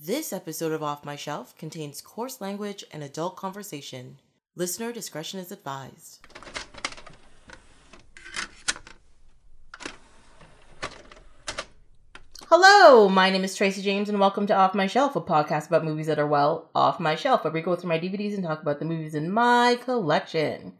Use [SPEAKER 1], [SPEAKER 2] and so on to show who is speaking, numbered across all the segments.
[SPEAKER 1] This episode of Off My Shelf contains coarse language and adult conversation. Listener discretion is advised. Hello, my name is Tracy James, and welcome to Off My Shelf, a podcast about movies that are, well, off my shelf, where we go through my DVDs and talk about the movies in my collection.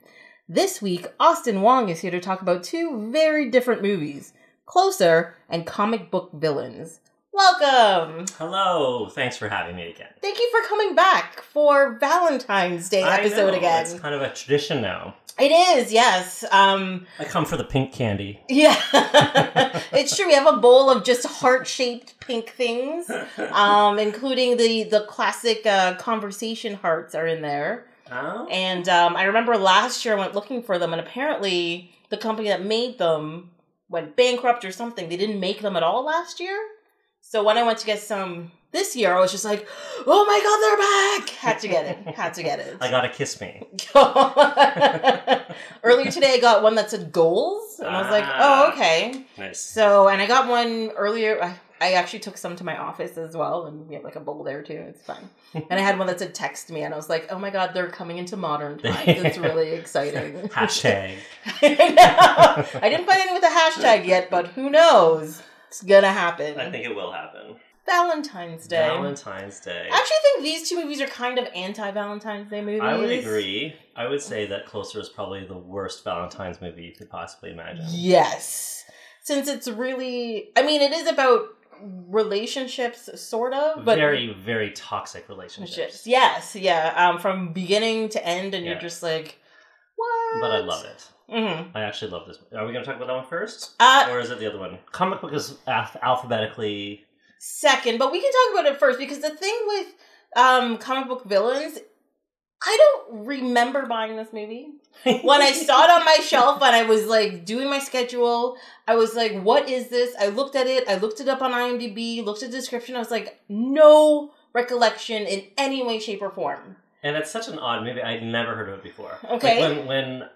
[SPEAKER 1] This week, Austin Wong is here to talk about two very different movies Closer and Comic Book Villains. Welcome!
[SPEAKER 2] Hello, thanks for having me again.
[SPEAKER 1] Thank you for coming back for Valentine's Day
[SPEAKER 2] I
[SPEAKER 1] episode
[SPEAKER 2] know,
[SPEAKER 1] again.
[SPEAKER 2] It's kind of a tradition now.
[SPEAKER 1] It is, yes. Um,
[SPEAKER 2] I come for the pink candy.
[SPEAKER 1] yeah, it's true. We have a bowl of just heart-shaped pink things, um, including the the classic uh, conversation hearts are in there.
[SPEAKER 2] Oh,
[SPEAKER 1] And um, I remember last year I went looking for them, and apparently the company that made them went bankrupt or something. They didn't make them at all last year. So when I went to get some this year, I was just like, "Oh my god, they're back!" Had to get it. Had to get it.
[SPEAKER 2] I gotta kiss me.
[SPEAKER 1] Earlier today, I got one that said goals, and I was like,
[SPEAKER 2] Ah.
[SPEAKER 1] "Oh, okay."
[SPEAKER 2] Nice.
[SPEAKER 1] So, and I got one earlier. I, I actually took some to my office as well, and we have like a bowl there too. It's fun. and I had one that said "text me," and I was like, "Oh my god, they're coming into modern times. It's really exciting."
[SPEAKER 2] Hashtag.
[SPEAKER 1] I didn't find any with a hashtag yet, but who knows? It's gonna happen.
[SPEAKER 2] I think it will happen.
[SPEAKER 1] Valentine's Day.
[SPEAKER 2] Valentine's Day.
[SPEAKER 1] I actually think these two movies are kind of anti-Valentine's Day movies.
[SPEAKER 2] I would agree. I would say that Closer is probably the worst Valentine's movie you could possibly imagine.
[SPEAKER 1] Yes. Since it's really I mean it is about relationships sort of, but
[SPEAKER 2] very, very toxic relationships.
[SPEAKER 1] Yes, yeah. Um from beginning to end and
[SPEAKER 2] Yeah.
[SPEAKER 1] you're just like what?
[SPEAKER 2] But I love it.
[SPEAKER 1] Mhm.
[SPEAKER 2] I actually love this. Are we going to talk about that one first?
[SPEAKER 1] Uh
[SPEAKER 2] or is it the other one? Comic book is alph- alphabetically.
[SPEAKER 1] second, but we can talk about it first because the thing with um comic book villains I don't remember buying this movie. when I saw it on my shelf and I was like doing my schedule, I was like, what is this? I looked at it, I looked it up on IMDb, looked at the description, I was like, no recollection in any way, shape, or form.
[SPEAKER 2] And it's such an odd movie. I'd never heard of it before.
[SPEAKER 1] Okay.
[SPEAKER 2] Like when, when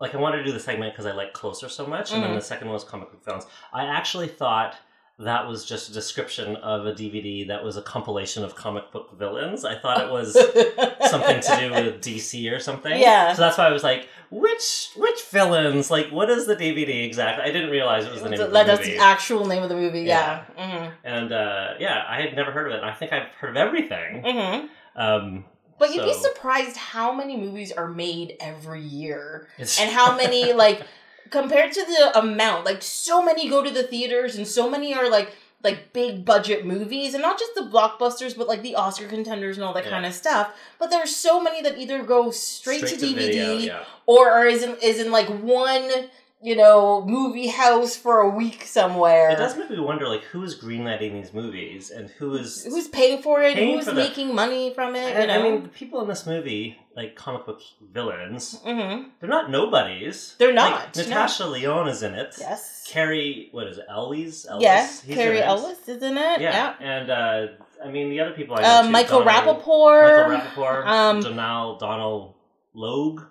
[SPEAKER 2] like I wanted to do the segment because I like Closer so much, and then
[SPEAKER 1] Mhm.
[SPEAKER 2] the second one was comic book films. I actually thought that was just a description of a DVD that was a compilation of comic book villains. I thought it was something to do with DC or something.
[SPEAKER 1] Yeah.
[SPEAKER 2] So that's why I was like, which which villains? Like, what is the DVD exactly? I didn't realize it was the name of the
[SPEAKER 1] That- That's
[SPEAKER 2] movie.
[SPEAKER 1] the actual name of the movie, yeah. hmm
[SPEAKER 2] and uh, yeah, I had never heard of it. I think I've heard of everything.
[SPEAKER 1] hmm
[SPEAKER 2] Um,
[SPEAKER 1] But you'd be surprised how many movies are made every year.
[SPEAKER 2] it's,
[SPEAKER 1] and how many like compared to the amount like so many go to the theaters and so many are like like big budget movies and not just the blockbusters but like the oscar contenders and all that
[SPEAKER 2] Yeah.
[SPEAKER 1] kind of stuff but there's so many that either go straight, to dvd
[SPEAKER 2] video, yeah.
[SPEAKER 1] or are is in, is in like one you know movie house for a week somewhere
[SPEAKER 2] It does make me wonder, like, who is greenlighting these movies and who is
[SPEAKER 1] who's paying for it
[SPEAKER 2] Paying
[SPEAKER 1] who's
[SPEAKER 2] for the-
[SPEAKER 1] making money from it you
[SPEAKER 2] And,
[SPEAKER 1] know
[SPEAKER 2] I mean, the people in this movie, like comic book villains,
[SPEAKER 1] hmm
[SPEAKER 2] they're not nobodies.
[SPEAKER 1] They're
[SPEAKER 2] Like,
[SPEAKER 1] not, no.
[SPEAKER 2] Natasha Lyonne is in it.
[SPEAKER 1] yes
[SPEAKER 2] Cary, what is it? Ellis? Ellis?
[SPEAKER 1] yeah
[SPEAKER 2] He's Cary
[SPEAKER 1] ellis is in it
[SPEAKER 2] Yeah.
[SPEAKER 1] yeah
[SPEAKER 2] and uh, I mean the other people I know
[SPEAKER 1] Uh,
[SPEAKER 2] too,
[SPEAKER 1] Michael
[SPEAKER 2] Donald-
[SPEAKER 1] Rappaport.
[SPEAKER 2] Michael Rappaport,
[SPEAKER 1] um,
[SPEAKER 2] Donald Donal Logue.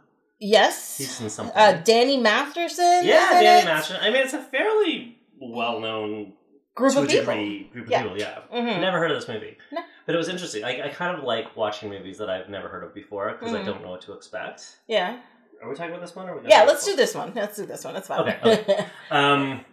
[SPEAKER 1] Yes.
[SPEAKER 2] He's in something.
[SPEAKER 1] Uh, Danny Masterson.
[SPEAKER 2] yeah, Danny
[SPEAKER 1] it.
[SPEAKER 2] Masterson. I mean, it's a fairly well-known
[SPEAKER 1] Group of people.
[SPEAKER 2] group of
[SPEAKER 1] Yeah.
[SPEAKER 2] people. Yeah,
[SPEAKER 1] Mhm.
[SPEAKER 2] never heard of this movie.
[SPEAKER 1] No.
[SPEAKER 2] But it was interesting. I, I kind of like watching movies that I've never heard of before because I
[SPEAKER 1] Mhm.
[SPEAKER 2] don't know what to expect.
[SPEAKER 1] Yeah.
[SPEAKER 2] Are we talking about this one? Or are we
[SPEAKER 1] Yeah. Let's do this one. Let's do this one. That's fine.
[SPEAKER 2] Okay, okay. Um.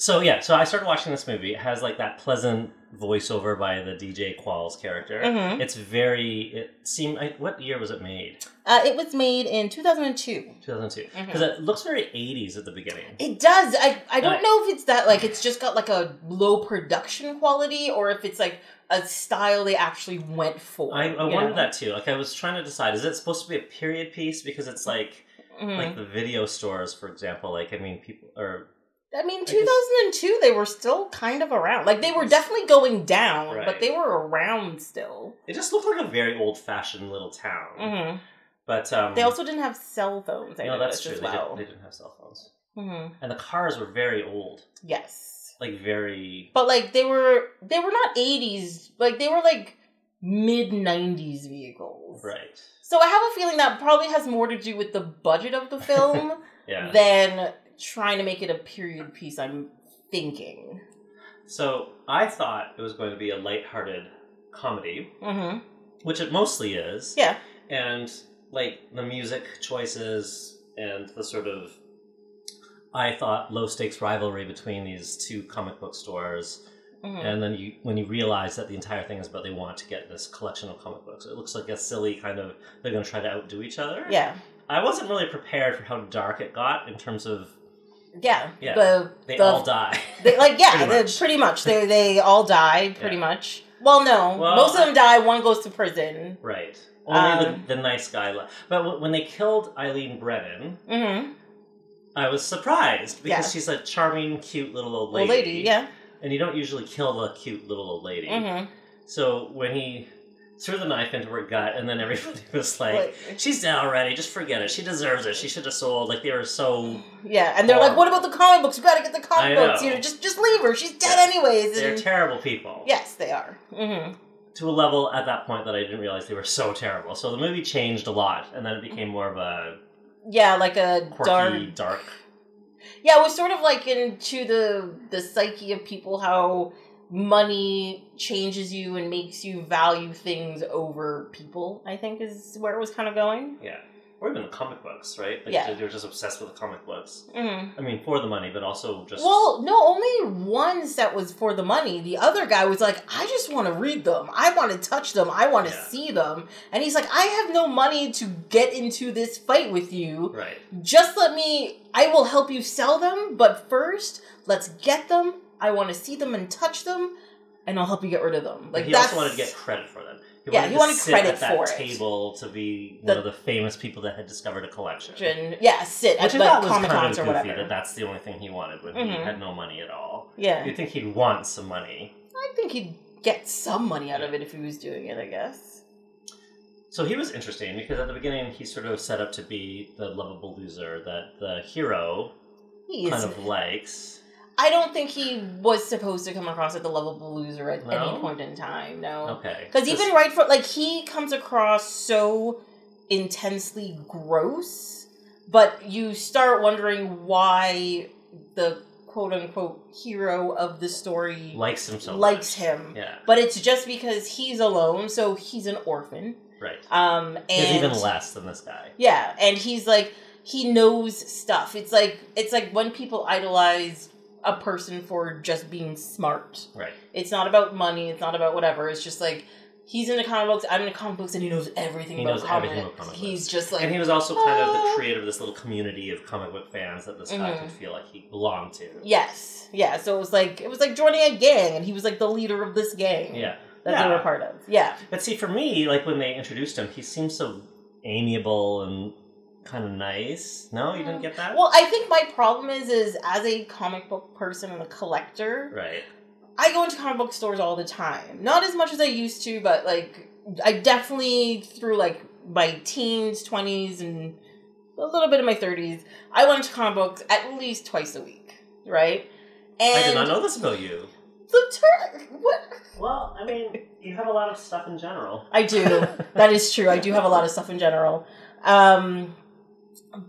[SPEAKER 2] So yeah, so I started watching this movie. It has like that pleasant voiceover by the DJ Qualls character.
[SPEAKER 1] Mhm.
[SPEAKER 2] It's very. It seemed. I, what year was it made?
[SPEAKER 1] uh, it was made in 2002.
[SPEAKER 2] Two thousand two.
[SPEAKER 1] Mhm.
[SPEAKER 2] Because it looks very eighties at the beginning.
[SPEAKER 1] It does. I I don't
[SPEAKER 2] Right.
[SPEAKER 1] know if it's that like it's just got like a low production quality or if it's like a style they actually went for.
[SPEAKER 2] I, I wondered
[SPEAKER 1] know?
[SPEAKER 2] that too. Like I was trying to decide: is it supposed to be a period piece? Because it's like
[SPEAKER 1] Mhm.
[SPEAKER 2] like the video stores, for example. Like I mean, people or
[SPEAKER 1] I mean, 2002 they were still kind of around. Like they were definitely going down, but they were around still.
[SPEAKER 2] it just looked like a very old fashioned little town.
[SPEAKER 1] hmm
[SPEAKER 2] But um,
[SPEAKER 1] They also didn't have cell phones. I
[SPEAKER 2] know that's true.
[SPEAKER 1] as
[SPEAKER 2] They,
[SPEAKER 1] well.
[SPEAKER 2] did, they didn't have cell phones,
[SPEAKER 1] hmm
[SPEAKER 2] and the cars were very old.
[SPEAKER 1] Yes,
[SPEAKER 2] Like very
[SPEAKER 1] but like they were they were not 80s. Like they were like mid 90s vehicles.
[SPEAKER 2] right.
[SPEAKER 1] So I have a feeling that probably has more to do with the budget of the film
[SPEAKER 2] Yeah.
[SPEAKER 1] than trying to make it a period piece. I'm thinking.
[SPEAKER 2] So I thought it was going to be a lighthearted comedy,
[SPEAKER 1] Mm-hmm.
[SPEAKER 2] which it mostly is.
[SPEAKER 1] Yeah.
[SPEAKER 2] And like the music choices and the sort of I thought low stakes rivalry between these two comic book stores.
[SPEAKER 1] Mhm.
[SPEAKER 2] And then you when you realize that the entire thing is about they want to get this collection of comic books. It looks like a silly kind of they're gonna try to outdo each other.
[SPEAKER 1] Yeah.
[SPEAKER 2] I wasn't really prepared for how dark it got in terms of
[SPEAKER 1] Yeah.
[SPEAKER 2] Yeah.
[SPEAKER 1] The,
[SPEAKER 2] they
[SPEAKER 1] the,
[SPEAKER 2] all die.
[SPEAKER 1] They, like yeah,
[SPEAKER 2] Pretty much.
[SPEAKER 1] Pretty much. They they all die. Pretty
[SPEAKER 2] Yeah.
[SPEAKER 1] much. Well, no,
[SPEAKER 2] Well,
[SPEAKER 1] most of them die. One goes to prison.
[SPEAKER 2] right. Only
[SPEAKER 1] Um,
[SPEAKER 2] the, the nice guy left. But w- when they killed Eileen Brennan,
[SPEAKER 1] Mm-hmm.
[SPEAKER 2] I was surprised because
[SPEAKER 1] Yeah.
[SPEAKER 2] she's a charming, cute little old lady.
[SPEAKER 1] Old lady. Yeah.
[SPEAKER 2] And you don't usually kill the cute little old lady.
[SPEAKER 1] Mm-hmm.
[SPEAKER 2] So when he threw the knife into her gut, and then everybody was like,
[SPEAKER 1] Like-
[SPEAKER 2] "She's dead already. Just forget it. She deserves it. She should have sold." Like they were so
[SPEAKER 1] Yeah, and they're like, "What about the comic books? You got to get the comic books. You know, just just leave her. She's dead
[SPEAKER 2] Yeah.
[SPEAKER 1] anyways."
[SPEAKER 2] they're
[SPEAKER 1] And
[SPEAKER 2] terrible people.
[SPEAKER 1] yes, they are. Mm-hmm.
[SPEAKER 2] To a level at that point that I didn't realize they were so terrible. So the movie changed a lot, and then it became more of a
[SPEAKER 1] Yeah, like a
[SPEAKER 2] quirky,
[SPEAKER 1] dark.
[SPEAKER 2] dark.
[SPEAKER 1] Yeah, it was sort of like into the the psyche of people how money changes you and makes you value things over people. I think is where it was kind of going.
[SPEAKER 2] Yeah. Or even the comic books, right? Like
[SPEAKER 1] Yeah.
[SPEAKER 2] they're just obsessed with the comic books.
[SPEAKER 1] Mm-hmm.
[SPEAKER 2] I mean, for the money, but also just
[SPEAKER 1] Well, no, only one set was for the money. The other guy was like, I just want to read them. I want to touch them. I want to
[SPEAKER 2] Yeah.
[SPEAKER 1] see them. And he's like, I have no money to get into this fight with you.
[SPEAKER 2] right.
[SPEAKER 1] Just let me, I will help you sell them. But first, let's get them. I want to see them and touch them. And I'll help you get rid of them.
[SPEAKER 2] Like he
[SPEAKER 1] that's,
[SPEAKER 2] also wanted to get credit for them. He
[SPEAKER 1] Yeah,
[SPEAKER 2] wanted
[SPEAKER 1] he
[SPEAKER 2] to
[SPEAKER 1] wanted
[SPEAKER 2] sit
[SPEAKER 1] credit
[SPEAKER 2] at that
[SPEAKER 1] for it.
[SPEAKER 2] table to be
[SPEAKER 1] The-
[SPEAKER 2] one of the famous people that had discovered a collection.
[SPEAKER 1] yeah, sit
[SPEAKER 2] Which
[SPEAKER 1] at like Comic
[SPEAKER 2] kind
[SPEAKER 1] Cons
[SPEAKER 2] of
[SPEAKER 1] or whatever.
[SPEAKER 2] that that's the only thing he wanted when he
[SPEAKER 1] Mhm.
[SPEAKER 2] had no money at all.
[SPEAKER 1] yeah,
[SPEAKER 2] You'd think he'd want some money.
[SPEAKER 1] I think he'd get some money out of it if he was doing it. I guess.
[SPEAKER 2] So he was interesting because at the beginning he sort of set up to be the lovable loser that the hero
[SPEAKER 1] He
[SPEAKER 2] kind of likes.
[SPEAKER 1] I don't think he was supposed to come across as the lovable loser at
[SPEAKER 2] No?
[SPEAKER 1] any point in time. No,
[SPEAKER 2] Okay.
[SPEAKER 1] because even right for like he comes across so intensely gross, but you start wondering why the quote unquote hero of the story
[SPEAKER 2] likes him so
[SPEAKER 1] likes
[SPEAKER 2] much.
[SPEAKER 1] him.
[SPEAKER 2] Yeah.
[SPEAKER 1] But it's just because he's alone, so he's an orphan.
[SPEAKER 2] Right.
[SPEAKER 1] Um, and
[SPEAKER 2] He's even less than this guy.
[SPEAKER 1] yeah, and he's like he knows stuff. It's like it's like when people idolize a person for just being smart.
[SPEAKER 2] Right.
[SPEAKER 1] It's not about money. It's not about whatever. It's just like he's into comic books. I'm into comic books, and he knows everything
[SPEAKER 2] He
[SPEAKER 1] about
[SPEAKER 2] knows
[SPEAKER 1] comics.
[SPEAKER 2] everything about comic
[SPEAKER 1] he's just like
[SPEAKER 2] and he was also kind of the
[SPEAKER 1] "Oh."
[SPEAKER 2] creator of this little community of comic book fans that this guy
[SPEAKER 1] Mhm.
[SPEAKER 2] could feel like he belonged to.
[SPEAKER 1] yes, yeah. So it was like it was like joining a gang, and he was like the leader of this gang.
[SPEAKER 2] Yeah.
[SPEAKER 1] that
[SPEAKER 2] Yeah.
[SPEAKER 1] they were part of. Yeah,
[SPEAKER 2] But see, for me, like when they introduced him, he seemed so amiable and kind of nice. No, you didn't get that?
[SPEAKER 1] Well, I think my problem is, is as a comic book person and a collector,
[SPEAKER 2] right.
[SPEAKER 1] I go into comic book stores all the time. Not as much as I used to, but like I definitely through like my teens, twenties, and a little bit of my thirties, I went to comic books at least twice a week, right? And
[SPEAKER 2] I did not know this about you.
[SPEAKER 1] the ter- what
[SPEAKER 2] Well, I mean, you have a lot of stuff in general.
[SPEAKER 1] I do. that is true. I do have a lot of stuff in general. Um,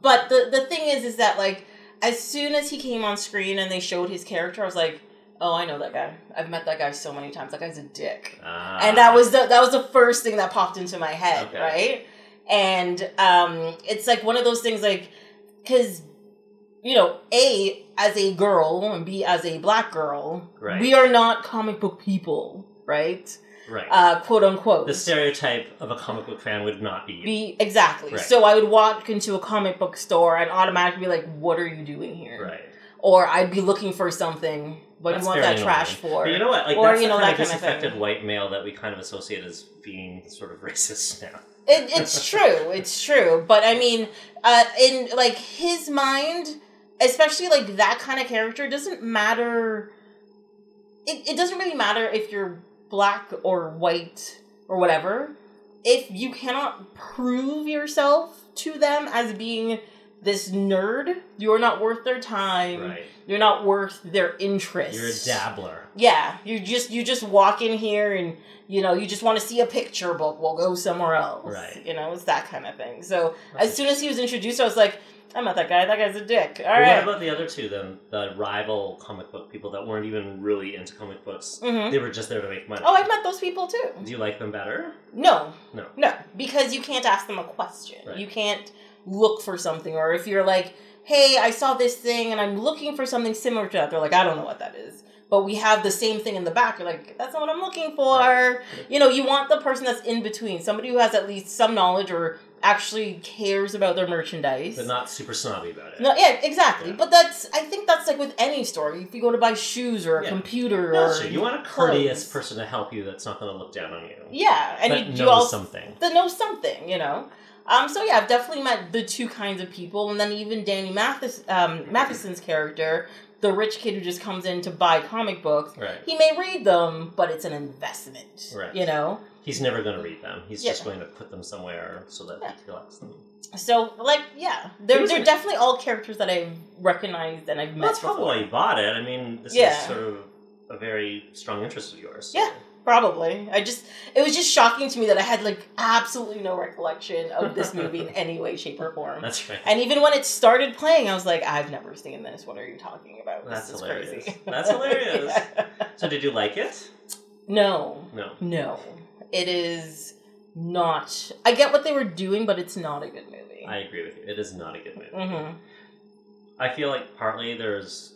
[SPEAKER 1] but the the thing is, is that like as soon as he came on screen and they showed his character, I was like, oh, I know that guy. I've met that guy so many times. That guy's a dick.
[SPEAKER 2] Ah.
[SPEAKER 1] and that was the that was the first thing that popped into my head,
[SPEAKER 2] Okay.
[SPEAKER 1] right? And um, it's like one of those things, like because you know, a as a girl and b as a black girl,
[SPEAKER 2] Right.
[SPEAKER 1] we are not comic book people, right?
[SPEAKER 2] Right.
[SPEAKER 1] Uh, quote unquote.
[SPEAKER 2] the stereotype of a comic book fan would not be.
[SPEAKER 1] Be exactly.
[SPEAKER 2] Right.
[SPEAKER 1] So I would walk into a comic book store and automatically be like, "What are you doing here?"
[SPEAKER 2] right.
[SPEAKER 1] Or I'd be looking for something. What do you want that trash for?
[SPEAKER 2] But you know what? Like
[SPEAKER 1] Or, you know, that kind of thing.
[SPEAKER 2] white male that we kind of associate as being sort of racist now.
[SPEAKER 1] It, it's true. It's true. But I mean, uh, in like his mind, especially like that kind of character, doesn't matter. It, it doesn't really matter if you're black or white or whatever. If you cannot prove yourself to them as being this nerd. You're not worth their time.
[SPEAKER 2] Right.
[SPEAKER 1] You're not worth their interest.
[SPEAKER 2] You're a dabbler.
[SPEAKER 1] Yeah, you just you just walk in here and you know you just want to see a picture book. We'll go somewhere else.
[SPEAKER 2] Right.
[SPEAKER 1] You know, it's that kind of thing. So
[SPEAKER 2] That's
[SPEAKER 1] as soon as he was introduced, I was like, I'm not that guy. That guy's a dick. All
[SPEAKER 2] But
[SPEAKER 1] right.
[SPEAKER 2] What about the other two then? The rival comic book people that weren't even really into comic books.
[SPEAKER 1] Mhm.
[SPEAKER 2] They were just there to make money.
[SPEAKER 1] Oh, I've met those people too.
[SPEAKER 2] Do you like them better?
[SPEAKER 1] No.
[SPEAKER 2] No.
[SPEAKER 1] No, because you can't ask them a question.
[SPEAKER 2] Right.
[SPEAKER 1] You can't look for something, or if you're like, "Hey, I saw this thing and I'm looking for something similar to that," they're like, "I don't know what that is." But we have the same thing in the back. You're like, "That's not what I'm looking for." You know, you want the person that's in between, somebody who has at least some knowledge or actually cares about their merchandise.
[SPEAKER 2] But not super snobby about it.
[SPEAKER 1] No, yeah, exactly.
[SPEAKER 2] Yeah.
[SPEAKER 1] But that's I think that's like with any store. If you go to buy shoes or a
[SPEAKER 2] Yeah.
[SPEAKER 1] computer
[SPEAKER 2] No,
[SPEAKER 1] or
[SPEAKER 2] sure. You want a courteous
[SPEAKER 1] clothes.
[SPEAKER 2] person to help you that's not going to look down on you.
[SPEAKER 1] yeah, and you,
[SPEAKER 2] knows
[SPEAKER 1] you also
[SPEAKER 2] something.
[SPEAKER 1] that knows something, you know. Um, so yeah, I've definitely met the two kinds of people, and then even Danny Mathis, um, Matheson's character, the rich kid who just comes in to buy comic books.
[SPEAKER 2] Right.
[SPEAKER 1] He may read them, but it's an investment,
[SPEAKER 2] Right.
[SPEAKER 1] You know.
[SPEAKER 2] He's never going to read them. He's
[SPEAKER 1] Yeah.
[SPEAKER 2] just going to put them somewhere so that
[SPEAKER 1] Yeah.
[SPEAKER 2] he collects them.
[SPEAKER 1] So like, yeah, they're they're definitely all characters that I've recognized and I've met.
[SPEAKER 2] Well, that's probably
[SPEAKER 1] before.
[SPEAKER 2] why you bought it. I mean, this
[SPEAKER 1] Yeah.
[SPEAKER 2] is sort of a very strong interest of yours. so-
[SPEAKER 1] Yeah. Probably. I just it was just shocking to me that I had like absolutely no recollection of this movie in any way, shape, or form.
[SPEAKER 2] That's right.
[SPEAKER 1] And even when it started playing, I was like, I've never seen this. What are you talking about?
[SPEAKER 2] That's
[SPEAKER 1] this is
[SPEAKER 2] hilarious.
[SPEAKER 1] crazy.
[SPEAKER 2] That's hilarious.
[SPEAKER 1] Yeah.
[SPEAKER 2] So, did you like it?
[SPEAKER 1] No,
[SPEAKER 2] No.
[SPEAKER 1] no, it is not. I get what they were doing, but it's not a good movie.
[SPEAKER 2] I agree with you. It is not a good movie.
[SPEAKER 1] hmm
[SPEAKER 2] I feel like partly there's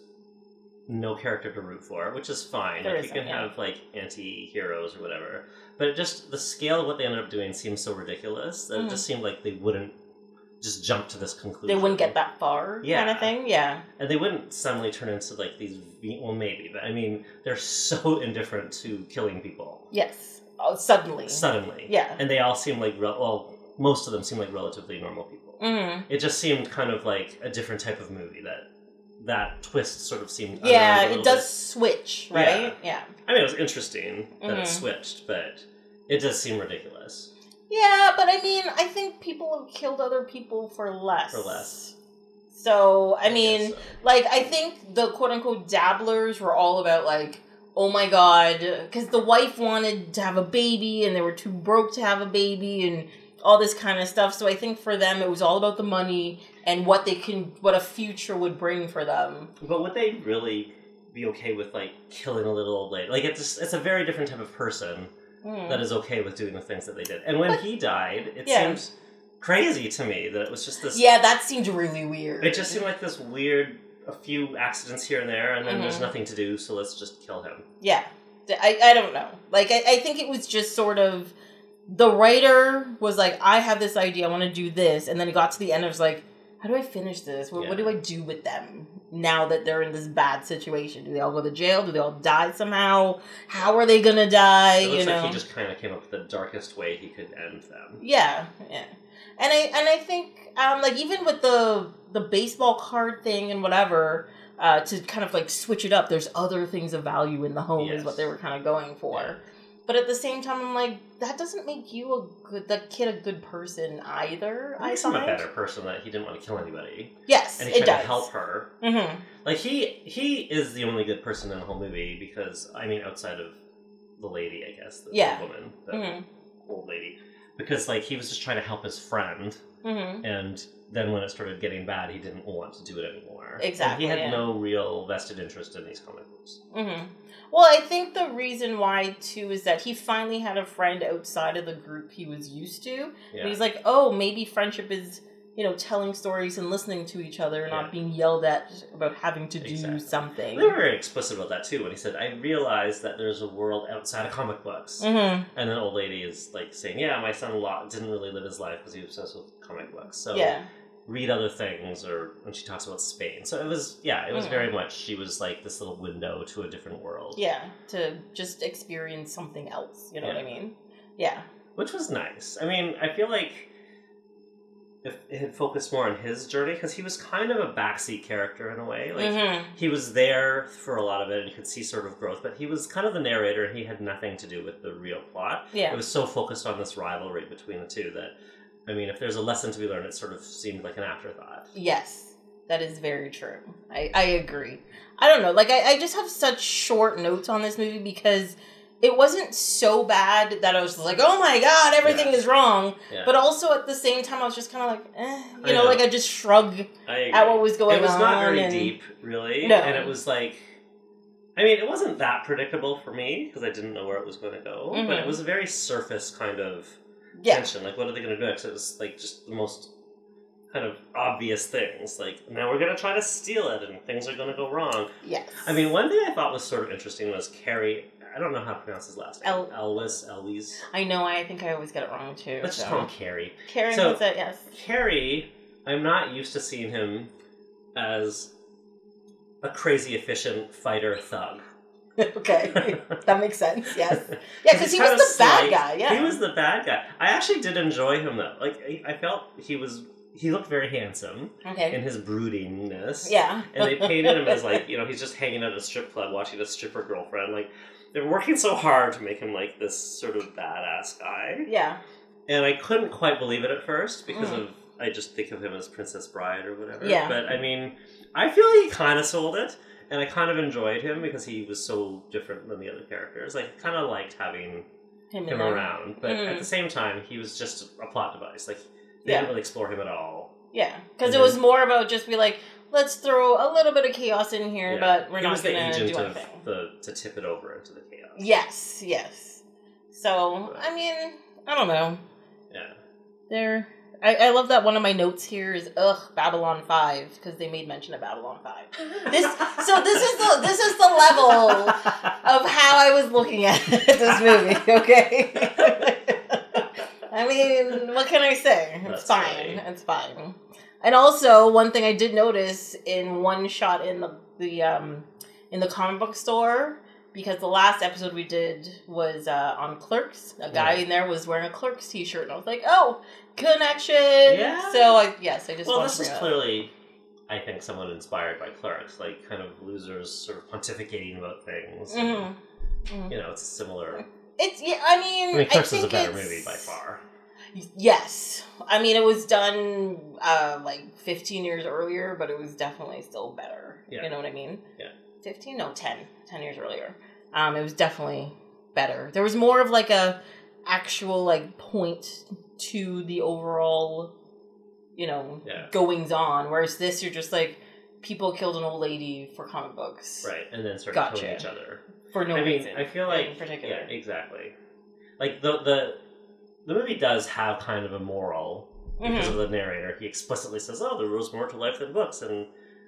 [SPEAKER 2] no character to root for, which is fine.
[SPEAKER 1] There
[SPEAKER 2] like you can
[SPEAKER 1] yeah.
[SPEAKER 2] have like anti-heroes or whatever, but it just the scale of what they ended up doing seems so ridiculous that
[SPEAKER 1] Mhm.
[SPEAKER 2] it just seemed like they wouldn't just jump to this conclusion.
[SPEAKER 1] They wouldn't get that far,
[SPEAKER 2] yeah.
[SPEAKER 1] kind of thing. Yeah,
[SPEAKER 2] and they wouldn't suddenly turn into like these. Well, maybe, but I mean, they're so indifferent to killing people
[SPEAKER 1] yes. Oh, suddenly.
[SPEAKER 2] suddenly.
[SPEAKER 1] Yeah.
[SPEAKER 2] and they all seem like rel- well, most of them seem like relatively normal people.
[SPEAKER 1] hmm
[SPEAKER 2] It just seemed kind of like a different type of movie that that twist sort of seemed.
[SPEAKER 1] Yeah, it does
[SPEAKER 2] bit.
[SPEAKER 1] switch, right? Yeah.
[SPEAKER 2] I mean, it was interesting that
[SPEAKER 1] Mhm.
[SPEAKER 2] it switched, but it does seem ridiculous.
[SPEAKER 1] Yeah, but I mean, I think people have killed other people for less.
[SPEAKER 2] For less.
[SPEAKER 1] So, I
[SPEAKER 2] guess
[SPEAKER 1] mean,
[SPEAKER 2] so.
[SPEAKER 1] like, I think the quote unquote dabblers were all about, like, oh my god, because the wife wanted to have a baby and they were too broke to have a baby and all this kind of stuff. So I think for them, it was all about the money and what they can, what a future would bring for them.
[SPEAKER 2] But would they really be okay with like killing a little old lady? Like it's it's a very different type of person
[SPEAKER 1] Hmm.
[SPEAKER 2] that is okay with doing the things that they did. And when
[SPEAKER 1] But-
[SPEAKER 2] he died, it
[SPEAKER 1] Yeah.
[SPEAKER 2] seems crazy to me that it was just this.
[SPEAKER 1] Yeah, that seemed really weird.
[SPEAKER 2] It just seemed like this weird, a few accidents here and there, and then there's
[SPEAKER 1] Mhm.
[SPEAKER 2] nothing to do, so let's just kill him.
[SPEAKER 1] Yeah. I, I don't know. Like, I, I think it was just sort of the writer was like, I have this idea, I want to do this. And then it got to the end, it was like, how do I finish this? What, what do I do with them now that they're in this bad situation? Do they all go to jail? Do they all die somehow? How are they going to die?
[SPEAKER 2] It looks
[SPEAKER 1] you know?
[SPEAKER 2] like he just kind of came up with the darkest way he could end them.
[SPEAKER 1] Yeah, yeah. And I and I think um like even with the the baseball card thing and whatever, uh to kind of like switch it up, there's other things of value in the home is what they were kind of going for.
[SPEAKER 2] Yeah.
[SPEAKER 1] But at the same time I'm like, that doesn't make you a good that kid a good person either,
[SPEAKER 2] It
[SPEAKER 1] I
[SPEAKER 2] makes him
[SPEAKER 1] find.
[SPEAKER 2] a better person that he didn't want to kill anybody.
[SPEAKER 1] Yes,
[SPEAKER 2] And he
[SPEAKER 1] it
[SPEAKER 2] tried
[SPEAKER 1] does.
[SPEAKER 2] to help her.
[SPEAKER 1] Mm-hmm.
[SPEAKER 2] Like he he is the only good person in the whole movie because I mean outside of the lady, I guess, the, the
[SPEAKER 1] Yeah.
[SPEAKER 2] woman, the
[SPEAKER 1] Mhm.
[SPEAKER 2] old lady. Because like he was just trying to help his friend
[SPEAKER 1] Mm-hmm.
[SPEAKER 2] and then when it started getting bad he didn't want to do it anymore. And
[SPEAKER 1] Exactly,
[SPEAKER 2] he had no real vested interest in these comic books.
[SPEAKER 1] Mm-hmm. Well, I think the reason why too is that he finally had a friend outside of the group he was used to.
[SPEAKER 2] Yeah.
[SPEAKER 1] he's like, oh, maybe friendship is, you know, telling stories and listening to each other,
[SPEAKER 2] Yeah.
[SPEAKER 1] not being yelled at about having to do
[SPEAKER 2] Exactly.
[SPEAKER 1] something.
[SPEAKER 2] They were very explicit about that too when he said, I realized that there's a world outside of comic books.
[SPEAKER 1] Mm-hmm.
[SPEAKER 2] And an old lady is like saying, "Yeah, my son didn't really live his life because he was obsessed with comic books. So
[SPEAKER 1] Yeah.
[SPEAKER 2] Read other things." Or when she talks about Spain, so it was yeah, it was
[SPEAKER 1] Mhm.
[SPEAKER 2] very much she was like this little window to a different world,
[SPEAKER 1] Yeah. To just experience something else. You know what I mean? Yeah.
[SPEAKER 2] which was nice. I mean, I feel like if it had focused more on his journey because he was kind of a backseat character in a way, like.
[SPEAKER 1] mm-hmm.
[SPEAKER 2] He was there for a lot of it, and you could see sort of growth. But he was kind of the narrator, and he had nothing to do with the real plot.
[SPEAKER 1] Yeah.
[SPEAKER 2] It was so focused on this rivalry between the two that I mean, if there's a lesson to be learned, it sort of seemed like an afterthought.
[SPEAKER 1] Yes, that is very true. I, I agree. I don't know. Like, I, I just have such short notes on this movie because it wasn't so bad that I was like, oh my god, everything
[SPEAKER 2] Yeah.
[SPEAKER 1] is wrong.
[SPEAKER 2] Yeah.
[SPEAKER 1] But also at the same time, I was just kind of like, eh. You know,
[SPEAKER 2] know.
[SPEAKER 1] like I just shrug
[SPEAKER 2] I
[SPEAKER 1] at what was going on.
[SPEAKER 2] it was not very
[SPEAKER 1] and-
[SPEAKER 2] deep, really,
[SPEAKER 1] No.
[SPEAKER 2] and it was like, I mean, it wasn't that predictable for me because I didn't know where it was going to go, but
[SPEAKER 1] Mhm.
[SPEAKER 2] it was a very surface kind of
[SPEAKER 1] Yeah.
[SPEAKER 2] tension. Like, what are they going to do next? It was like just the most kind of obvious things. Like, now we're going to try to steal it, and things are going to go wrong.
[SPEAKER 1] Yes.
[SPEAKER 2] I mean, one thing I thought was sort of interesting was Cary. I don't know how to pronounce his last name.
[SPEAKER 1] El-
[SPEAKER 2] Elwes, Elwes.
[SPEAKER 1] I know. I think I always get it wrong too.
[SPEAKER 2] Let's just
[SPEAKER 1] so.
[SPEAKER 2] call him Cary.
[SPEAKER 1] Karen
[SPEAKER 2] So-
[SPEAKER 1] was it? Yes.
[SPEAKER 2] Cary, I'm not used to seeing him as a crazy efficient fighter thug.
[SPEAKER 1] okay, that makes sense. Yes. Yeah, because he was the bad guy. Yeah.
[SPEAKER 2] He was the bad guy. I actually did enjoy him though. Like I I felt he was he looked very handsome
[SPEAKER 1] okay.
[SPEAKER 2] in his broodingness.
[SPEAKER 1] Yeah.
[SPEAKER 2] And they painted him as like, you know, he's just hanging at a strip club watching a stripper girlfriend. Like they're working so hard to make him like this sort of badass guy.
[SPEAKER 1] yeah.
[SPEAKER 2] And I couldn't quite believe it at first because
[SPEAKER 1] Mhm.
[SPEAKER 2] of I just think of him as Princess Bride or whatever.
[SPEAKER 1] Yeah.
[SPEAKER 2] But I mean, I feel he kind of sold it, and I kind of enjoyed him because he was so different than the other characters. I kind of liked having
[SPEAKER 1] Him,
[SPEAKER 2] him around, but
[SPEAKER 1] Mhm.
[SPEAKER 2] at the same time, he was just a plot device. Like they
[SPEAKER 1] Yeah.
[SPEAKER 2] didn't really explore him at all.
[SPEAKER 1] Yeah, because it was more about just be like, let's throw a little bit of chaos in here,
[SPEAKER 2] Yeah.
[SPEAKER 1] but we're
[SPEAKER 2] he
[SPEAKER 1] not going to do anything.
[SPEAKER 2] the to tip it over into the chaos.
[SPEAKER 1] Yes, yes. So I mean, I don't know.
[SPEAKER 2] Yeah.
[SPEAKER 1] There, I, I love that one of my notes here is ugh Babylon Five because they made mention of Babylon Five. This so this is the this is the level of how I was looking at this movie. Okay. I mean, what can I say? It's
[SPEAKER 2] That's
[SPEAKER 1] fine.
[SPEAKER 2] funny.
[SPEAKER 1] It's fine. And also, one thing I did notice in one shot in the the um in the comic book store because the last episode we did was uh, on Clerks. A guy
[SPEAKER 2] Yeah.
[SPEAKER 1] in there was wearing a Clerks T-shirt, and I was like, "Oh, connection!"
[SPEAKER 2] Yeah.
[SPEAKER 1] So I yes, I just
[SPEAKER 2] well, this is
[SPEAKER 1] up.
[SPEAKER 2] clearly, I think, someone inspired by Clerks, like kind of losers sort of pontificating about things.
[SPEAKER 1] Mhm. Mhm.
[SPEAKER 2] You know, it's a similar.
[SPEAKER 1] It's yeah. I mean,
[SPEAKER 2] I mean, Clerks
[SPEAKER 1] think
[SPEAKER 2] is a better
[SPEAKER 1] it's-
[SPEAKER 2] movie by far.
[SPEAKER 1] Yes, I mean it was done uh, like 15 years earlier, but it was definitely still better.
[SPEAKER 2] Yeah.
[SPEAKER 1] You know what I mean?
[SPEAKER 2] Yeah.
[SPEAKER 1] 15? No, 10. 10 years earlier. Um, it was definitely better. There was more of like a actual like point to the overall, you know,
[SPEAKER 2] Yeah.
[SPEAKER 1] goings on. Whereas this, you're just like people killed an old lady for comic books,
[SPEAKER 2] Right, and then started
[SPEAKER 1] Gotcha.
[SPEAKER 2] killing each other.
[SPEAKER 1] For no
[SPEAKER 2] I mean,
[SPEAKER 1] reason.
[SPEAKER 2] I feel like
[SPEAKER 1] in particular.
[SPEAKER 2] yeah, exactly. Like the the the movie does have kind of a moral because
[SPEAKER 1] Mhm.
[SPEAKER 2] of the narrator. He explicitly says, "Oh, there was more to life than books," and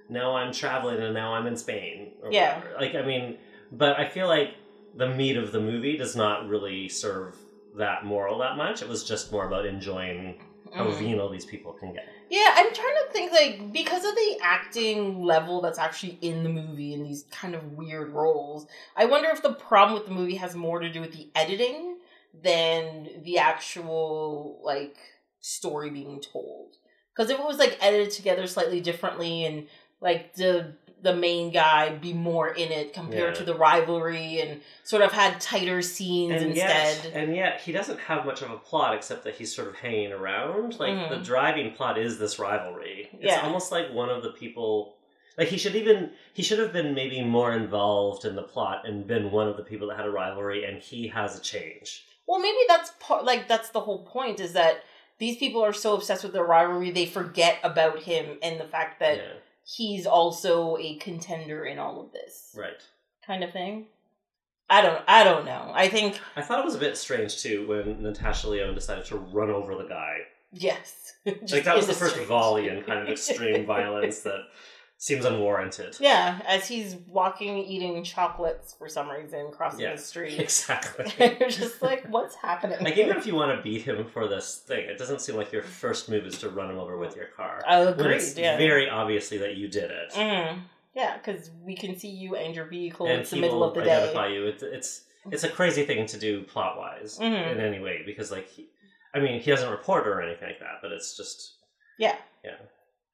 [SPEAKER 2] now I'm traveling, and now I'm in Spain. Or
[SPEAKER 1] Yeah.
[SPEAKER 2] whatever. Like I mean, but I feel like the meat of the movie does not really serve that moral that much. It was just more about enjoying how
[SPEAKER 1] Mhm.
[SPEAKER 2] venal these people can get.
[SPEAKER 1] Yeah, I'm trying to think like because of the acting level that's actually in the movie in these kind of weird roles. I wonder if the problem with the movie has more to do with the editing than the actual like story being told. Because if it was like edited together slightly differently and like the the main guy be more in it compared
[SPEAKER 2] Yeah.
[SPEAKER 1] to the rivalry and sort of had tighter scenes
[SPEAKER 2] and
[SPEAKER 1] instead.
[SPEAKER 2] Yet, and yet, he doesn't have much of a plot except that he's sort of hanging around. Like
[SPEAKER 1] Mhm.
[SPEAKER 2] the driving plot is this rivalry. It's
[SPEAKER 1] Yeah.
[SPEAKER 2] almost like one of the people. Like he should even he should have been maybe more involved in the plot and been one of the people that had a rivalry, and he has a change.
[SPEAKER 1] Well, maybe that's part. Like that's the whole point is that these people are so obsessed with their rivalry they forget about him and the fact that
[SPEAKER 2] yeah,
[SPEAKER 1] he's also a contender in all of this
[SPEAKER 2] right.
[SPEAKER 1] kind of thing. I don't. I don't know. I think
[SPEAKER 2] I thought it was a bit strange too when Natasha Lyonne decided to run over the guy.
[SPEAKER 1] yes.
[SPEAKER 2] Like that was the first
[SPEAKER 1] street.
[SPEAKER 2] volley in kind of extreme violence that seems unwarranted.
[SPEAKER 1] Yeah, as he's walking, eating chocolates for some reason, crossing
[SPEAKER 2] Yeah.
[SPEAKER 1] the street.
[SPEAKER 2] Exactly.
[SPEAKER 1] You're just like, what's happening?
[SPEAKER 2] Like even if you want to beat him for this thing, it doesn't seem like your first move is to run him over with your car.
[SPEAKER 1] I
[SPEAKER 2] When
[SPEAKER 1] agree.
[SPEAKER 2] it's
[SPEAKER 1] Yeah.
[SPEAKER 2] very obviously that you did it,
[SPEAKER 1] Mhm. Yeah, because we can see you and your vehicle.
[SPEAKER 2] and
[SPEAKER 1] it's the middle of the
[SPEAKER 2] identify
[SPEAKER 1] day.
[SPEAKER 2] you. It's it's it's a crazy thing to do plot wise
[SPEAKER 1] Mhm.
[SPEAKER 2] in any way because like, he, I mean, he doesn't report or anything like that, but it's just
[SPEAKER 1] Yeah.
[SPEAKER 2] yeah.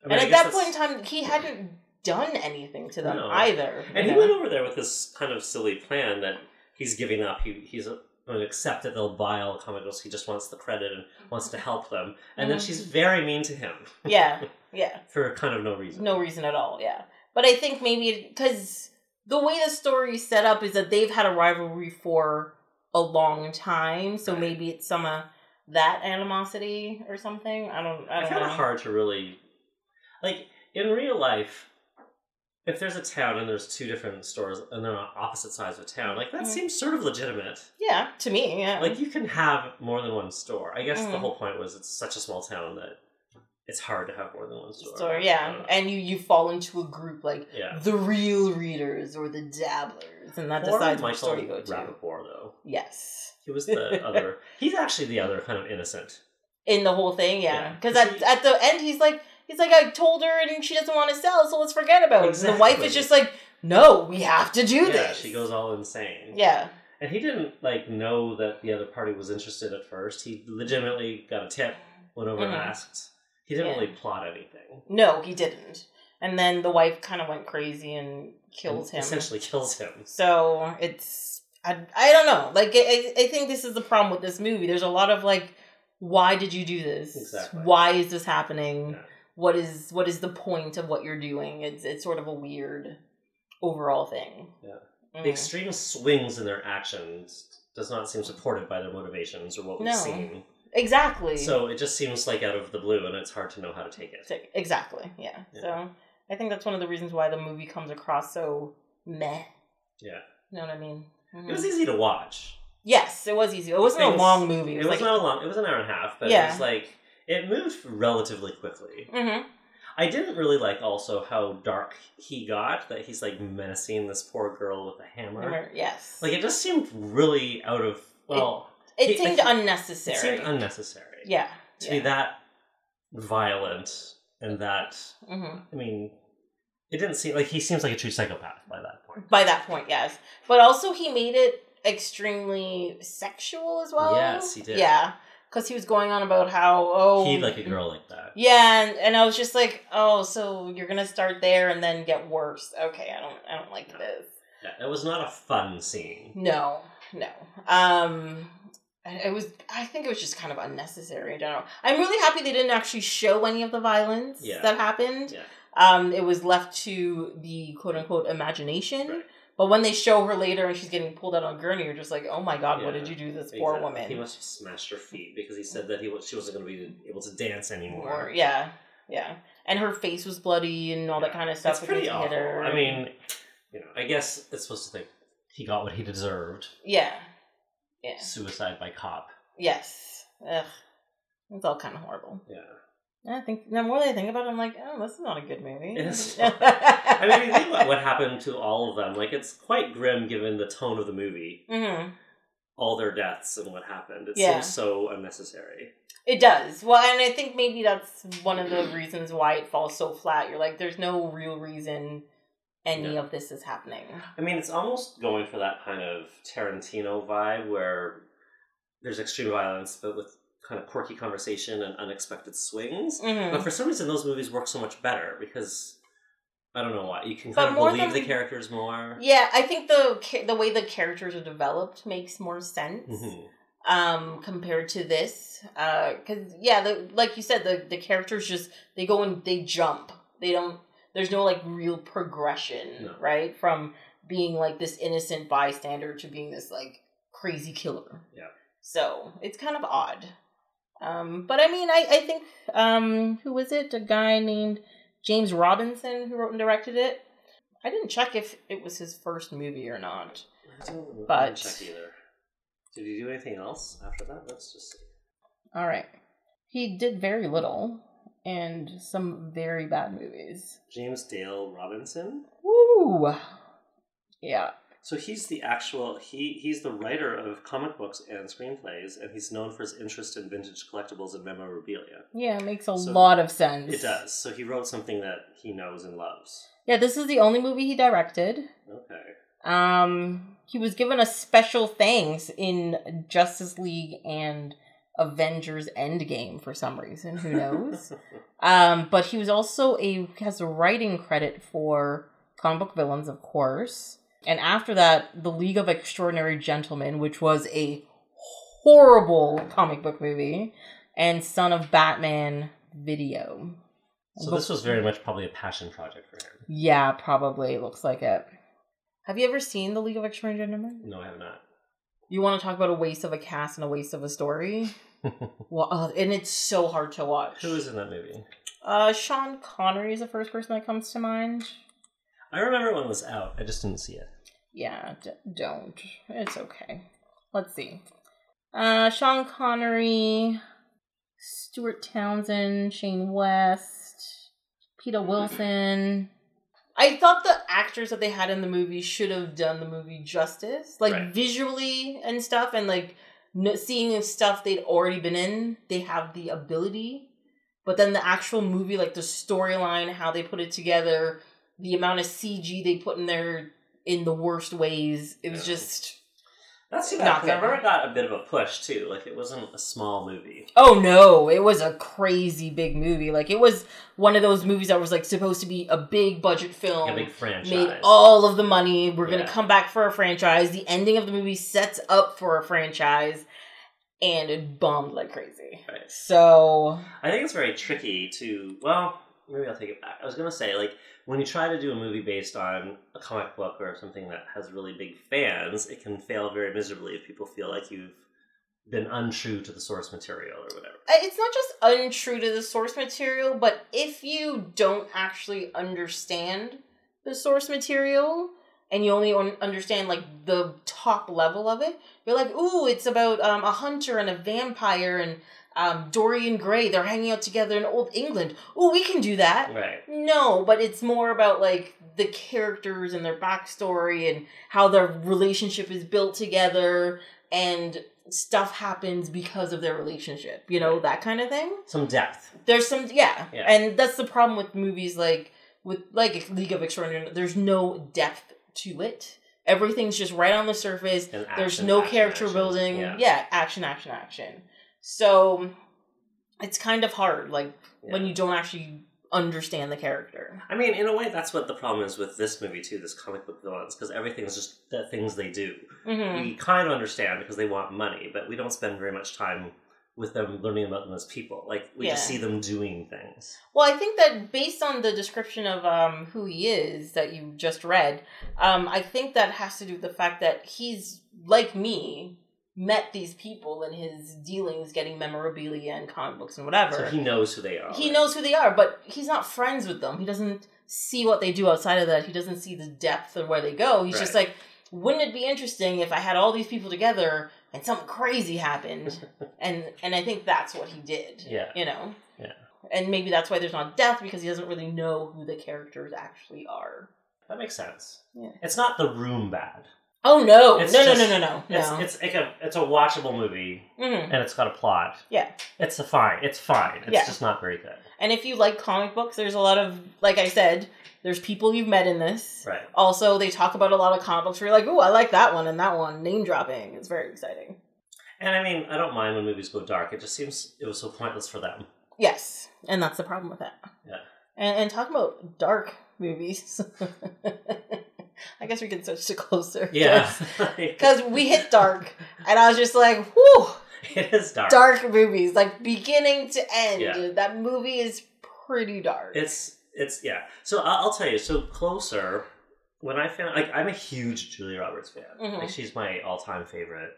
[SPEAKER 2] I mean,
[SPEAKER 1] and
[SPEAKER 2] I
[SPEAKER 1] at that point in time, he hadn't done anything to them
[SPEAKER 2] No.
[SPEAKER 1] either.
[SPEAKER 2] and he
[SPEAKER 1] know?
[SPEAKER 2] went over there with this kind of silly plan that he's giving up. He he's going to accept that they'll buy all the comic books. He just wants the credit and wants to help them. And then
[SPEAKER 1] Mhm.
[SPEAKER 2] she's very mean to him
[SPEAKER 1] Yeah, yeah.
[SPEAKER 2] for kind of no reason.
[SPEAKER 1] No reason at all, yeah. But I think maybe because the way the story is set up is that they've had a rivalry for a long time, so
[SPEAKER 2] Right.
[SPEAKER 1] maybe it's some of that animosity or something. I don't. I
[SPEAKER 2] It's
[SPEAKER 1] don't
[SPEAKER 2] kind of hard to really like in real life. If there's a town and there's two different stores and they're on opposite sides of town, like that
[SPEAKER 1] Mhm.
[SPEAKER 2] seems sort of legitimate.
[SPEAKER 1] Yeah, to me, yeah.
[SPEAKER 2] Like you can have more than one store. I guess the
[SPEAKER 1] Mhm.
[SPEAKER 2] whole point was it's such a small town that it's hard to have more than one store. I
[SPEAKER 1] yeah, and you you fall into a group like
[SPEAKER 2] yeah.
[SPEAKER 1] the real readers or the dabblers, and that
[SPEAKER 2] Poor
[SPEAKER 1] decides which
[SPEAKER 2] Michael
[SPEAKER 1] store you go to.
[SPEAKER 2] Rappaport, though.
[SPEAKER 1] Yes,
[SPEAKER 2] He was the other. He's actually the other kind of innocent.
[SPEAKER 1] in the whole thing, yeah.
[SPEAKER 2] Yeah,
[SPEAKER 1] at at the end, he's like. He's like, I told her and she doesn't want to sell, so let's forget about it. And the wife is just like, no, we have to do this.
[SPEAKER 2] Yeah,
[SPEAKER 1] this.
[SPEAKER 2] she goes all insane.
[SPEAKER 1] Yeah.
[SPEAKER 2] And he didn't like know that the other party was interested at first. He legitimately got a tip when over
[SPEAKER 1] Mhm.
[SPEAKER 2] asked. He didn't
[SPEAKER 1] Yeah.
[SPEAKER 2] really plot anything.
[SPEAKER 1] No, he didn't. And then the wife kind of went crazy and kills him.
[SPEAKER 2] Essentially kills him.
[SPEAKER 1] So it's I, I don't know. Like I, I think this is the problem with this movie. There's a lot of like, why did you do this?
[SPEAKER 2] Exactly.
[SPEAKER 1] Why is this happening?
[SPEAKER 2] Yeah.
[SPEAKER 1] What is what is the point of what you're doing? It's it's sort of a weird overall thing.
[SPEAKER 2] Yeah.
[SPEAKER 1] Mm.
[SPEAKER 2] The extreme swings in their actions does not seem supported by their motivations or what we've
[SPEAKER 1] No.
[SPEAKER 2] seen.
[SPEAKER 1] Exactly.
[SPEAKER 2] So it just seems like out of the blue, and it's hard to know how to take it.
[SPEAKER 1] exactly. Yeah.
[SPEAKER 2] Yeah.
[SPEAKER 1] So I think that's one of the reasons why the movie comes across so meh.
[SPEAKER 2] Yeah,
[SPEAKER 1] You know what I mean? Mhm.
[SPEAKER 2] it was easy to watch.
[SPEAKER 1] Yes, it was easy. It wasn't a long movie.
[SPEAKER 2] It
[SPEAKER 1] It
[SPEAKER 2] was,
[SPEAKER 1] was, like,
[SPEAKER 2] not a long. It was an hour and a half, but
[SPEAKER 1] Yeah.
[SPEAKER 2] it was like it moved relatively quickly.
[SPEAKER 1] Mhm.
[SPEAKER 2] I didn't really like also how dark he got. That he's like menacing this poor girl with a hammer.
[SPEAKER 1] Remember- Yes.
[SPEAKER 2] Like it just seemed really out of well.
[SPEAKER 1] it
[SPEAKER 2] he-
[SPEAKER 1] seemed
[SPEAKER 2] like,
[SPEAKER 1] unnecessary.
[SPEAKER 2] It seemed unnecessary.
[SPEAKER 1] yeah.
[SPEAKER 2] To
[SPEAKER 1] yeah.
[SPEAKER 2] be that violent and that
[SPEAKER 1] hmm
[SPEAKER 2] I mean, it didn't seem like he seems like a true psychopath by that point.
[SPEAKER 1] By that point, yes. But also, he made it extremely sexual as well.
[SPEAKER 2] Yes, he did.
[SPEAKER 1] Yeah, because he was going on about how oh
[SPEAKER 2] He'd like a girl like that.
[SPEAKER 1] Yeah, and, and I was just like, oh, so you're gonna start there and then get worse. Okay, I don't, I don't like
[SPEAKER 2] No.
[SPEAKER 1] this.
[SPEAKER 2] Yeah, it was not a fun scene.
[SPEAKER 1] No, no. Um, it was. I think it was just kind of unnecessary I don't know. I'm really happy they didn't actually show any of the violence
[SPEAKER 2] Yeah.
[SPEAKER 1] that happened.
[SPEAKER 2] Yeah.
[SPEAKER 1] Um, it was left to the quote unquote imagination.
[SPEAKER 2] Right.
[SPEAKER 1] But when they show her later and she's getting pulled out on gurney, you're just like, oh my god, what did you do to this poor woman?
[SPEAKER 2] He must have smashed her feet because he said that he was, she wasn't going to be able to dance anymore.
[SPEAKER 1] Or- yeah, yeah. And her face was bloody and all that kind of stuff.
[SPEAKER 2] It's pretty awful.
[SPEAKER 1] her.
[SPEAKER 2] I mean, you know, I guess it's supposed to think he got what he deserved.
[SPEAKER 1] yeah, yeah,
[SPEAKER 2] Suicide by cop.
[SPEAKER 1] yes. Ugh, it's all kind of horrible.
[SPEAKER 2] Yeah.
[SPEAKER 1] I think the more I think about it, I'm like, oh, this is not a good movie.
[SPEAKER 2] It's not. I mean, you think about what happened to all of them, like it's quite grim given the tone of the movie.
[SPEAKER 1] hmm
[SPEAKER 2] All their deaths and what happened. It
[SPEAKER 1] Yeah.
[SPEAKER 2] seems so unnecessary.
[SPEAKER 1] It does. Well, and I think maybe that's one of the reasons why it falls so flat. You're like, there's no real reason any of this is happening.
[SPEAKER 2] I mean, it's almost going for that kind of Tarantino vibe where there's extreme violence, but with kind of quirky conversation and unexpected swings.
[SPEAKER 1] hmm
[SPEAKER 2] But for some reason, those movies work so much better because I don't know why. You can
[SPEAKER 1] But
[SPEAKER 2] kind of believe
[SPEAKER 1] than-
[SPEAKER 2] the characters more.
[SPEAKER 1] Yeah, I think the the way the characters are developed makes more sense.
[SPEAKER 2] Mhm.
[SPEAKER 1] um compared to this because yeah the like you said the the characters just they go and they jump they don't there's no like real progression
[SPEAKER 2] No.
[SPEAKER 1] right from being like this innocent bystander to being this like crazy killer
[SPEAKER 2] Yeah.
[SPEAKER 1] so it's kind of odd um but i mean i i think um who was it a guy named james robinson who wrote and directed it i didn't check if it was his first movie or not
[SPEAKER 2] I don't
[SPEAKER 1] But-
[SPEAKER 2] check either. Did he do anything else after that? Let's just see.
[SPEAKER 1] All right. He did very little and some very bad movies.
[SPEAKER 2] James Dale Robinson.
[SPEAKER 1] Woo! Yeah.
[SPEAKER 2] So he's the actual he he's the writer of comic books and screenplays, and he's known for his interest in vintage collectibles and memorabilia.
[SPEAKER 1] Yeah, it makes a
[SPEAKER 2] So,
[SPEAKER 1] lot of sense.
[SPEAKER 2] It does. So he wrote something that he knows and loves.
[SPEAKER 1] Yeah, this is the only movie he directed.
[SPEAKER 2] Okay.
[SPEAKER 1] Um, he was given a special thanks in Justice League and Avengers Endgame for some reason. Who knows? um, but he was also a has a writing credit for comic book villains, of course. And after that, the League of Extraordinary Gentlemen, which was a horrible comic book movie, and Son of Batman video.
[SPEAKER 2] So this was very much probably a passion project for him.
[SPEAKER 1] Yeah, probably. It looks like it. Have you ever seen The League of Extraordinary Gentlemen?
[SPEAKER 2] No, I have not.
[SPEAKER 1] You want to talk about a waste of a cast and a waste of a story? well, uh, and it's so hard to watch.
[SPEAKER 2] Who is in that movie?
[SPEAKER 1] Uh, Sean Connery is the first person that comes to mind.
[SPEAKER 2] I remember when it was out. I just didn't see it.
[SPEAKER 1] Yeah, d- don't. It's okay. Let's see. Uh, Sean Connery, Stuart Townsend, Shane West, Peter Wilson. I thought the actors that they had in the movie should have done the movie justice, like
[SPEAKER 2] Right.
[SPEAKER 1] visually and stuff, and like n- seeing stuff they'd already been in. They have the ability, but then the actual movie, like the storyline, how they put it together, the amount of CG they put in there in the worst ways, it was
[SPEAKER 2] Yeah.
[SPEAKER 1] just
[SPEAKER 2] That's too
[SPEAKER 1] Not
[SPEAKER 2] bad. 'cause
[SPEAKER 1] good.
[SPEAKER 2] I remember it got a bit of a push too. Like it wasn't a small movie.
[SPEAKER 1] Oh no, it was a crazy big movie. Like it was one of those movies that was like supposed to be a big budget film.
[SPEAKER 2] Like a big franchise.
[SPEAKER 1] made all of the money. We're gonna
[SPEAKER 2] Yeah.
[SPEAKER 1] come back for a franchise. The ending of the movie sets up for a franchise and it bombed like crazy.
[SPEAKER 2] Right.
[SPEAKER 1] So
[SPEAKER 2] I think it's very tricky to. Well, maybe I'll take it back. I was gonna say like when you try to do a movie based on a comic book or something that has really big fans, it can fail very miserably if people feel like you've been untrue to the source material or whatever.
[SPEAKER 1] uh, it's not just untrue to the source material, but if you don't actually understand the source material and you only understand like the top level of it, you're like, ooh, it's about um, a hunter and a vampire and um, Dorian Gray. They're hanging out together in old England. Oh, we can do that.
[SPEAKER 2] Right.
[SPEAKER 1] No, but it's more about like the characters and their backstory and how their relationship is built together and stuff happens because of their relationship, you know, that kind of thing.
[SPEAKER 2] Some depth.
[SPEAKER 1] There's some yeah.
[SPEAKER 2] Yeah.
[SPEAKER 1] And that's the problem with movies like with like League of Extraordinary there's no depth to it. Everything's just right on the surface.
[SPEAKER 2] And
[SPEAKER 1] there's no
[SPEAKER 2] action,
[SPEAKER 1] character
[SPEAKER 2] action.
[SPEAKER 1] building.
[SPEAKER 2] Yeah.
[SPEAKER 1] Yeah. action, action, action. So it's kind of hard, like when you don't actually understand the character.
[SPEAKER 2] I mean, in a way, that's what the problem is with this movie too. This comic book villains, because everything's just the things they do.
[SPEAKER 1] Mm-hmm.
[SPEAKER 2] We kind of understand because they want money, but we don't spend very much time with them learning about them as people. Like we just see them doing things.
[SPEAKER 1] Well, I think that based on the description of um, who he is that you just read, um, I think that has to do with the fact that he's like me, met these people in his dealings, getting memorabilia and comic books and whatever.
[SPEAKER 2] So he knows who they are.
[SPEAKER 1] he knows who they are, but he's not friends with them. He doesn't see what they do outside of that. He doesn't see the depth of where they go. He's just like, wouldn't it be interesting if I had all these people together and something crazy happened? and and I think that's what he did.
[SPEAKER 2] Yeah.
[SPEAKER 1] You know.
[SPEAKER 2] Yeah.
[SPEAKER 1] And maybe that's why there's not death because he doesn't really know who the characters actually are.
[SPEAKER 2] That makes sense.
[SPEAKER 1] Yeah.
[SPEAKER 2] It's not the room bad.
[SPEAKER 1] Oh no!
[SPEAKER 2] It's
[SPEAKER 1] no,
[SPEAKER 2] just-
[SPEAKER 1] no! No! No! No!
[SPEAKER 2] It's
[SPEAKER 1] No.
[SPEAKER 2] it's like a it's a watchable movie
[SPEAKER 1] Mhm.
[SPEAKER 2] and it's got a plot.
[SPEAKER 1] Yeah.
[SPEAKER 2] It's a fine. It's fine. It's
[SPEAKER 1] Yeah.
[SPEAKER 2] just not very good.
[SPEAKER 1] And if you like comic books, there's a lot of like I said, there's people you've met in this.
[SPEAKER 2] Right.
[SPEAKER 1] Also, they talk about a lot of comic books where you're like, "Ooh, I like that one and that one." Name dropping. It's very exciting.
[SPEAKER 2] And I mean, I don't mind when movies go dark. It just seems it was so pointless for them.
[SPEAKER 1] Yes, and that's the problem with that.
[SPEAKER 2] Yeah.
[SPEAKER 1] And, and talking about dark movies, I guess we can switch to closer.
[SPEAKER 2] Yeah.
[SPEAKER 1] Because we hit dark, and I was just like, "Whew."
[SPEAKER 2] it is dark.
[SPEAKER 1] dark movies, like beginning to end.
[SPEAKER 2] Yeah.
[SPEAKER 1] That movie is pretty dark.
[SPEAKER 2] It's it's yeah. So I'll tell you. So closer. When I found like I'm a huge Julia Roberts fan.
[SPEAKER 1] Mhm.
[SPEAKER 2] Like she's my all time favorite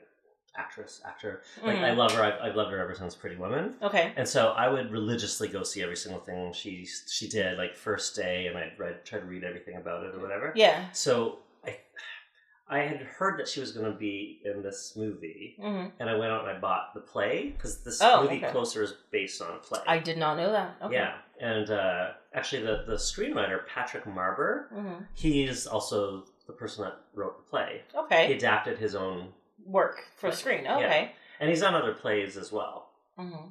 [SPEAKER 2] actress actor. Like
[SPEAKER 1] Mhm.
[SPEAKER 2] I love her. I've, I've loved her ever since Pretty Woman.
[SPEAKER 1] okay.
[SPEAKER 2] And so I would religiously go see every single thing she she did, like first day, and I'd read try to read everything about it or whatever.
[SPEAKER 1] Yeah.
[SPEAKER 2] So I I had heard that she was going to be in this movie,
[SPEAKER 1] hmm
[SPEAKER 2] and I went out and I bought the play because this
[SPEAKER 1] Oh,
[SPEAKER 2] movie
[SPEAKER 1] okay.
[SPEAKER 2] Closer is based on a play.
[SPEAKER 1] I did not know that. Okay.
[SPEAKER 2] Yeah, and uh, actually, the the screenwriter Patrick Marber,
[SPEAKER 1] hmm
[SPEAKER 2] he is also the person that wrote the play.
[SPEAKER 1] Okay, he
[SPEAKER 2] adapted his own,
[SPEAKER 1] Work for
[SPEAKER 2] Right.
[SPEAKER 1] screen.
[SPEAKER 2] Yeah.
[SPEAKER 1] Okay.
[SPEAKER 2] and he's done other plays as well.
[SPEAKER 1] hmm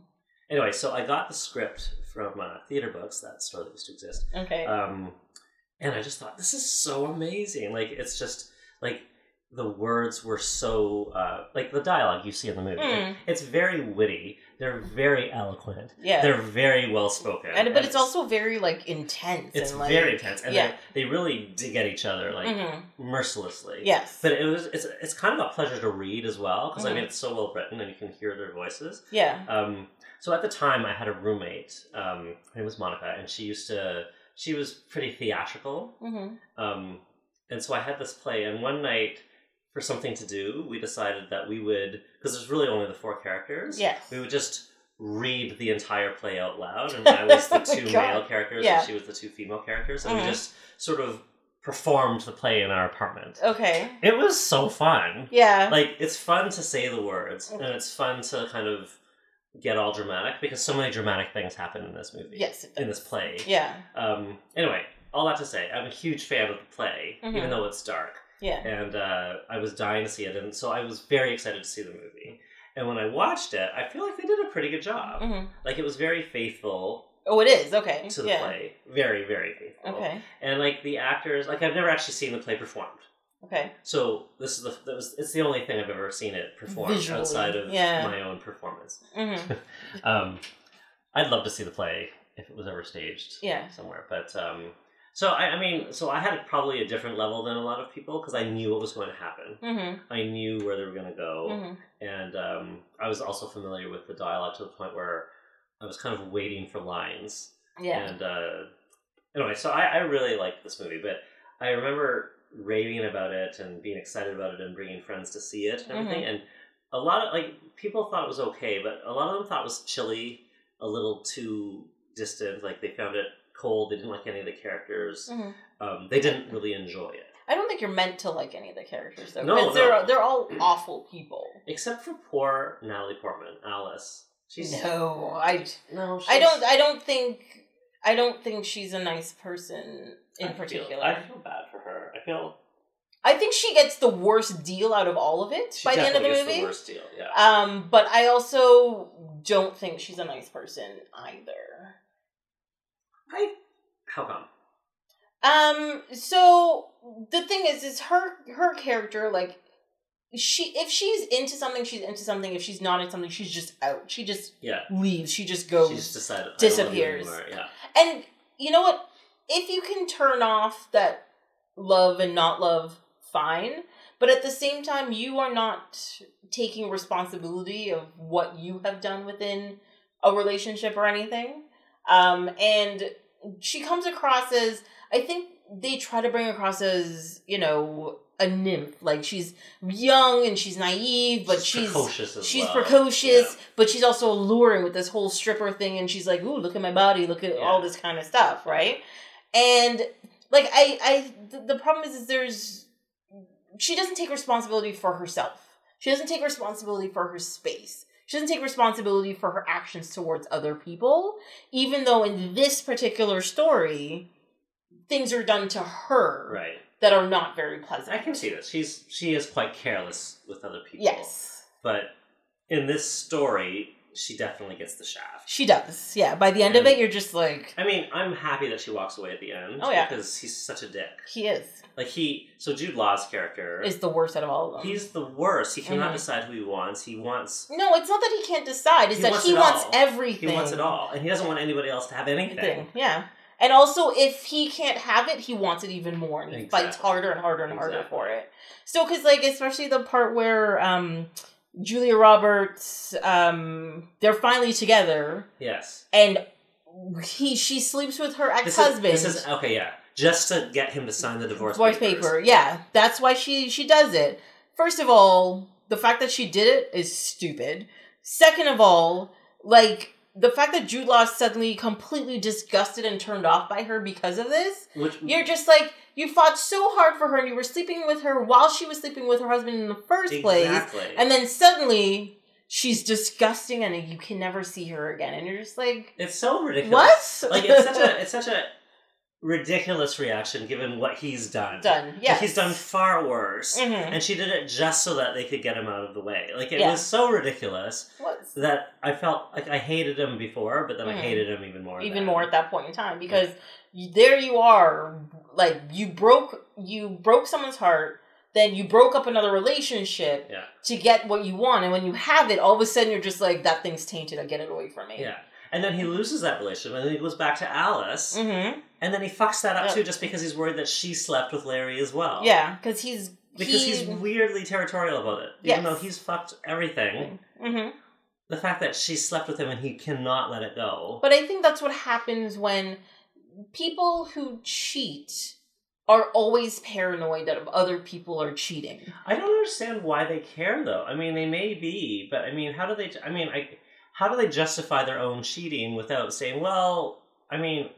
[SPEAKER 2] Anyway, so I got the script from uh, Theater Books, that store that used to exist,
[SPEAKER 1] Okay.
[SPEAKER 2] um, and I just thought this is so amazing. Like it's just like the words were so uh, like the dialogue you see in the movie.
[SPEAKER 1] Mm.
[SPEAKER 2] It's very witty. They're very eloquent.
[SPEAKER 1] Yeah.
[SPEAKER 2] They're very well spoken.
[SPEAKER 1] and but it's also very like intense.
[SPEAKER 2] it's
[SPEAKER 1] and, like,
[SPEAKER 2] very intense, and
[SPEAKER 1] yeah.
[SPEAKER 2] they, they really dig at each other like
[SPEAKER 1] Mhm.
[SPEAKER 2] mercilessly.
[SPEAKER 1] Yes.
[SPEAKER 2] But it was it's it's kind of a pleasure to read as well because I
[SPEAKER 1] Mhm.
[SPEAKER 2] mean it's so well written and you can hear their voices.
[SPEAKER 1] yeah.
[SPEAKER 2] Um, so at the time, I had a roommate. Um, her name was Monica, and she used to. She was pretty theatrical,
[SPEAKER 1] Mm-hmm.
[SPEAKER 2] um, and so I had this play. And one night, for something to do, we decided that we would because there's really only the four characters.
[SPEAKER 1] Yes.
[SPEAKER 2] we would just read the entire play out loud, and I was the
[SPEAKER 1] Oh
[SPEAKER 2] two
[SPEAKER 1] God.
[SPEAKER 2] male characters,
[SPEAKER 1] Yeah.
[SPEAKER 2] and she was the two female characters, and
[SPEAKER 1] Mhm.
[SPEAKER 2] we just sort of performed the play in our apartment.
[SPEAKER 1] Okay.
[SPEAKER 2] It was so fun
[SPEAKER 1] Yeah.
[SPEAKER 2] like it's fun to say the words and it's fun to kind of get all dramatic because so many dramatic things happen in this movie
[SPEAKER 1] yes.
[SPEAKER 2] In this play
[SPEAKER 1] Yeah.
[SPEAKER 2] um anyway all that to say i'm a huge fan of the play
[SPEAKER 1] Mhm.
[SPEAKER 2] even though it's dark
[SPEAKER 1] Yeah.
[SPEAKER 2] and uh, i was dying to see it and so i was very excited to see the movie and when i watched it i feel like they did a pretty good job
[SPEAKER 1] hmm
[SPEAKER 2] like it was very faithful
[SPEAKER 1] Oh, it is. Okay.
[SPEAKER 2] to the
[SPEAKER 1] yeah.
[SPEAKER 2] play very very faithful
[SPEAKER 1] Okay.
[SPEAKER 2] and like the actors like i've never actually seen the play performed
[SPEAKER 1] Okay.
[SPEAKER 2] so this is the that was, it's the only thing I've ever seen it performed
[SPEAKER 1] Visually,
[SPEAKER 2] outside of
[SPEAKER 1] yeah.
[SPEAKER 2] my own performance.
[SPEAKER 1] hmm
[SPEAKER 2] Um, I'd love to see the play if it was ever staged
[SPEAKER 1] Yeah.
[SPEAKER 2] somewhere. But um, so I, I mean, so I had probably a different level than a lot of people because I knew what was going to happen.
[SPEAKER 1] hmm
[SPEAKER 2] I knew where they were going to go,
[SPEAKER 1] hmm
[SPEAKER 2] and um, I was also familiar with the dialogue to the point where I was kind of waiting for lines.
[SPEAKER 1] Yeah.
[SPEAKER 2] And uh, anyway, so I, I really liked this movie, but I remember raving about it and being excited about it and bringing friends to see it and everything. And a lot of like people thought it was okay, but a lot of them thought it was chilly, a little too distant. Like they found it cold. They didn't like any of the characters.
[SPEAKER 1] hmm
[SPEAKER 2] Um, they didn't really enjoy it,
[SPEAKER 1] I don't think you're meant to like any of the characters though.
[SPEAKER 2] No,
[SPEAKER 1] 'cause they're they're all awful people.
[SPEAKER 2] except for poor Natalie Portman, Alice. She's
[SPEAKER 1] No, I
[SPEAKER 2] no.
[SPEAKER 1] I
[SPEAKER 2] she's-
[SPEAKER 1] don't I don't think I don't think she's a nice person in
[SPEAKER 2] I feel-
[SPEAKER 1] particular.
[SPEAKER 2] I feel bad for her. I feel
[SPEAKER 1] I think she gets the worst deal out of all of it
[SPEAKER 2] she
[SPEAKER 1] by the end of the
[SPEAKER 2] definitely gets
[SPEAKER 1] movie.
[SPEAKER 2] worst deal. Yeah.
[SPEAKER 1] Um, but I also don't think she's a nice person either.
[SPEAKER 2] I how come?
[SPEAKER 1] Um, so the thing is, is her her character like she if she's into something, she's into something. If she's not into something, she's just out. She just
[SPEAKER 2] Yeah.
[SPEAKER 1] leaves. She just goes.
[SPEAKER 2] She just decided
[SPEAKER 1] disappears.
[SPEAKER 2] anymore.
[SPEAKER 1] And you know what? If you can turn off that love and not love, fine. But at the same time, you are not taking responsibility of what you have done within a relationship or anything. Um, and she comes across as, I think they try to bring across as, you know, a nymph. Like she's young and she's naive, but she's
[SPEAKER 2] precocious as
[SPEAKER 1] she's
[SPEAKER 2] well.
[SPEAKER 1] precocious, but she's also alluring with this whole stripper thing, and she's like, "Ooh, look at my body, look at
[SPEAKER 2] Yeah.
[SPEAKER 1] all this kind of stuff," right? And like, I, I, th- the problem is, is there's she doesn't take responsibility for herself. She doesn't take responsibility for her space. She doesn't take responsibility for her actions towards other people, even though in this particular story, things are done to her
[SPEAKER 2] Right.
[SPEAKER 1] that are not very pleasant.
[SPEAKER 2] I can see this. She's she is quite careless with other people.
[SPEAKER 1] Yes.
[SPEAKER 2] But in this story, she definitely gets the shaft.
[SPEAKER 1] She does. Yeah. By the end of it, you're just like,
[SPEAKER 2] I mean, I'm happy that she walks away at the end.
[SPEAKER 1] Oh, yeah.
[SPEAKER 2] Because he's such a dick.
[SPEAKER 1] he is.
[SPEAKER 2] Like he so Jude Law's character
[SPEAKER 1] Is the worst out of all of them.
[SPEAKER 2] he's the worst. He cannot
[SPEAKER 1] Mhm.
[SPEAKER 2] decide who he wants. He wants
[SPEAKER 1] no, it's not that he can't decide. It's
[SPEAKER 2] He
[SPEAKER 1] that
[SPEAKER 2] wants
[SPEAKER 1] he wants
[SPEAKER 2] all.
[SPEAKER 1] everything.
[SPEAKER 2] he wants it all. And he doesn't want anybody else to have anything.
[SPEAKER 1] Thing. Yeah. And also, if he can't have it, he wants it even more, and he fights harder and harder and harder for it. So, because like, especially the part where um, Julia Roberts, um, they're finally together,
[SPEAKER 2] Yes.
[SPEAKER 1] and he she sleeps with her ex husband.
[SPEAKER 2] is, this is okay, yeah. Just to get him to sign the divorce,
[SPEAKER 1] divorce paper. Yeah, that's why she she does it. First of all, the fact that she did it is stupid. Second of all, like the fact that Jude Law is suddenly completely disgusted and turned off by her because of this,
[SPEAKER 2] Which
[SPEAKER 1] you're just like you fought so hard for her and you were sleeping with her while she was sleeping with her husband in the first place,
[SPEAKER 2] exactly.
[SPEAKER 1] and then suddenly she's disgusting and you can never see her again, and you're just like,
[SPEAKER 2] it's so ridiculous.
[SPEAKER 1] what?
[SPEAKER 2] Like it's such a it's such a ridiculous reaction given what he's done.
[SPEAKER 1] done.
[SPEAKER 2] Like,
[SPEAKER 1] Yeah,
[SPEAKER 2] he's done far worse.
[SPEAKER 1] hmm
[SPEAKER 2] And she did it just so that they could get him out of the way. Like it
[SPEAKER 1] Yeah.
[SPEAKER 2] was so ridiculous
[SPEAKER 1] Was
[SPEAKER 2] that I felt like I hated him before, but then I
[SPEAKER 1] Mhm.
[SPEAKER 2] hated him even more.
[SPEAKER 1] even
[SPEAKER 2] then.
[SPEAKER 1] more at that point in time because you, there you are like you broke you broke someone's heart then you broke up another relationship
[SPEAKER 2] Yeah.
[SPEAKER 1] to get what you want, and when you have it, all of a sudden you're just like, that thing's tainted. I get it away from me.
[SPEAKER 2] Yeah. And then he loses that relationship, and then he goes back to Alice,
[SPEAKER 1] Mm-hmm.
[SPEAKER 2] and then he fucks that up
[SPEAKER 1] Yep.
[SPEAKER 2] too, just because he's worried that she slept with Larry as well.
[SPEAKER 1] Yeah, because he's
[SPEAKER 2] Because
[SPEAKER 1] he,
[SPEAKER 2] he's weirdly territorial about it.
[SPEAKER 1] Yes.
[SPEAKER 2] Even though he's fucked everything,
[SPEAKER 1] hmm
[SPEAKER 2] the fact that she slept with him and he cannot let it go.
[SPEAKER 1] But I think that's what happens when people who cheat are always paranoid that other people are cheating.
[SPEAKER 2] I don't understand why they care though. I mean, they may be, but I mean, how do they? I mean, I how do they justify their own cheating without saying, "Well, I mean,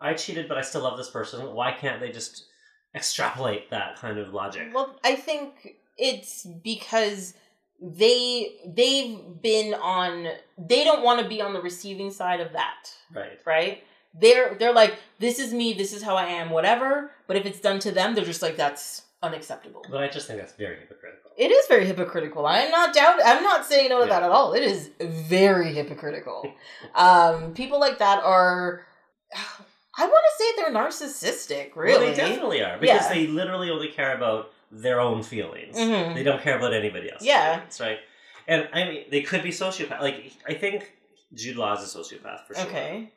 [SPEAKER 2] I cheated, but I still love this person. Why can't they just extrapolate that kind of logic?"
[SPEAKER 1] Well, I think it's because they they've been on they don't want to be on the receiving side of that,
[SPEAKER 2] Right.
[SPEAKER 1] right? They're they're like this is me, this is how I am, whatever, but if it's done to them, they're just like that's unacceptable.
[SPEAKER 2] But I just think that's very hypocritical.
[SPEAKER 1] It is very hypocritical. I'm not doubt. I'm not saying no to that at all. It is very hypocritical. um, people like that are. I want to say they're narcissistic. Really,
[SPEAKER 2] Well, they definitely are because
[SPEAKER 1] Yeah.
[SPEAKER 2] they literally only care about their own feelings.
[SPEAKER 1] Mhm.
[SPEAKER 2] They don't care about anybody else.
[SPEAKER 1] Yeah.
[SPEAKER 2] feelings, right? And I mean, they could be sociopath. Like I think Jude Law is a sociopath for sure.
[SPEAKER 1] Okay.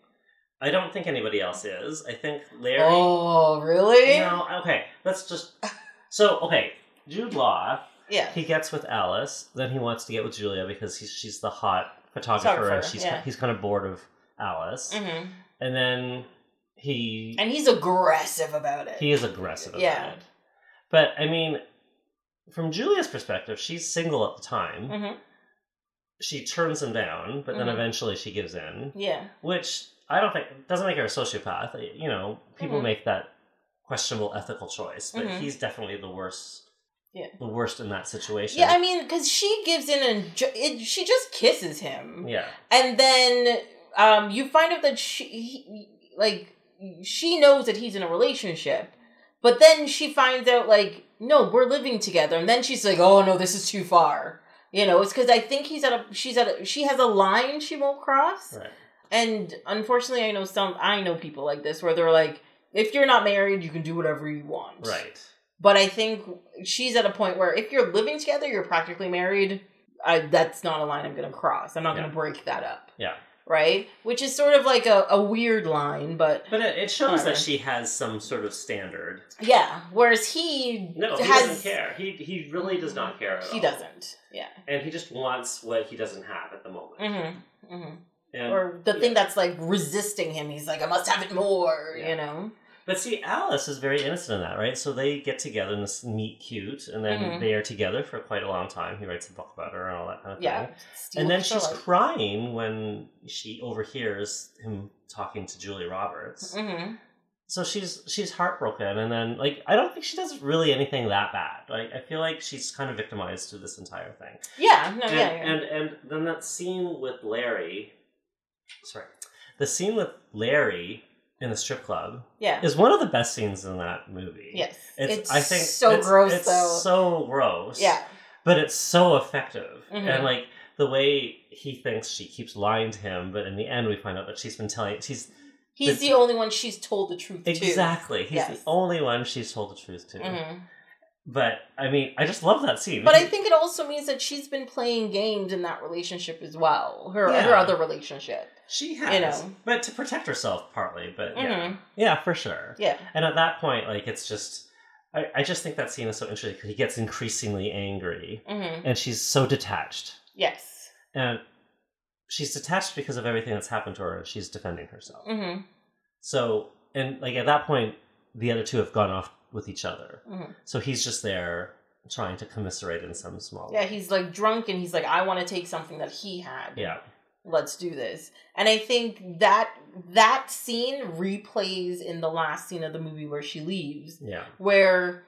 [SPEAKER 2] I don't think anybody else is. I think Larry.
[SPEAKER 1] Oh, really?
[SPEAKER 2] No, okay. Let's just. So okay, Jude Law.
[SPEAKER 1] Yeah.
[SPEAKER 2] He gets with Alice. Then he wants to get with Julia because he's she's the hot photographer, and she's
[SPEAKER 1] yeah.
[SPEAKER 2] he's kind of bored of Alice.
[SPEAKER 1] Mm-hmm.
[SPEAKER 2] And then he
[SPEAKER 1] And he's aggressive about it.
[SPEAKER 2] he is aggressive about
[SPEAKER 1] Yeah.
[SPEAKER 2] it. But I mean, from Julia's perspective, she's single at the time.
[SPEAKER 1] Mm-hmm.
[SPEAKER 2] She turns him down, but then
[SPEAKER 1] Mhm.
[SPEAKER 2] eventually she gives in,
[SPEAKER 1] Yeah.
[SPEAKER 2] which I don't think doesn't make her a sociopath. You know, people
[SPEAKER 1] Mhm.
[SPEAKER 2] make that questionable ethical choice, but
[SPEAKER 1] Mhm.
[SPEAKER 2] he's definitely the worst.
[SPEAKER 1] Yeah.
[SPEAKER 2] the worst in that situation.
[SPEAKER 1] Yeah, I mean, because she gives in and ju- it, she just kisses him.
[SPEAKER 2] yeah,
[SPEAKER 1] and then um, you find out that she he, like she knows that he's in a relationship but then she finds out like no we're living together and then she's like oh no this is too far you know it's because i think he's at a she's at a she has a line she won't cross
[SPEAKER 2] right.
[SPEAKER 1] And unfortunately i know some i know people like this where they're like if you're not married you can do whatever you want
[SPEAKER 2] Right.
[SPEAKER 1] but i think she's at a point where if you're living together you're practically married I, that's not a line i'm gonna cross i'm not
[SPEAKER 2] Yeah.
[SPEAKER 1] gonna break that up
[SPEAKER 2] Yeah.
[SPEAKER 1] right? Which is sort of like a, a weird line, but
[SPEAKER 2] But it, it shows
[SPEAKER 1] Whatever.
[SPEAKER 2] that she has some sort of standard.
[SPEAKER 1] yeah. Whereas he
[SPEAKER 2] No, he
[SPEAKER 1] has
[SPEAKER 2] doesn't care. He he really does not care at all.
[SPEAKER 1] He doesn't. Yeah.
[SPEAKER 2] and he just wants what he doesn't have at the moment.
[SPEAKER 1] Mm-hmm. Mm-hmm.
[SPEAKER 2] And,
[SPEAKER 1] Or the
[SPEAKER 2] yeah.
[SPEAKER 1] thing that's like resisting him. He's like, I must have it more.
[SPEAKER 2] Yeah.
[SPEAKER 1] You know.
[SPEAKER 2] But see, Alice is very innocent in that, right? So they get together in this meet cute, and then
[SPEAKER 1] Mhm.
[SPEAKER 2] they are together for quite a long time. He writes a book about her and all that kind of
[SPEAKER 1] Yeah.
[SPEAKER 2] thing.
[SPEAKER 1] Steal
[SPEAKER 2] And then she's crying when she overhears him talking to Julia Roberts.
[SPEAKER 1] Mhm.
[SPEAKER 2] So she's she's heartbroken, and then like I don't think she does really anything that bad. Like I feel like she's kind of victimized through this entire thing.
[SPEAKER 1] Yeah. No.
[SPEAKER 2] and,
[SPEAKER 1] yeah. yeah.
[SPEAKER 2] and and then that scene with Larry, sorry, the scene with Larry in the strip club
[SPEAKER 1] yeah.
[SPEAKER 2] is one of the best scenes in that movie.
[SPEAKER 1] Yes.
[SPEAKER 2] It's,
[SPEAKER 1] It's
[SPEAKER 2] I think
[SPEAKER 1] so
[SPEAKER 2] it's-
[SPEAKER 1] gross
[SPEAKER 2] it's
[SPEAKER 1] though.
[SPEAKER 2] so gross.
[SPEAKER 1] yeah.
[SPEAKER 2] but it's so effective,
[SPEAKER 1] Mhm.
[SPEAKER 2] and like the way he thinks she keeps lying to him, but in the end we find out that she's been telling she's
[SPEAKER 1] He's
[SPEAKER 2] the-
[SPEAKER 1] the only one she's told the truth to.
[SPEAKER 2] exactly he's
[SPEAKER 1] Yes.
[SPEAKER 2] the only one she's told the truth to.
[SPEAKER 1] Mhm.
[SPEAKER 2] But I mean, I just love that scene.
[SPEAKER 1] But I think it also means that she's been playing games in that relationship as well. Her
[SPEAKER 2] Yeah.
[SPEAKER 1] her other relationship.
[SPEAKER 2] She has,
[SPEAKER 1] you know.
[SPEAKER 2] but to protect herself partly. But yeah,
[SPEAKER 1] Mhm.
[SPEAKER 2] yeah, for sure.
[SPEAKER 1] Yeah.
[SPEAKER 2] And at that point, like it's just, I, I just think that scene is so interesting because he gets increasingly angry,
[SPEAKER 1] hmm
[SPEAKER 2] and she's so detached,
[SPEAKER 1] Yes.
[SPEAKER 2] and she's detached because of everything that's happened to her, and she's defending herself.
[SPEAKER 1] hmm
[SPEAKER 2] So, and like at that point, the other two have gone off with each other,
[SPEAKER 1] hmm
[SPEAKER 2] so he's just there trying to commiserate in some small
[SPEAKER 1] Yeah,
[SPEAKER 2] way.
[SPEAKER 1] he's like drunk and he's like, I want to take something that he had.
[SPEAKER 2] Yeah,
[SPEAKER 1] Let's do this. And I think that that scene replays in the last scene of the movie where she leaves,
[SPEAKER 2] yeah,
[SPEAKER 1] where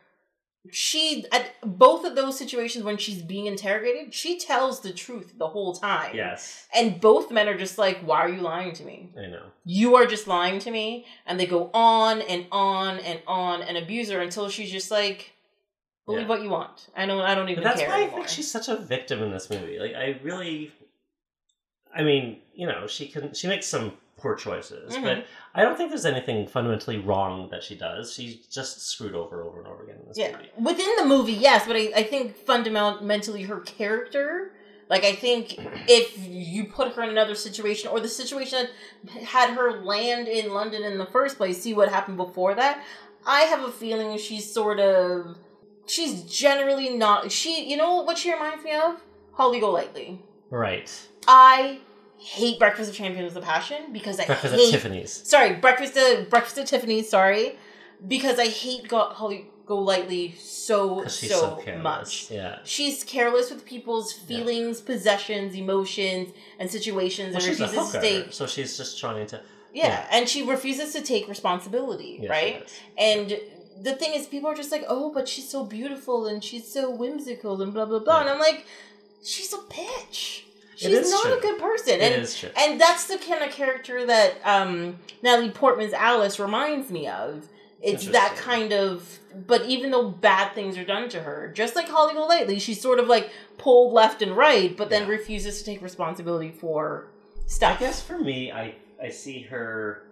[SPEAKER 1] she at both of those situations when she's being interrogated, she tells the truth the whole time.
[SPEAKER 2] yes,
[SPEAKER 1] And both men are just like, Why are you lying to me?
[SPEAKER 2] I know.
[SPEAKER 1] You are just lying to me. And they go on and on and on and abuse her until she's just like, Believe
[SPEAKER 2] Yeah.
[SPEAKER 1] what you want. I don't I don't even
[SPEAKER 2] But that's
[SPEAKER 1] care
[SPEAKER 2] why I think she's such a victim in this movie. Like I really, I mean, you know, she can she makes some poor choices.
[SPEAKER 1] Mhm.
[SPEAKER 2] But I don't think there's anything fundamentally wrong that she does. She's just screwed over over and over again in this
[SPEAKER 1] Yeah,
[SPEAKER 2] movie.
[SPEAKER 1] within the movie, yes, but I, I think fundamentally her character, like I think if you put her in another situation or the situation had her land in London in the first place, see what happened before that. I have a feeling she's sort of, she's generally not. She, you know what she reminds me of? Holly Golightly.
[SPEAKER 2] Right.
[SPEAKER 1] I hate Breakfast of Champions with a Passion because I
[SPEAKER 2] Breakfast
[SPEAKER 1] hate
[SPEAKER 2] at Tiffany's.
[SPEAKER 1] sorry, breakfast at breakfast at Tiffany's. Sorry, because I hate Go, Holly Golightly so
[SPEAKER 2] 'Cause she's
[SPEAKER 1] so,
[SPEAKER 2] so
[SPEAKER 1] much.
[SPEAKER 2] Yeah.
[SPEAKER 1] She's careless with people's feelings, possessions, emotions, and situations,
[SPEAKER 2] Well,
[SPEAKER 1] and
[SPEAKER 2] she's a
[SPEAKER 1] refuses to take.
[SPEAKER 2] so she's just trying to.
[SPEAKER 1] Yeah,
[SPEAKER 2] yeah.
[SPEAKER 1] and she refuses to take responsibility,
[SPEAKER 2] Yeah,
[SPEAKER 1] right? And the thing is, people are just like, "Oh, but she's so beautiful and she's so whimsical and blah blah blah,"
[SPEAKER 2] Yeah.
[SPEAKER 1] and I'm like, "She's a bitch. She's not
[SPEAKER 2] true.
[SPEAKER 1] a good person."
[SPEAKER 2] It
[SPEAKER 1] and
[SPEAKER 2] is true.
[SPEAKER 1] and that's the kind of character that um, Natalie Portman's Alice reminds me of. It's that kind of, but even though bad things are done to her, just like Holly Golightly, she's sort of like pulled left and right, but then
[SPEAKER 2] Yeah.
[SPEAKER 1] refuses to take responsibility for stuff.
[SPEAKER 2] I guess for me, I I see her.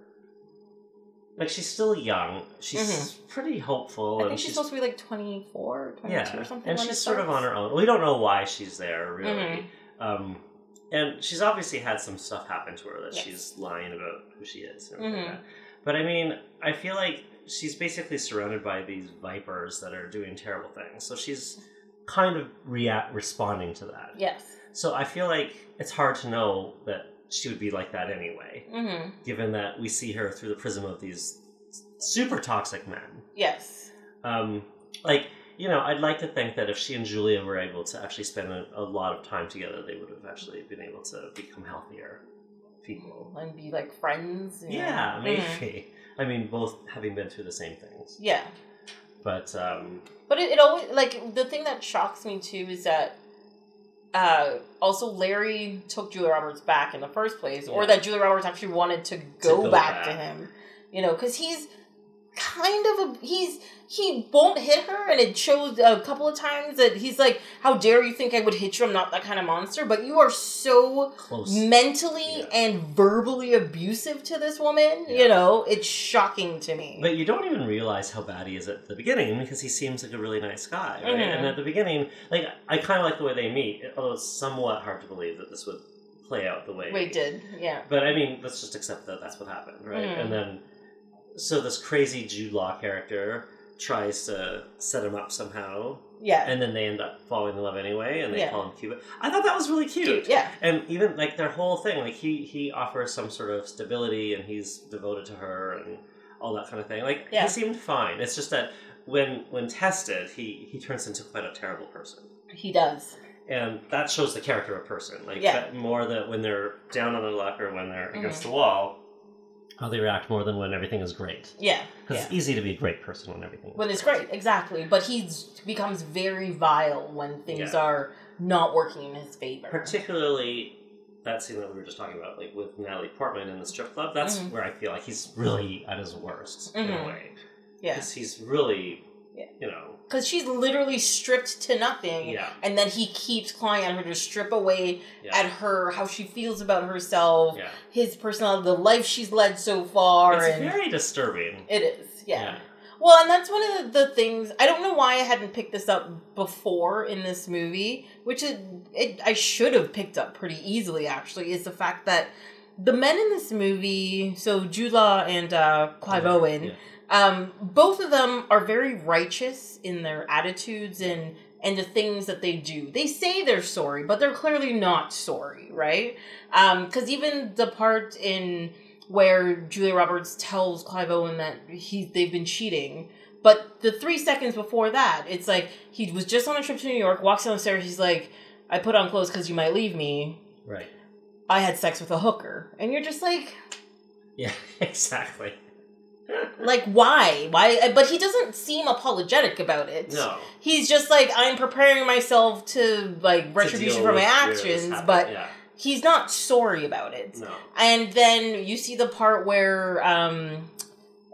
[SPEAKER 2] Like she's still young. She's pretty hopeful,
[SPEAKER 1] Mm-hmm. I think she's,
[SPEAKER 2] she's
[SPEAKER 1] supposed to be like 24, 22
[SPEAKER 2] yeah,
[SPEAKER 1] or something.
[SPEAKER 2] and she's sort of on her own. We don't know why she's there really,
[SPEAKER 1] Mhm.
[SPEAKER 2] um, and she's obviously had some stuff happen to her that
[SPEAKER 1] Yes.
[SPEAKER 2] she's lying about who she is.
[SPEAKER 1] Mhm.
[SPEAKER 2] like. But I mean, I feel like she's basically surrounded by these vipers that are doing terrible things. So she's kind of react responding to that.
[SPEAKER 1] Yes.
[SPEAKER 2] So I feel like it's hard to know that she would be like that anyway,
[SPEAKER 1] hmm
[SPEAKER 2] given that we see her through the prism of these super toxic men.
[SPEAKER 1] Yes.
[SPEAKER 2] Um, like, you know, I'd like to think that if she and Julia were able to actually spend a, a lot of time together, they would have actually been able to become healthier people.
[SPEAKER 1] And be like friends. you know.
[SPEAKER 2] Yeah,
[SPEAKER 1] Mhm.
[SPEAKER 2] maybe. I mean, both having been through the same things.
[SPEAKER 1] Yeah.
[SPEAKER 2] But, um,
[SPEAKER 1] But it, it always like the thing that shocks me too is that uh also Larry took Julia Roberts back in the first place, or that Julia Roberts actually wanted to go,
[SPEAKER 2] go
[SPEAKER 1] back, to him. You know, because he's kind of a he's he won't hit her, and it shows a couple of times that he's like, "How dare you think I would hit you? I'm not that kind of monster." But you are so
[SPEAKER 2] close.
[SPEAKER 1] mentally
[SPEAKER 2] Yeah.
[SPEAKER 1] and verbally abusive to this woman.
[SPEAKER 2] Yeah.
[SPEAKER 1] You know, it's shocking to me.
[SPEAKER 2] But you don't even realize how bad he is at the beginning because he seems like a really nice guy, right?
[SPEAKER 1] Mhm.
[SPEAKER 2] And at the beginning, like I kind of like the way they meet, although it's somewhat hard to believe that this would play out the way
[SPEAKER 1] Wait, did yeah.
[SPEAKER 2] But I mean, let's just accept that that's what happened, right?
[SPEAKER 1] Mhm.
[SPEAKER 2] And then, so this crazy Jude Law character tries to set him up somehow,
[SPEAKER 1] Yeah.
[SPEAKER 2] and then they end up falling in love anyway, and they
[SPEAKER 1] Yeah.
[SPEAKER 2] call him Cuba. I thought that was really cute.
[SPEAKER 1] Cute, yeah.
[SPEAKER 2] And even like their whole thing, like he he offers some sort of stability, and he's devoted to her, and all that kind of thing. Like
[SPEAKER 1] Yeah.
[SPEAKER 2] he seemed fine. It's just that when when tested, he he turns into quite a terrible person
[SPEAKER 1] He does.
[SPEAKER 2] and that shows the character of a person. Like
[SPEAKER 1] Yeah.
[SPEAKER 2] more that when they're down on their luck or when they're against
[SPEAKER 1] Mm-hmm.
[SPEAKER 2] the wall, how they react more than when everything is great.
[SPEAKER 1] Yeah.
[SPEAKER 2] Because
[SPEAKER 1] yeah.
[SPEAKER 2] it's easy to be a great person when everything. is
[SPEAKER 1] When it's great, exactly. But he becomes very vile when things
[SPEAKER 2] Yeah.
[SPEAKER 1] are not working in his favor.
[SPEAKER 2] Particularly that scene that we were just talking about, like with Natalie Portman in the strip club. That's
[SPEAKER 1] Mhm.
[SPEAKER 2] where I feel like he's really at his worst in a
[SPEAKER 1] Mhm.
[SPEAKER 2] way.
[SPEAKER 1] yeah.
[SPEAKER 2] 'Cause he's really,
[SPEAKER 1] Yeah.
[SPEAKER 2] you know,
[SPEAKER 1] Because she's literally stripped to nothing.
[SPEAKER 2] yeah,
[SPEAKER 1] And then he keeps clawing at her to strip away
[SPEAKER 2] yeah,
[SPEAKER 1] at her how she feels about herself,
[SPEAKER 2] yeah.
[SPEAKER 1] his personality, the life she's led so far.
[SPEAKER 2] It's very disturbing.
[SPEAKER 1] it is, yeah.
[SPEAKER 2] Yeah.
[SPEAKER 1] Well, and that's one of the, the things. I don't know why I hadn't picked this up before in this movie, which it, it I should have picked up pretty easily. Actually, is the fact that the men in this movie, so Jude Law and uh, Clive Owen. Um, both of them are very righteous in their attitudes and and the things that they do. They say they're sorry, but they're clearly not sorry, right? Because even the part in where Julia Roberts tells Clive Owen that he they've been cheating. But the three seconds before that, it's like he was just on a trip to New York, walks down the stairs, he's like, I put on clothes because you might leave me.
[SPEAKER 2] Right.
[SPEAKER 1] I had sex with a hooker. And you're just like,
[SPEAKER 2] Yeah. Exactly.
[SPEAKER 1] Like, why? Why? But he doesn't seem apologetic about it.
[SPEAKER 2] No.
[SPEAKER 1] He's just like, I'm preparing myself to, like, retribution
[SPEAKER 2] deal
[SPEAKER 1] for my
[SPEAKER 2] with where this
[SPEAKER 1] actions, but
[SPEAKER 2] yeah.
[SPEAKER 1] he's not sorry about it.
[SPEAKER 2] No.
[SPEAKER 1] And then you see the part where um,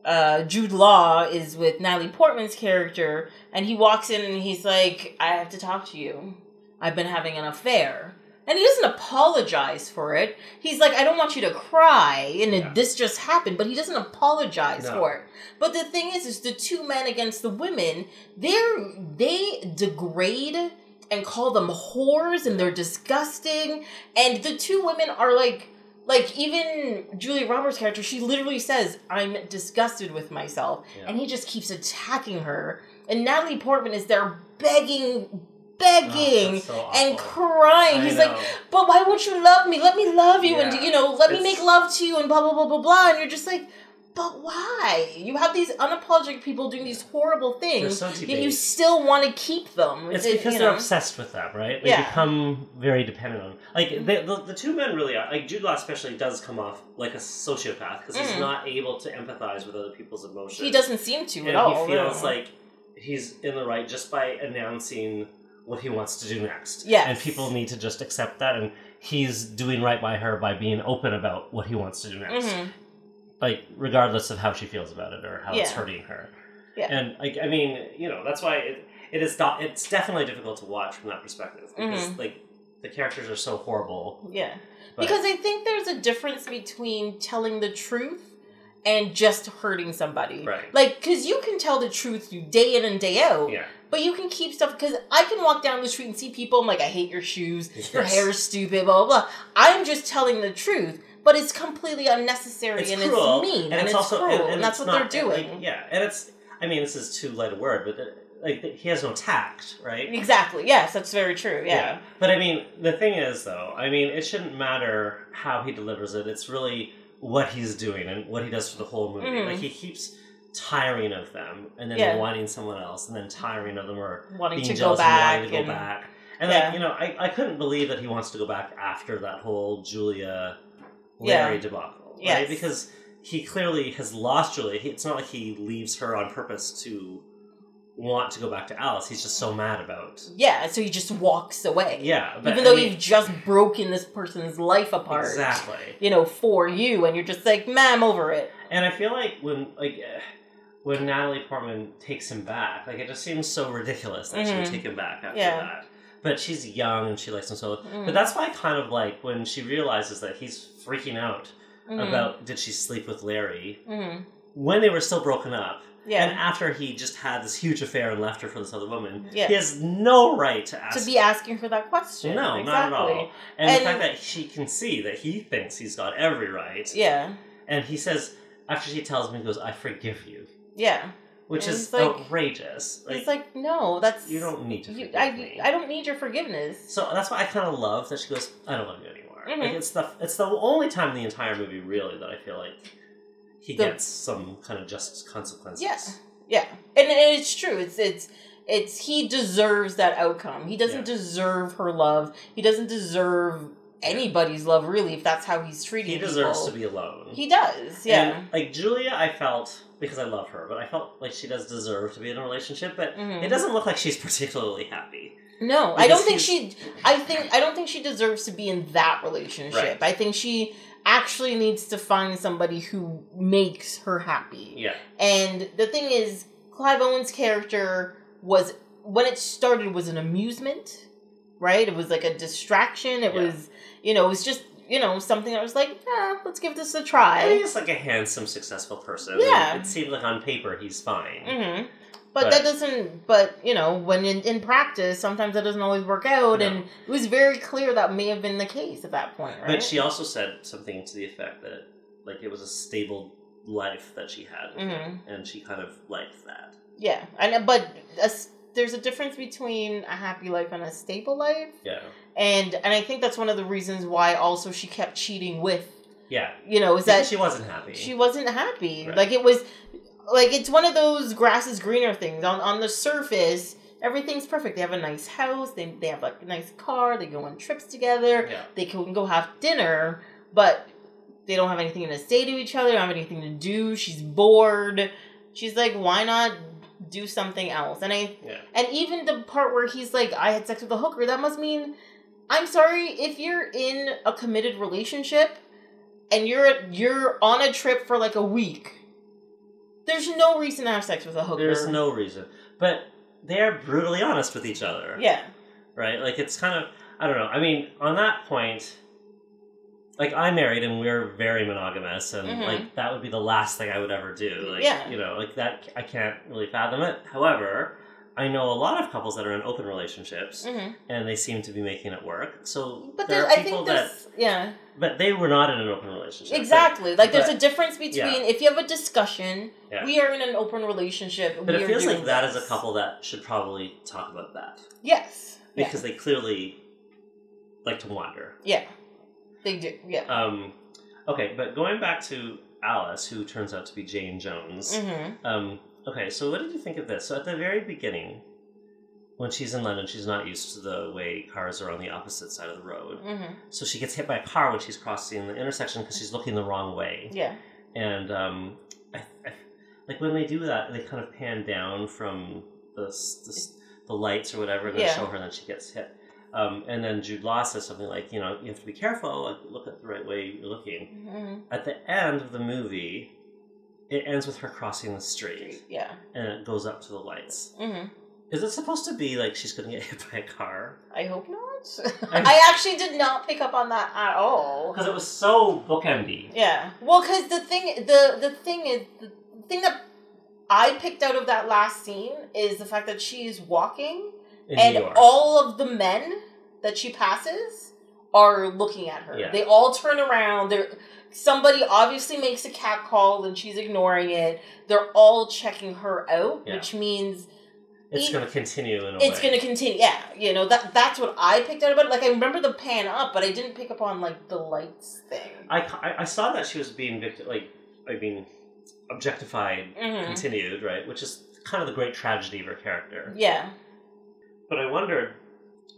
[SPEAKER 1] uh, Jude Law is with Natalie Portman's character, and he walks in and he's like, I have to talk to you. I've been having an affair. And he doesn't apologize for it. He's like, I don't want you to cry, and it-
[SPEAKER 2] Yeah.
[SPEAKER 1] this just happened, but he doesn't apologize
[SPEAKER 2] No.
[SPEAKER 1] for it. But the thing is, is the two men against the women, they're they degrade and call them whores, and they're disgusting. And the two women are like, like even Julia Roberts' character, she literally says, "I'm disgusted with myself,"
[SPEAKER 2] Yeah.
[SPEAKER 1] and he just keeps attacking her. And Natalie Portman is there begging, begging
[SPEAKER 2] Oh, so
[SPEAKER 1] and crying.
[SPEAKER 2] I
[SPEAKER 1] He's
[SPEAKER 2] know.
[SPEAKER 1] like, but why won't you love me? Let me love you, and you know, let me make love to you, and blah blah blah blah blah. And you're just like, but why? You have these unapologetic people doing these horrible things,
[SPEAKER 2] so
[SPEAKER 1] yet you still want to keep them.
[SPEAKER 2] It's
[SPEAKER 1] It-
[SPEAKER 2] because they're
[SPEAKER 1] know.
[SPEAKER 2] obsessed with them, right? They
[SPEAKER 1] Yeah.
[SPEAKER 2] become very dependent on. Like the, the the two men really are. Like Jude Law especially does come off like a sociopath because he's
[SPEAKER 1] Mm.
[SPEAKER 2] not able to empathize with other people's emotions.
[SPEAKER 1] He doesn't seem to
[SPEAKER 2] and
[SPEAKER 1] at all.
[SPEAKER 2] he feels
[SPEAKER 1] no.
[SPEAKER 2] like he's in the right just by announcing what he wants to do next.
[SPEAKER 1] Yeah.
[SPEAKER 2] and people need to just accept that, and he's doing right by her by being open about what he wants to do next.
[SPEAKER 1] Mhm.
[SPEAKER 2] Like regardless of how she feels about it or how it's hurting her.
[SPEAKER 1] Yeah.
[SPEAKER 2] And like I mean, you know, that's why it, it is not, it's definitely difficult to watch from that perspective because
[SPEAKER 1] Mhm.
[SPEAKER 2] like the characters are so horrible.
[SPEAKER 1] Yeah.
[SPEAKER 2] But,
[SPEAKER 1] Because I think there's a difference between telling the truth and just hurting somebody.
[SPEAKER 2] Right.
[SPEAKER 1] Like, because you can tell the truth you day in and day out,
[SPEAKER 2] yeah,
[SPEAKER 1] but you can keep stuff. Because I can walk down the street and see people, I'm like, I hate your shoes, your hair is stupid, blah, blah, blah. I'm just telling the truth, but it's completely unnecessary
[SPEAKER 2] it's
[SPEAKER 1] and
[SPEAKER 2] cruel,
[SPEAKER 1] it's mean
[SPEAKER 2] and,
[SPEAKER 1] and,
[SPEAKER 2] it's,
[SPEAKER 1] it's,
[SPEAKER 2] also
[SPEAKER 1] cruel,
[SPEAKER 2] and,
[SPEAKER 1] and, that's what
[SPEAKER 2] not-
[SPEAKER 1] they're doing.
[SPEAKER 2] like, yeah, and it's I mean, this is too light a word, but the, like he has no tact, right?
[SPEAKER 1] Exactly. Yes, that's very true. Yeah.
[SPEAKER 2] But I mean, the thing is, though, I mean, it shouldn't matter how he delivers it. It's really what he's doing and what he does for the whole movie.
[SPEAKER 1] Mhm.
[SPEAKER 2] Like he keeps tiring of them and then
[SPEAKER 1] Yeah.
[SPEAKER 2] wanting someone else and then tiring of them or
[SPEAKER 1] Wanting
[SPEAKER 2] being
[SPEAKER 1] to go
[SPEAKER 2] jealous
[SPEAKER 1] back.
[SPEAKER 2] and wanting to
[SPEAKER 1] and-
[SPEAKER 2] go back. And
[SPEAKER 1] Yeah.
[SPEAKER 2] like, you know, I, I couldn't believe that he wants to go back after that whole Julia
[SPEAKER 1] Yeah.
[SPEAKER 2] Larry debacle. Right?
[SPEAKER 1] Yes.
[SPEAKER 2] Because he clearly has lost Julia. He, it's not like he leaves her on purpose to want to go back to Alice. He's just so mad about
[SPEAKER 1] Yeah, so he just walks away.
[SPEAKER 2] Yeah. But
[SPEAKER 1] Even
[SPEAKER 2] I
[SPEAKER 1] though
[SPEAKER 2] mean-
[SPEAKER 1] you've just broken this person's life apart.
[SPEAKER 2] Exactly.
[SPEAKER 1] You know, for you, and you're just like, man, I'm over it.
[SPEAKER 2] And I feel like when like when Natalie Portman takes him back, like it just seems so ridiculous that she would
[SPEAKER 1] Mhm.
[SPEAKER 2] take him back after
[SPEAKER 1] Yeah.
[SPEAKER 2] that. But she's young and she likes him so.
[SPEAKER 1] Mhm.
[SPEAKER 2] But that's why I kind of like when she realizes that he's freaking out
[SPEAKER 1] Mhm.
[SPEAKER 2] about did she sleep with Larry
[SPEAKER 1] Mhm.
[SPEAKER 2] when they were still broken up.
[SPEAKER 1] Yeah.
[SPEAKER 2] And after he just had this huge affair and left her for this other woman,
[SPEAKER 1] Yeah.
[SPEAKER 2] he has no right to ask.
[SPEAKER 1] to be asking her that question.
[SPEAKER 2] no,
[SPEAKER 1] exactly.
[SPEAKER 2] not at all. And,
[SPEAKER 1] And-
[SPEAKER 2] the fact that she can see that he thinks he's got every right,
[SPEAKER 1] Yeah.
[SPEAKER 2] and he says after she tells me, he goes, "I forgive you,"
[SPEAKER 1] Yeah.
[SPEAKER 2] which
[SPEAKER 1] And
[SPEAKER 2] is
[SPEAKER 1] like-
[SPEAKER 2] outrageous. Like,
[SPEAKER 1] it's like, no, that's
[SPEAKER 2] you don't need to
[SPEAKER 1] you- I,
[SPEAKER 2] me.
[SPEAKER 1] I don't need your forgiveness.
[SPEAKER 2] so that's why I kind of love that she goes, "I don't love you anymore."
[SPEAKER 1] Mhm.
[SPEAKER 2] Like it's the it's the only time in the entire movie really that I feel like he
[SPEAKER 1] The-
[SPEAKER 2] gets some kind of just consequences.
[SPEAKER 1] Yeah. Yeah. And, and it's true. It's it's it's he deserves that outcome. He doesn't
[SPEAKER 2] Yeah.
[SPEAKER 1] deserve her love. He doesn't deserve anybody's love really if that's how he's treating
[SPEAKER 2] He deserves
[SPEAKER 1] people.
[SPEAKER 2] to be alone.
[SPEAKER 1] He does. Yeah.
[SPEAKER 2] And, like Julia, I felt because I love her, but I felt like she does deserve to be in a relationship. But
[SPEAKER 1] Mhm.
[SPEAKER 2] it doesn't look like she's particularly happy.
[SPEAKER 1] No, I don't think she. I think I don't think she deserves to be in that relationship.
[SPEAKER 2] Right.
[SPEAKER 1] I think she actually needs to find somebody who makes her happy.
[SPEAKER 2] Yeah,
[SPEAKER 1] And the thing is, Clive Owen's character was when it started was an amusement, right? It was like a distraction. It
[SPEAKER 2] Yeah.
[SPEAKER 1] was, you know, it was just you know something that was like, eh, let's give this a try.
[SPEAKER 2] think he's like a handsome, successful person.
[SPEAKER 1] Yeah.
[SPEAKER 2] and it seemed like on paper he's fine.
[SPEAKER 1] hmm But,
[SPEAKER 2] But-
[SPEAKER 1] that doesn't. But you know, when in, in practice, sometimes that doesn't always work out,
[SPEAKER 2] No.
[SPEAKER 1] and it was very clear that may have been the case at that point, right?
[SPEAKER 2] But she also said something to the effect that like it was a stable life that she had, him, mm-hmm. and she kind of liked that.
[SPEAKER 1] yeah, and uh, but a there's a difference between a happy life and a stable life,
[SPEAKER 2] Yeah,
[SPEAKER 1] and and I think that's one of the reasons why also she kept cheating with,
[SPEAKER 2] yeah.
[SPEAKER 1] you know, is
[SPEAKER 2] Because
[SPEAKER 1] that
[SPEAKER 2] she wasn't happy.
[SPEAKER 1] she wasn't happy.
[SPEAKER 2] Right.
[SPEAKER 1] Like it was, like it's one of those grass is greener things. On on the surface, everything's perfect. They have a nice house. They they have like a nice car. They go on trips together.
[SPEAKER 2] yeah,
[SPEAKER 1] They can go have dinner, but they don't have anything to say to each other. They don't have anything to do. She's bored. She's like, why not do something else? And I
[SPEAKER 2] yeah.
[SPEAKER 1] and even the part where he's like, I had sex with a hooker, that must mean I'm sorry, if you're in a committed relationship and you're you're on a trip for like a week, there's no reason to have sex with a hooker.
[SPEAKER 2] There's no reason, but they are brutally honest with each other.
[SPEAKER 1] Yeah.
[SPEAKER 2] right? Like it's kind of I don't know. I mean, on that point, like I'm married and we're very monogamous, and
[SPEAKER 1] Mhm.
[SPEAKER 2] like that would be the last thing I would ever do. Like,
[SPEAKER 1] Yeah.
[SPEAKER 2] you know, like that I can't really fathom it. However, I know a lot of couples that are in open relationships,
[SPEAKER 1] hmm
[SPEAKER 2] and they seem to be making it work. So
[SPEAKER 1] But
[SPEAKER 2] there
[SPEAKER 1] there,
[SPEAKER 2] are
[SPEAKER 1] I
[SPEAKER 2] people
[SPEAKER 1] think
[SPEAKER 2] that,
[SPEAKER 1] yeah.
[SPEAKER 2] but they were not in an open relationship.
[SPEAKER 1] Exactly. Like there's
[SPEAKER 2] but-
[SPEAKER 1] a difference between
[SPEAKER 2] yeah.
[SPEAKER 1] if you have a discussion,
[SPEAKER 2] Yeah.
[SPEAKER 1] we are in an open relationship.
[SPEAKER 2] But
[SPEAKER 1] we
[SPEAKER 2] it feels like that is a couple that should probably talk about that
[SPEAKER 1] Yes. Yeah.
[SPEAKER 2] because they clearly like to wander.
[SPEAKER 1] yeah. They do. Yeah.
[SPEAKER 2] Um, okay, but going back to Alice, who turns out to be Jane Jones.
[SPEAKER 1] mm-hmm.
[SPEAKER 2] Um, okay, so what did you think of this? So at the very beginning, when she's in London, she's not used to the way cars are on the opposite side of the road.
[SPEAKER 1] Mm-hmm.
[SPEAKER 2] So she gets hit by a car when she's crossing the intersection because she's looking the wrong way.
[SPEAKER 1] Yeah.
[SPEAKER 2] And um, I, I, like when they do that, they kind of pan down from the the, the lights or whatever, and they
[SPEAKER 1] Yeah.
[SPEAKER 2] show her, and then she gets hit. Um, and then Jude Law says something like, you know, you have to be careful, like look at the right way you're looking.
[SPEAKER 1] Mm-hmm.
[SPEAKER 2] At the end of the movie, it ends with her crossing the street,
[SPEAKER 1] Yeah.
[SPEAKER 2] and it goes up to the lights.
[SPEAKER 1] Mm-hmm.
[SPEAKER 2] Is it supposed to be like she's going to get hit by a car?
[SPEAKER 1] I hope not.
[SPEAKER 2] I-
[SPEAKER 1] actually did not pick up on that at all.
[SPEAKER 2] Because it was so bookendy.
[SPEAKER 1] Yeah. Well, because the thing, the the thing is, the thing that I picked out of that last scene is the fact that she is walking,
[SPEAKER 2] In
[SPEAKER 1] and all of the men that she passes are looking at her.
[SPEAKER 2] Yeah.
[SPEAKER 1] They all turn around. They're somebody obviously makes a cat call and she's ignoring it. They're all checking her out,
[SPEAKER 2] Yeah.
[SPEAKER 1] which means
[SPEAKER 2] it's going to continue in a
[SPEAKER 1] it's
[SPEAKER 2] way.
[SPEAKER 1] going to continue. Yeah, you know that that's what I picked out about it. Like I remember the pan up, but I didn't pick up on like the lights thing.
[SPEAKER 2] I, I, I saw that she was being victim, like, I mean, objectified,
[SPEAKER 1] Mhm.
[SPEAKER 2] continued, right? Which is kind of the great tragedy of her character.
[SPEAKER 1] Yeah.
[SPEAKER 2] But I wondered,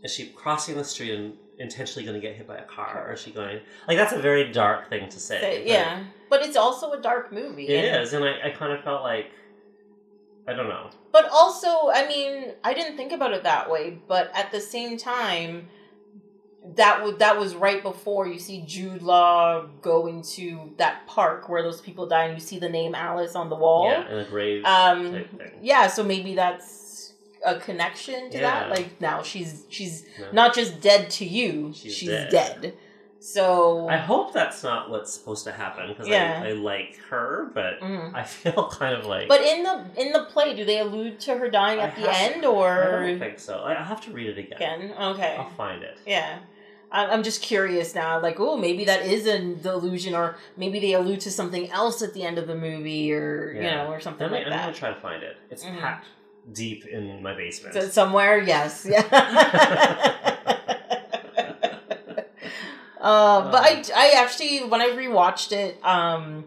[SPEAKER 2] is she crossing the street and intentionally going to get hit by a car, or is she going? Like, that's a very dark thing to say.
[SPEAKER 1] So, yeah, but it's also a dark movie.
[SPEAKER 2] it
[SPEAKER 1] and-
[SPEAKER 2] is, and I, I kind of felt like, I don't know.
[SPEAKER 1] But also, I mean, I didn't think about it that way. But at the same time, that was that was right before you see Jude Law go into that park where those people die, and you see the name Alice on the wall.
[SPEAKER 2] Yeah, in a grave
[SPEAKER 1] Um,
[SPEAKER 2] type thing.
[SPEAKER 1] yeah, so maybe that's a connection to that. Like now she's she's
[SPEAKER 2] Yeah.
[SPEAKER 1] not just dead to you;
[SPEAKER 2] She's
[SPEAKER 1] she's,
[SPEAKER 2] dead.
[SPEAKER 1] dead. So
[SPEAKER 2] I hope that's not what's supposed to happen because
[SPEAKER 1] Yeah.
[SPEAKER 2] I, I like her, but
[SPEAKER 1] Mhm.
[SPEAKER 2] I feel kind of like.
[SPEAKER 1] But in the in the play, do they allude to her dying
[SPEAKER 2] I
[SPEAKER 1] at the end,
[SPEAKER 2] I
[SPEAKER 1] or I
[SPEAKER 2] don't think so. I- have to read it again.
[SPEAKER 1] again? Okay,
[SPEAKER 2] I'll find it.
[SPEAKER 1] yeah. I- I'm just curious now, like, oh, maybe that is an illusion, or maybe they allude to something else at the end of the movie, or you know, or something
[SPEAKER 2] Then I,
[SPEAKER 1] like
[SPEAKER 2] I'm
[SPEAKER 1] that.
[SPEAKER 2] gonna try to find it. It's
[SPEAKER 1] Mhm.
[SPEAKER 2] packed deep in my basement.
[SPEAKER 1] So somewhere, yes, yeah. uh, but I, I actually, when I rewatched it, um,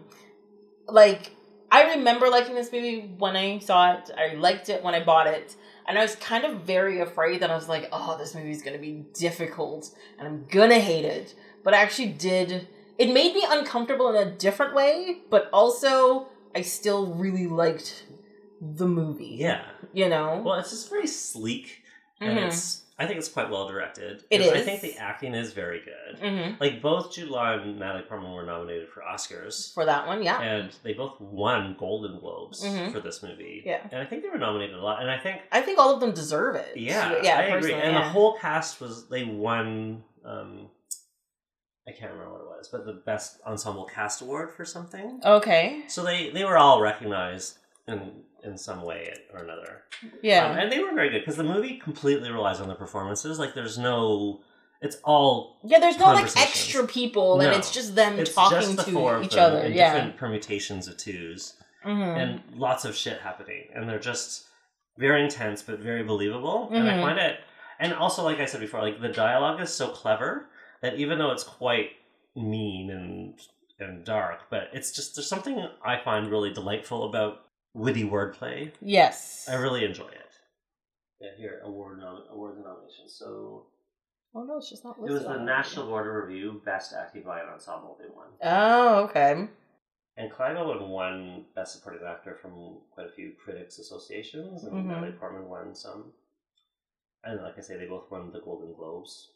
[SPEAKER 1] like I remember liking this movie when I saw it. I liked it when I bought it, and I was kind of very afraid that I was like, "Oh, this movie's gonna be difficult, and I'm gonna hate it." But I actually did. It made me uncomfortable in a different way, but also I still really liked the movie.
[SPEAKER 2] yeah.
[SPEAKER 1] you know.
[SPEAKER 2] Well, it's just very sleek, and
[SPEAKER 1] Mhm.
[SPEAKER 2] it's. I think it's quite well directed.
[SPEAKER 1] It
[SPEAKER 2] And I think the acting is very good.
[SPEAKER 1] hmm
[SPEAKER 2] Like both Jude Law and Natalie Portman were nominated for Oscars,
[SPEAKER 1] For that one, yeah.
[SPEAKER 2] and they both won Golden Globes
[SPEAKER 1] Mhm.
[SPEAKER 2] for this movie.
[SPEAKER 1] Yeah.
[SPEAKER 2] and I think they were nominated a lot. And I think
[SPEAKER 1] I think all of them deserve it.
[SPEAKER 2] Yeah,
[SPEAKER 1] yeah,
[SPEAKER 2] I agree. And
[SPEAKER 1] yeah.
[SPEAKER 2] the whole cast was they won. Um, I can't remember what it was, but the best ensemble cast award for something.
[SPEAKER 1] Okay.
[SPEAKER 2] So they they were all recognized in in some way or another.
[SPEAKER 1] Yeah.
[SPEAKER 2] Um, and they were very good because the movie completely relies on the performances. Like there's no, it's all
[SPEAKER 1] yeah, there's no like extra people, and
[SPEAKER 2] No.
[SPEAKER 1] it's just them
[SPEAKER 2] it's
[SPEAKER 1] talking
[SPEAKER 2] just the
[SPEAKER 1] to each other.
[SPEAKER 2] in
[SPEAKER 1] Yeah.
[SPEAKER 2] different permutations of twos
[SPEAKER 1] Mhm.
[SPEAKER 2] and lots of shit happening and they're just very intense but very believable and i
[SPEAKER 1] Mhm.
[SPEAKER 2] find it and also like i said before like the dialogue is so clever that even though it's quite mean and and dark but it's just there's something i find really delightful about witty wordplay
[SPEAKER 1] yes.
[SPEAKER 2] i really enjoy it yeah here award nom- award nominations so
[SPEAKER 1] oh no, it's just not
[SPEAKER 2] it was the
[SPEAKER 1] on
[SPEAKER 2] national board of review best acting by an ensemble they won
[SPEAKER 1] Oh, okay.
[SPEAKER 2] And Clive Owen won Best Supporting Actor from quite a few critics associations, and
[SPEAKER 1] Mhm.
[SPEAKER 2] Natalie Portman won some. And like I say, they both won the Golden Globes.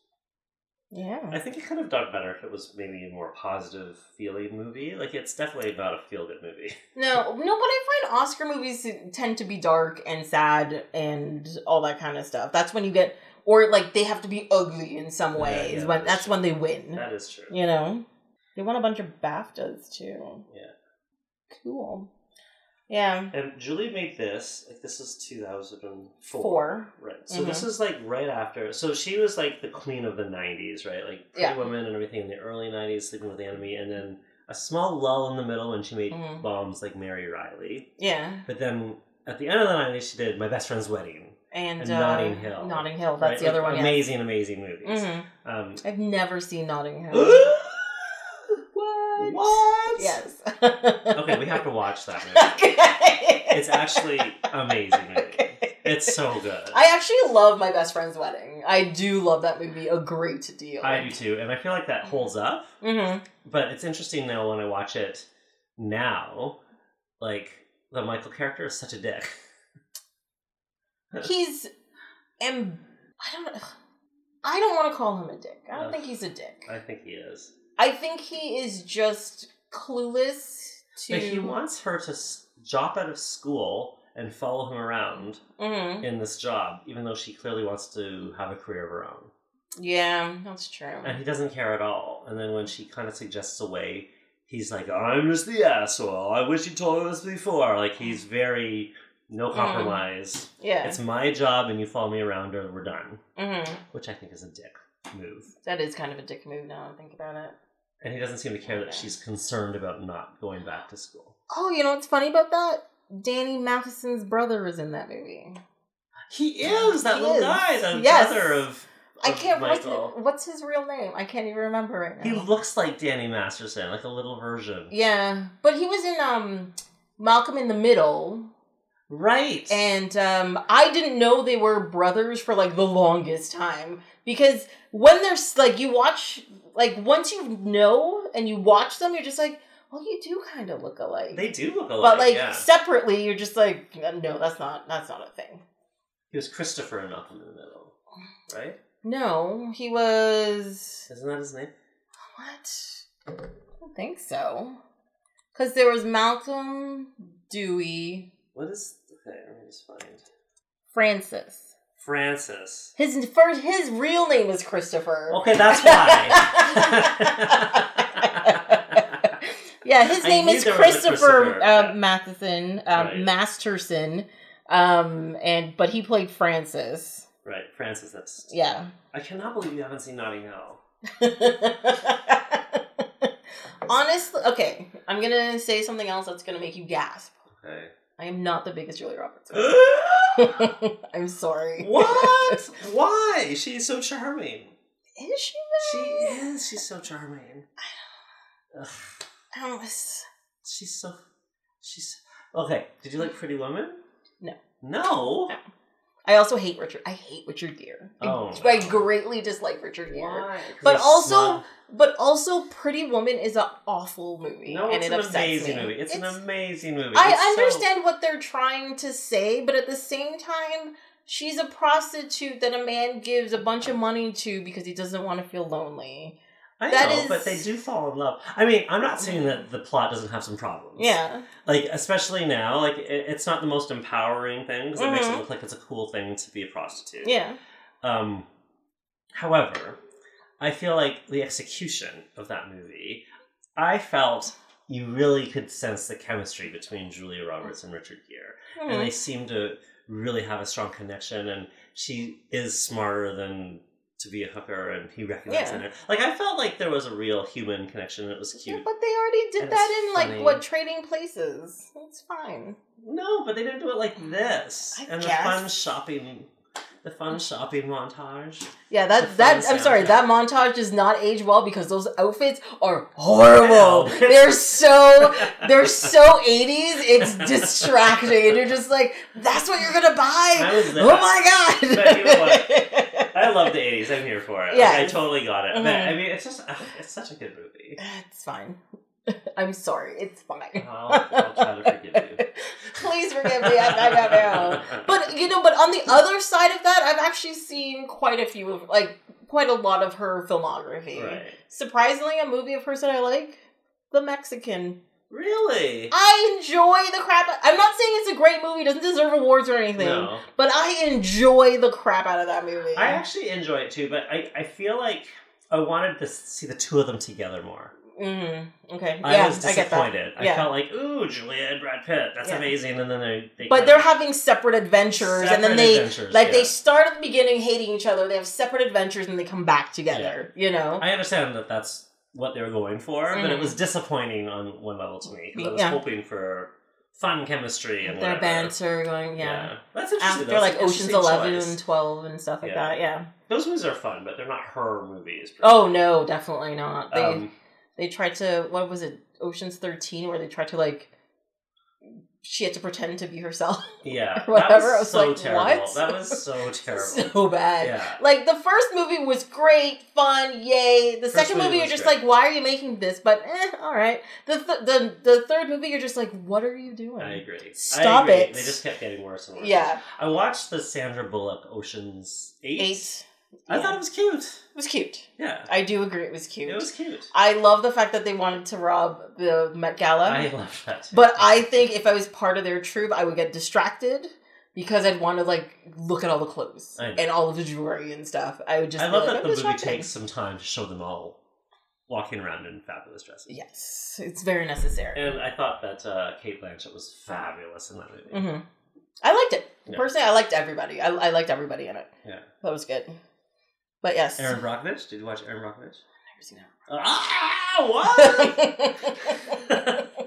[SPEAKER 1] Yeah.
[SPEAKER 2] I think it could have done better if it was maybe a more positive feeling movie. Like it's definitely not a feel good movie.
[SPEAKER 1] No, no, but I find Oscar movies tend to be dark and sad and all that kind of stuff. That's when you get or like they have to be ugly in some ways.
[SPEAKER 2] yeah,
[SPEAKER 1] when
[SPEAKER 2] that's
[SPEAKER 1] that's
[SPEAKER 2] true.
[SPEAKER 1] when they win.
[SPEAKER 2] That is true.
[SPEAKER 1] You know, they won a bunch of BAFTAs too.
[SPEAKER 2] Yeah.
[SPEAKER 1] Cool. Yeah.
[SPEAKER 2] And Julie made this, like this is 2004.
[SPEAKER 1] Four.
[SPEAKER 2] Right. So this is like right after. So she was like the queen of the 90s, right? Like Pretty
[SPEAKER 1] Yeah.
[SPEAKER 2] Women and everything in the early 90s, Sleeping with the Enemy, and then a small lull in the middle when she made
[SPEAKER 1] Mhm.
[SPEAKER 2] bombs like Mary Reilly.
[SPEAKER 1] Yeah.
[SPEAKER 2] But then at the end of the 90s, she did My Best Friend's Wedding.
[SPEAKER 1] And,
[SPEAKER 2] And
[SPEAKER 1] uh,
[SPEAKER 2] Notting Hill.
[SPEAKER 1] Notting Hill. That's
[SPEAKER 2] right?
[SPEAKER 1] the other
[SPEAKER 2] Like,
[SPEAKER 1] one.
[SPEAKER 2] Amazing, amazing movies.
[SPEAKER 1] Yeah. hmm
[SPEAKER 2] Um,
[SPEAKER 1] I've never seen Notting Hill.
[SPEAKER 2] what? What?
[SPEAKER 1] Yes.
[SPEAKER 2] Okay, we have to watch that movie.
[SPEAKER 1] okay.
[SPEAKER 2] It's actually amazing movie.
[SPEAKER 1] Okay.
[SPEAKER 2] It's so good.
[SPEAKER 1] I actually love my best friend's wedding. I do love that movie a great deal.
[SPEAKER 2] I do too, and I feel like that holds up.
[SPEAKER 1] hmm
[SPEAKER 2] But it's interesting now when I watch it now, like the Michael character is such a dick.
[SPEAKER 1] He's, am I don't know. I don't want to call him a dick. I don't
[SPEAKER 2] Ugh.
[SPEAKER 1] think he's a dick.
[SPEAKER 2] I think he is.
[SPEAKER 1] I think he is just clueless to.
[SPEAKER 2] But he wants her to s- drop out of school and follow him around
[SPEAKER 1] Mhm.
[SPEAKER 2] in this job, even though she clearly wants to have a career of her own.
[SPEAKER 1] Yeah, that's true.
[SPEAKER 2] And he doesn't care at all. And then when she kind of suggests a way, he's like, I'm just the asshole. I wish you told me this before. Like, he's very no
[SPEAKER 1] Mm.
[SPEAKER 2] compromise.
[SPEAKER 1] yeah.
[SPEAKER 2] It's my job and you follow me around or we're done.
[SPEAKER 1] hmm
[SPEAKER 2] Which I think is a dick move.
[SPEAKER 1] That is kind of a dick move now I think about it.
[SPEAKER 2] And he doesn't seem to care that she's concerned about not going back to school.
[SPEAKER 1] Oh, you know what's funny about that? Danny Matheson's brother is in that movie.
[SPEAKER 2] He is that
[SPEAKER 1] He
[SPEAKER 2] little
[SPEAKER 1] is.
[SPEAKER 2] guy, the
[SPEAKER 1] Yes.
[SPEAKER 2] brother of,
[SPEAKER 1] I can't. What's,
[SPEAKER 2] Michael.
[SPEAKER 1] what's his real name? I can't even remember right now.
[SPEAKER 2] He looks like Danny Masterson, like a little version.
[SPEAKER 1] yeah, but he was in um Malcolm in the Middle,
[SPEAKER 2] Right.
[SPEAKER 1] and um I didn't know they were brothers for like the longest time because when there's like you watch like once you know and you watch them, you're just like, well, you do kind of look alike.
[SPEAKER 2] they do look alike.
[SPEAKER 1] but like
[SPEAKER 2] yeah.
[SPEAKER 1] separately, you're just like, no, that's not that's not a thing.
[SPEAKER 2] He was Christopher in Malcolm in the Middle, right?
[SPEAKER 1] No, he was.
[SPEAKER 2] Isn't that his name?
[SPEAKER 1] What? I don't think so. Because there was Malcolm, Dewey,
[SPEAKER 2] What is? Okay, let me just find
[SPEAKER 1] Francis.
[SPEAKER 2] Francis.
[SPEAKER 1] His first, his real name is Christopher.
[SPEAKER 2] Okay, that's why.
[SPEAKER 1] yeah, his
[SPEAKER 2] I
[SPEAKER 1] name is
[SPEAKER 2] there was a
[SPEAKER 1] Christopher,
[SPEAKER 2] Christopher,
[SPEAKER 1] uh. Matheson, um,
[SPEAKER 2] Right.
[SPEAKER 1] Masterson, um, and but he played Francis.
[SPEAKER 2] right, Francis. That's.
[SPEAKER 1] Yeah.
[SPEAKER 2] I cannot believe you haven't seen Notting Hill.
[SPEAKER 1] Honestly, okay, I'm gonna say something else that's gonna make you gasp.
[SPEAKER 2] Okay.
[SPEAKER 1] I am not the biggest Julia Roberts. fan. I'm sorry.
[SPEAKER 2] what? Why? She's so charming.
[SPEAKER 1] Is she?
[SPEAKER 2] She is. She's so charming.
[SPEAKER 1] I don't. s-
[SPEAKER 2] she's so. She's okay. Did you like Pretty Woman?
[SPEAKER 1] No.
[SPEAKER 2] No.
[SPEAKER 1] No. I also hate Richard. I hate Richard Gere. I-
[SPEAKER 2] Oh,
[SPEAKER 1] I,
[SPEAKER 2] no.
[SPEAKER 1] greatly dislike Richard Gere.
[SPEAKER 2] Why? 'Cause
[SPEAKER 1] But also,
[SPEAKER 2] not-
[SPEAKER 1] but also, Pretty Woman is an awful movie,
[SPEAKER 2] no,
[SPEAKER 1] and
[SPEAKER 2] it's
[SPEAKER 1] it
[SPEAKER 2] an
[SPEAKER 1] upsets
[SPEAKER 2] amazing
[SPEAKER 1] me.
[SPEAKER 2] movie. It's, an amazing movie.
[SPEAKER 1] I
[SPEAKER 2] It's so-
[SPEAKER 1] understand what they're trying to say, but at the same time, she's a prostitute that a man gives a bunch of money to because he doesn't want to feel lonely.
[SPEAKER 2] I
[SPEAKER 1] that
[SPEAKER 2] know,
[SPEAKER 1] is-
[SPEAKER 2] but they do fall in love. I mean, I'm not saying that the plot doesn't have some problems.
[SPEAKER 1] Yeah.
[SPEAKER 2] like especially now, like it, it's not the most empowering thing because it makes it
[SPEAKER 1] Mhm.
[SPEAKER 2] look like it's a cool thing to be a prostitute.
[SPEAKER 1] Yeah.
[SPEAKER 2] Um, however, I feel like the execution of that movie, I felt you really could sense the chemistry between Julia Roberts and Richard Gere, and
[SPEAKER 1] Mhm.
[SPEAKER 2] they seem to really have a strong connection. And she is smarter than to be a hooker, and he recognizes
[SPEAKER 1] Yeah.
[SPEAKER 2] her. Like I felt like there was a real human connection. and It was
[SPEAKER 1] Yeah,
[SPEAKER 2] cute.
[SPEAKER 1] but they already did
[SPEAKER 2] And
[SPEAKER 1] that
[SPEAKER 2] it's
[SPEAKER 1] in like what trading places. It's fine.
[SPEAKER 2] No, but they didn't do it like mm. this.
[SPEAKER 1] I
[SPEAKER 2] and the fun shopping, the fun shopping montage.
[SPEAKER 1] Yeah,
[SPEAKER 2] The
[SPEAKER 1] that that I'm sorry, that montage does not age well because those outfits are horrible.
[SPEAKER 2] Wow.
[SPEAKER 1] They're so they're so 80s. It's distracting, and you're just like, that's what you're gonna buy.
[SPEAKER 2] I was there.
[SPEAKER 1] Oh my god!
[SPEAKER 2] But you know what? I love the '80s. I'm here for it.
[SPEAKER 1] Yeah.
[SPEAKER 2] Like, I totally got it. But,
[SPEAKER 1] Mhm.
[SPEAKER 2] I mean, it's just ugh, it's such a good movie.
[SPEAKER 1] it's fine. I'm sorry. It's fine.
[SPEAKER 2] I'll, I'll try to forgive you.
[SPEAKER 1] Please forgive me. I, I don't know. But you know, but on the other side of that, I've actually seen quite a few of like quite a lot of her filmography.
[SPEAKER 2] Right.
[SPEAKER 1] Surprisingly, a movie of hers that I like, The Mexican.
[SPEAKER 2] Really?
[SPEAKER 1] I enjoy the crap. I'm not saying it's a great movie; it doesn't deserve awards or anything.
[SPEAKER 2] No.
[SPEAKER 1] But I enjoy the crap out of that movie.
[SPEAKER 2] I actually enjoy it too, but I, I feel like I wanted to see the two of them together more.
[SPEAKER 1] hmm Okay.
[SPEAKER 2] I
[SPEAKER 1] yeah,
[SPEAKER 2] was
[SPEAKER 1] I
[SPEAKER 2] disappointed. I,
[SPEAKER 1] Yeah.
[SPEAKER 2] felt like, ooh, Julia and Brad Pitt, that's
[SPEAKER 1] Yeah.
[SPEAKER 2] amazing, and then they, they
[SPEAKER 1] But they're
[SPEAKER 2] of-
[SPEAKER 1] having separate adventures, and then they
[SPEAKER 2] adventures,
[SPEAKER 1] like they start at the beginning hating each other. They have separate adventures, and they come back together. You know.
[SPEAKER 2] I understand that that's what they were going for, but it was disappointing on one level to me because I was
[SPEAKER 1] Yeah.
[SPEAKER 2] hoping for fun chemistry and
[SPEAKER 1] Their
[SPEAKER 2] whatever.
[SPEAKER 1] banter going, yeah.
[SPEAKER 2] That's interesting.
[SPEAKER 1] After like Ocean's Eleven
[SPEAKER 2] choice.
[SPEAKER 1] and Twelve and stuff like
[SPEAKER 2] Yeah.
[SPEAKER 1] that. Yeah.
[SPEAKER 2] Those movies are fun, but they're not her movies.
[SPEAKER 1] Oh no, definitely not. They
[SPEAKER 2] Um,
[SPEAKER 1] they tried to what was it Ocean's Thirteen where they tried to like she had to pretend to be herself.
[SPEAKER 2] yeah,
[SPEAKER 1] or whatever.
[SPEAKER 2] That was,
[SPEAKER 1] was
[SPEAKER 2] so
[SPEAKER 1] like,
[SPEAKER 2] terrible.
[SPEAKER 1] what?
[SPEAKER 2] That was so terrible.
[SPEAKER 1] so bad.
[SPEAKER 2] yeah.
[SPEAKER 1] Like the first movie was great, fun, yay. The
[SPEAKER 2] First
[SPEAKER 1] second
[SPEAKER 2] movie
[SPEAKER 1] movie, you're just
[SPEAKER 2] great.
[SPEAKER 1] like, why are you making this? But eh, all right. The th- the the third movie, you're just like, what are you doing?
[SPEAKER 2] I agree.
[SPEAKER 1] Stop
[SPEAKER 2] I agree.
[SPEAKER 1] it.
[SPEAKER 2] They just kept getting worse and worse.
[SPEAKER 1] Yeah,
[SPEAKER 2] I watched the Sandra Bullock Ocean's Eight.
[SPEAKER 1] eight.
[SPEAKER 2] I
[SPEAKER 1] Yeah.
[SPEAKER 2] thought it was cute.
[SPEAKER 1] It was cute.
[SPEAKER 2] Yeah,
[SPEAKER 1] I do agree, it was cute.
[SPEAKER 2] it was cute.
[SPEAKER 1] I love the fact that they wanted to rob the Met Gala.
[SPEAKER 2] I loved that. Too.
[SPEAKER 1] But I think if I was part of their troop, I would get distracted because I'd want to like look at all the clothes and all of the jewelry and stuff. I would just.
[SPEAKER 2] I love
[SPEAKER 1] like,
[SPEAKER 2] that
[SPEAKER 1] "I'm
[SPEAKER 2] the movie
[SPEAKER 1] distracted."
[SPEAKER 2] takes some time to show them all walking around in fabulous dresses.
[SPEAKER 1] Yes, it's very necessary.
[SPEAKER 2] And I thought that uh, Cate Blanchett was fabulous in that movie.
[SPEAKER 1] hmm I liked it
[SPEAKER 2] Yeah.
[SPEAKER 1] personally. I liked everybody. I, I liked everybody in it.
[SPEAKER 2] Yeah.
[SPEAKER 1] that was good. But yes,
[SPEAKER 2] Erin Brockovich? Did you watch Erin Brockovich?
[SPEAKER 1] I've never seen
[SPEAKER 2] Ah, what?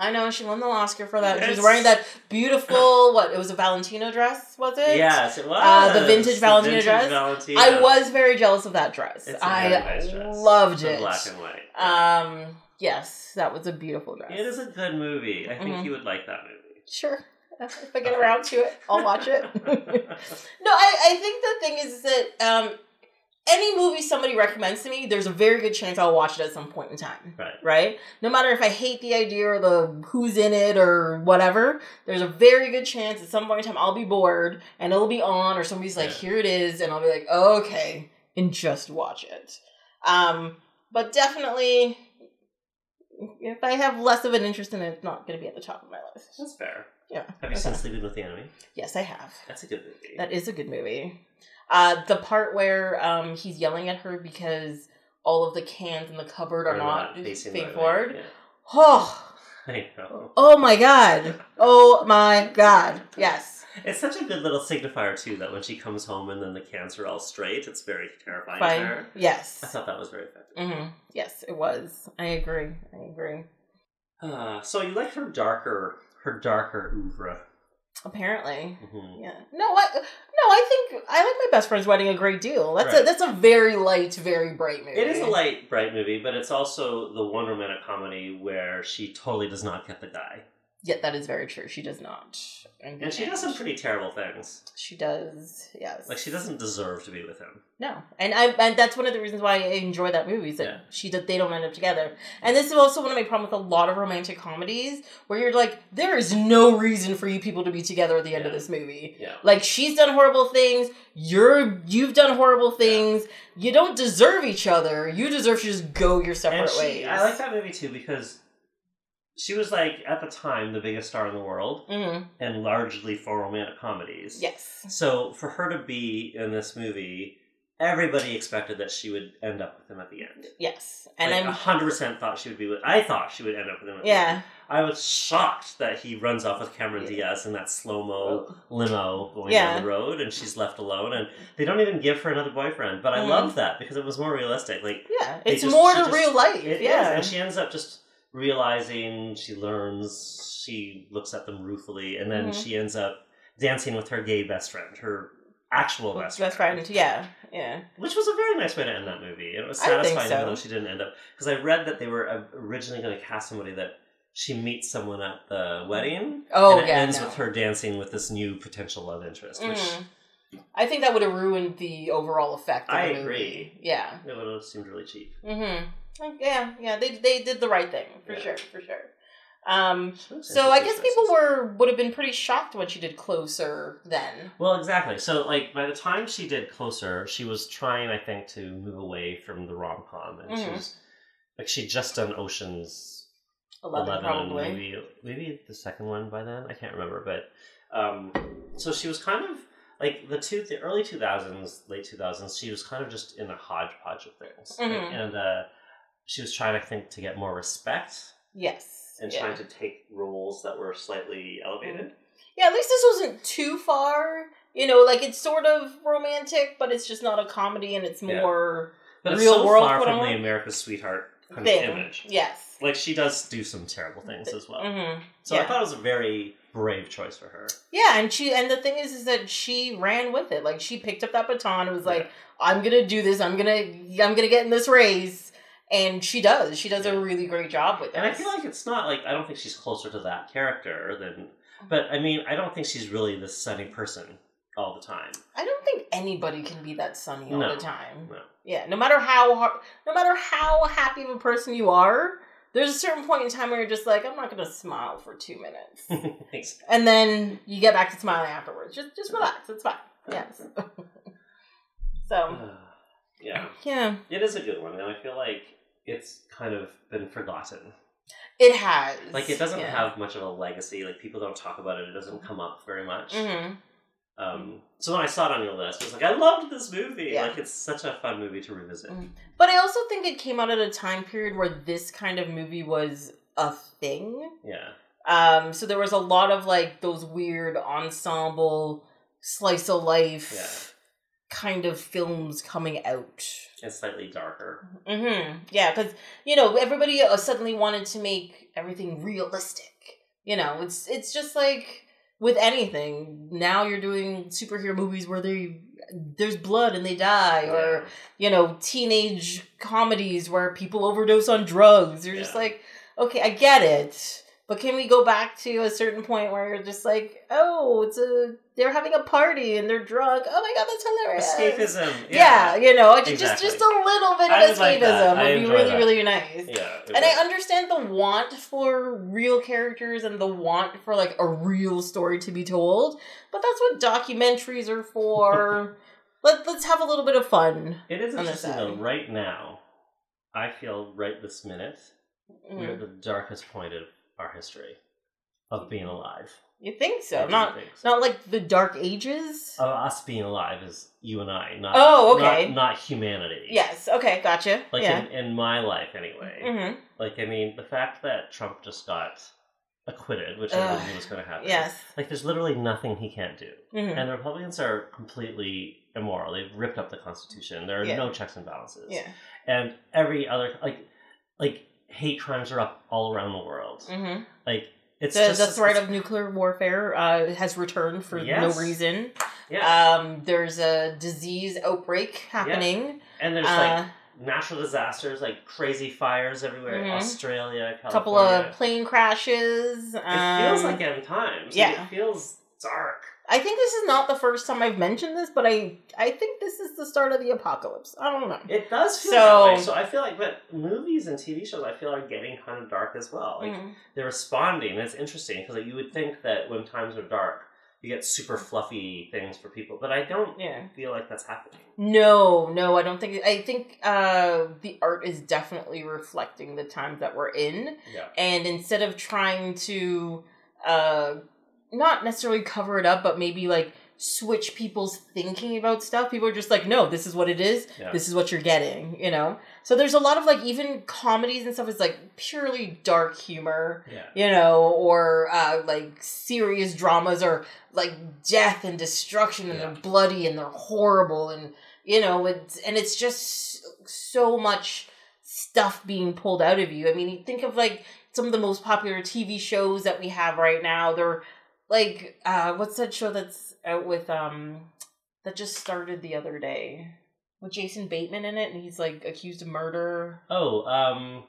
[SPEAKER 1] I know she won the Oscar for that. She was wearing that beautiful what? It was a Valentino dress, was it?
[SPEAKER 2] yes, it was.
[SPEAKER 1] Uh, the vintage Valentino
[SPEAKER 2] vintage
[SPEAKER 1] dress?
[SPEAKER 2] Valentino.
[SPEAKER 1] I was very jealous of that dress.
[SPEAKER 2] It's a
[SPEAKER 1] I
[SPEAKER 2] nice dress.
[SPEAKER 1] loved
[SPEAKER 2] The
[SPEAKER 1] it.
[SPEAKER 2] black and white.
[SPEAKER 1] Um, yes, that was a beautiful dress.
[SPEAKER 2] it is a good movie. I think
[SPEAKER 1] Mhm.
[SPEAKER 2] you would like that movie.
[SPEAKER 1] Sure. If I get around to it, I'll watch it. no, I, I think the thing is that um, any movie somebody recommends to me, there's a very good chance I'll watch it at some point in time.
[SPEAKER 2] Right.
[SPEAKER 1] Right? No matter if I hate the idea or the who's in it or whatever, there's a very good chance at some point in time I'll be bored and it'll be on or somebody's like,
[SPEAKER 2] Yeah.
[SPEAKER 1] here it is, and I'll be like, oh, okay, and just watch it. Um, but definitely if I have less of an interest in it, it's not gonna be at the top of my list.
[SPEAKER 2] That's fair.
[SPEAKER 1] Yeah.
[SPEAKER 2] Have you
[SPEAKER 1] Okay.
[SPEAKER 2] seen Sleeping with the Enemy?
[SPEAKER 1] Yes, I have.
[SPEAKER 2] That's a good movie.
[SPEAKER 1] That is a good movie. Uh, the part where um, he's yelling at her because all of the cans in the cupboard are
[SPEAKER 2] Or
[SPEAKER 1] not
[SPEAKER 2] facing
[SPEAKER 1] facing forward.
[SPEAKER 2] Yeah.
[SPEAKER 1] Oh,
[SPEAKER 2] I know.
[SPEAKER 1] oh my god. Oh my god. Yes.
[SPEAKER 2] It's such a good little signifier too that when she comes home and then the cans are all straight, it's very terrifying to her.
[SPEAKER 1] Yes.
[SPEAKER 2] I thought that was very effective.
[SPEAKER 1] hmm Yes, it was. I agree. I agree.
[SPEAKER 2] Uh, so you like her darker, her darker oeuvre.
[SPEAKER 1] Apparently.
[SPEAKER 2] hmm
[SPEAKER 1] Yeah. No, I no, I think I like my best friend's wedding a great deal. That's a that's a very light, very bright movie.
[SPEAKER 2] It is a light, bright movie, but it's also the one romantic comedy where she totally does not get the guy.
[SPEAKER 1] Yeah, that is very true. She does not.
[SPEAKER 2] And she does some pretty terrible things.
[SPEAKER 1] She does. Yes.
[SPEAKER 2] Like, she doesn't deserve to be with him.
[SPEAKER 1] No, and I and that's one of the reasons why I enjoy that movie is that
[SPEAKER 2] Yeah.
[SPEAKER 1] she that they don't end up together. And this is also one of my problems with a lot of romantic comedies where you're like, there is no reason for you people to be together at the end of this movie.
[SPEAKER 2] Yeah.
[SPEAKER 1] Like she's done horrible things, you're you've done horrible things. You don't deserve each other. You deserve to just go your separate
[SPEAKER 2] And she,
[SPEAKER 1] ways.
[SPEAKER 2] I like that movie too because she was like at the time the biggest star in the world,
[SPEAKER 1] hmm
[SPEAKER 2] and largely for romantic comedies.
[SPEAKER 1] Yes.
[SPEAKER 2] So for her to be in this movie, everybody expected that she would end up with him at the end.
[SPEAKER 1] Yes. And
[SPEAKER 2] like,
[SPEAKER 1] I'm
[SPEAKER 2] hundred percent thought she would be with. I thought she would end up with him. At the
[SPEAKER 1] yeah.
[SPEAKER 2] I was shocked that he runs off with Cameron
[SPEAKER 1] Yeah.
[SPEAKER 2] Diaz in that slow mo limo going
[SPEAKER 1] Yeah.
[SPEAKER 2] down the road, and she's left alone, and they don't even give her another boyfriend. But I
[SPEAKER 1] Mhm.
[SPEAKER 2] love that because it was more realistic. Like
[SPEAKER 1] Yeah. It's
[SPEAKER 2] just-
[SPEAKER 1] more to
[SPEAKER 2] just-
[SPEAKER 1] real life.
[SPEAKER 2] it is,
[SPEAKER 1] yeah.
[SPEAKER 2] and she ends up just realizing she learns. She looks at them ruefully, and then
[SPEAKER 1] Mhm.
[SPEAKER 2] she ends up dancing with her gay best friend, her actual best,
[SPEAKER 1] best friend. Yeah. Yeah.
[SPEAKER 2] which was a very nice way to end that movie. It was satisfying,
[SPEAKER 1] so.
[SPEAKER 2] even though she didn't end up. Because I read that they were originally going to cast somebody that she meets someone at the wedding.
[SPEAKER 1] Oh
[SPEAKER 2] and it
[SPEAKER 1] yeah.
[SPEAKER 2] ends
[SPEAKER 1] no.
[SPEAKER 2] with her dancing with this new potential love interest, which
[SPEAKER 1] Mhm. I think that would have ruined the overall effect. Of
[SPEAKER 2] I
[SPEAKER 1] the movie.
[SPEAKER 2] agree.
[SPEAKER 1] Yeah.
[SPEAKER 2] it would have seemed really cheap.
[SPEAKER 1] Mm-hmm. Yeah. Yeah. They they did the right thing for
[SPEAKER 2] Yeah.
[SPEAKER 1] sure. For sure. Um. So I guess people were would have been pretty shocked when she did closer then.
[SPEAKER 2] Well, exactly. So, like, by the time she did Closer, she was trying, I think, to move away from the rom com, and she
[SPEAKER 1] Mhm.
[SPEAKER 2] was like she'd just done Ocean's
[SPEAKER 1] 11,
[SPEAKER 2] 11
[SPEAKER 1] probably.
[SPEAKER 2] maybe maybe the second one by then. I can't remember, but um, so she was kind of like the two the early two thousands, late two thousands. She was kind of just in a hodgepodge of things,
[SPEAKER 1] Mhm.
[SPEAKER 2] and uh, she was trying to think to get more respect
[SPEAKER 1] Yes.
[SPEAKER 2] and
[SPEAKER 1] yeah.
[SPEAKER 2] trying to take roles that were slightly elevated.
[SPEAKER 1] Yeah, at least this wasn't too far. You know, like it's sort of romantic, but it's just not a comedy, and it's
[SPEAKER 2] Yeah.
[SPEAKER 1] more
[SPEAKER 2] it's
[SPEAKER 1] Real
[SPEAKER 2] so
[SPEAKER 1] world
[SPEAKER 2] far from the America's Sweetheart kind of image.
[SPEAKER 1] Yes.
[SPEAKER 2] Like she does do some terrible things as well.
[SPEAKER 1] hmm
[SPEAKER 2] So I thought it was a very brave choice for her.
[SPEAKER 1] Yeah, and she and the thing is, is that she ran with it. Like she picked up that baton and was like, "I'm gonna do this. I'm gonna, I'm gonna get in this race." And she does. She does
[SPEAKER 2] Yeah.
[SPEAKER 1] a really great job with it.
[SPEAKER 2] And I feel like it's not like I don't think she's closer to that character than but I mean I don't think she's really the sunny person all the time.
[SPEAKER 1] I don't think anybody can be that sunny all
[SPEAKER 2] No,
[SPEAKER 1] the time.
[SPEAKER 2] no.
[SPEAKER 1] Yeah, no matter how hard, no matter how happy of a person you are, there's a certain point in time where you're just like, I'm not gonna smile for two minutes, and then you get back to smiling afterwards. Just, just relax. It's fine. Yes. so
[SPEAKER 2] Uh, yeah.
[SPEAKER 1] yeah,
[SPEAKER 2] It is a good one and I feel like it's kind of been forgotten.
[SPEAKER 1] it has.
[SPEAKER 2] Like it doesn't
[SPEAKER 1] yeah.
[SPEAKER 2] have much of a legacy. Like people don't talk about it. It doesn't come up very much.
[SPEAKER 1] Mhm.
[SPEAKER 2] Um, so when I saw it on your list, I was like, I loved this movie.
[SPEAKER 1] Yeah.
[SPEAKER 2] Like it's such a fun movie to revisit.
[SPEAKER 1] Mhm. But I also think it came out at a time period where this kind of movie was a thing.
[SPEAKER 2] Yeah.
[SPEAKER 1] Um, so there was a lot of like those weird ensemble slice of life
[SPEAKER 2] Yeah.
[SPEAKER 1] kind of films coming out.
[SPEAKER 2] It's slightly darker.
[SPEAKER 1] Mm-hmm. Yeah, because you know everybody uh, suddenly wanted to make everything realistic. You know, it's it's just like with anything. Now you're doing superhero movies where they there's blood and they die, or you know, teenage comedies where people overdose on drugs. You're just like, okay, I get it. But can we go back to a certain point where you're just like, oh, it's a they're having a party and they're drunk. Oh my god, that's hilarious.
[SPEAKER 2] Escapism.
[SPEAKER 1] Yeah, you know, just
[SPEAKER 2] Exactly.
[SPEAKER 1] just a little bit
[SPEAKER 2] I
[SPEAKER 1] of
[SPEAKER 2] like
[SPEAKER 1] escapism
[SPEAKER 2] I
[SPEAKER 1] would be really,
[SPEAKER 2] that.
[SPEAKER 1] really nice.
[SPEAKER 2] Yeah.
[SPEAKER 1] And I understand the want for real characters and the want for like a real story to be told, but that's what documentaries are for. Let, let's have a little bit of fun.
[SPEAKER 2] It is interesting though. Right now, I feel right this minute we're at
[SPEAKER 1] Mm.
[SPEAKER 2] the darkest point of our history of being alive.
[SPEAKER 1] You think so?
[SPEAKER 2] do
[SPEAKER 1] Not
[SPEAKER 2] think so.
[SPEAKER 1] not like the Dark Ages.
[SPEAKER 2] Of us being alive is you and I, not
[SPEAKER 1] Oh, okay.
[SPEAKER 2] not, not humanity.
[SPEAKER 1] yes. Okay. Gotcha.
[SPEAKER 2] Like
[SPEAKER 1] yeah.
[SPEAKER 2] in, in my life anyway.
[SPEAKER 1] mm-hmm.
[SPEAKER 2] Like I mean, the fact that Trump just got acquitted, which I knew was going to happen.
[SPEAKER 1] Yes.
[SPEAKER 2] Like there's literally nothing he can't do.
[SPEAKER 1] Mm-hmm.
[SPEAKER 2] And the Republicans are completely immoral. They've ripped up the Constitution. There are
[SPEAKER 1] Yeah.
[SPEAKER 2] no checks and balances.
[SPEAKER 1] Yeah.
[SPEAKER 2] And every other like like hate crimes are up all around the world.
[SPEAKER 1] Mm-hmm.
[SPEAKER 2] Like it's
[SPEAKER 1] The,
[SPEAKER 2] just
[SPEAKER 1] the threat of nuclear warfare uh, has returned for
[SPEAKER 2] Yes.
[SPEAKER 1] no reason.
[SPEAKER 2] yeah.
[SPEAKER 1] Um, there's a disease outbreak happening.
[SPEAKER 2] and there's
[SPEAKER 1] Uh,
[SPEAKER 2] like natural disasters, like crazy fires everywhere.
[SPEAKER 1] Mhm.
[SPEAKER 2] Australia,
[SPEAKER 1] a couple of plane crashes.
[SPEAKER 2] It feels
[SPEAKER 1] um,
[SPEAKER 2] like end times.
[SPEAKER 1] yeah.
[SPEAKER 2] Like, it feels dark.
[SPEAKER 1] I think this is not the first time I've mentioned this, but I I think this is the start of the apocalypse. I don't know.
[SPEAKER 2] It does feel
[SPEAKER 1] So-
[SPEAKER 2] that way. So I feel like, but movies and TV shows, I feel are getting kind of dark as well. Like
[SPEAKER 1] Mhm.
[SPEAKER 2] they're responding. It's interesting because like, you would think that when times are dark, you get super fluffy things for people, but I don't
[SPEAKER 1] Yeah.
[SPEAKER 2] feel like that's happening.
[SPEAKER 1] No, no, I don't think. I think uh, the art is definitely reflecting the times that we're in,
[SPEAKER 2] Yeah.
[SPEAKER 1] and instead of trying to, uh, not necessarily cover it up, but maybe like switch people's thinking about stuff. People are just like, no, this is what it is.
[SPEAKER 2] Yeah.
[SPEAKER 1] This is what you're getting. You know. So there's a lot of like even comedies and stuff is like purely dark humor
[SPEAKER 2] Yeah.
[SPEAKER 1] you know, or uh, like serious dramas or like death and destruction and
[SPEAKER 2] Yeah.
[SPEAKER 1] they're bloody and they're horrible and you know it's and it's just so much stuff being pulled out of you. I mean, you think of like some of the most popular TV shows that we have right now. They're like uh what's that show that's out with um that just started the other day with Jason Bateman in it and he's like accused of murder.
[SPEAKER 2] Oh, um,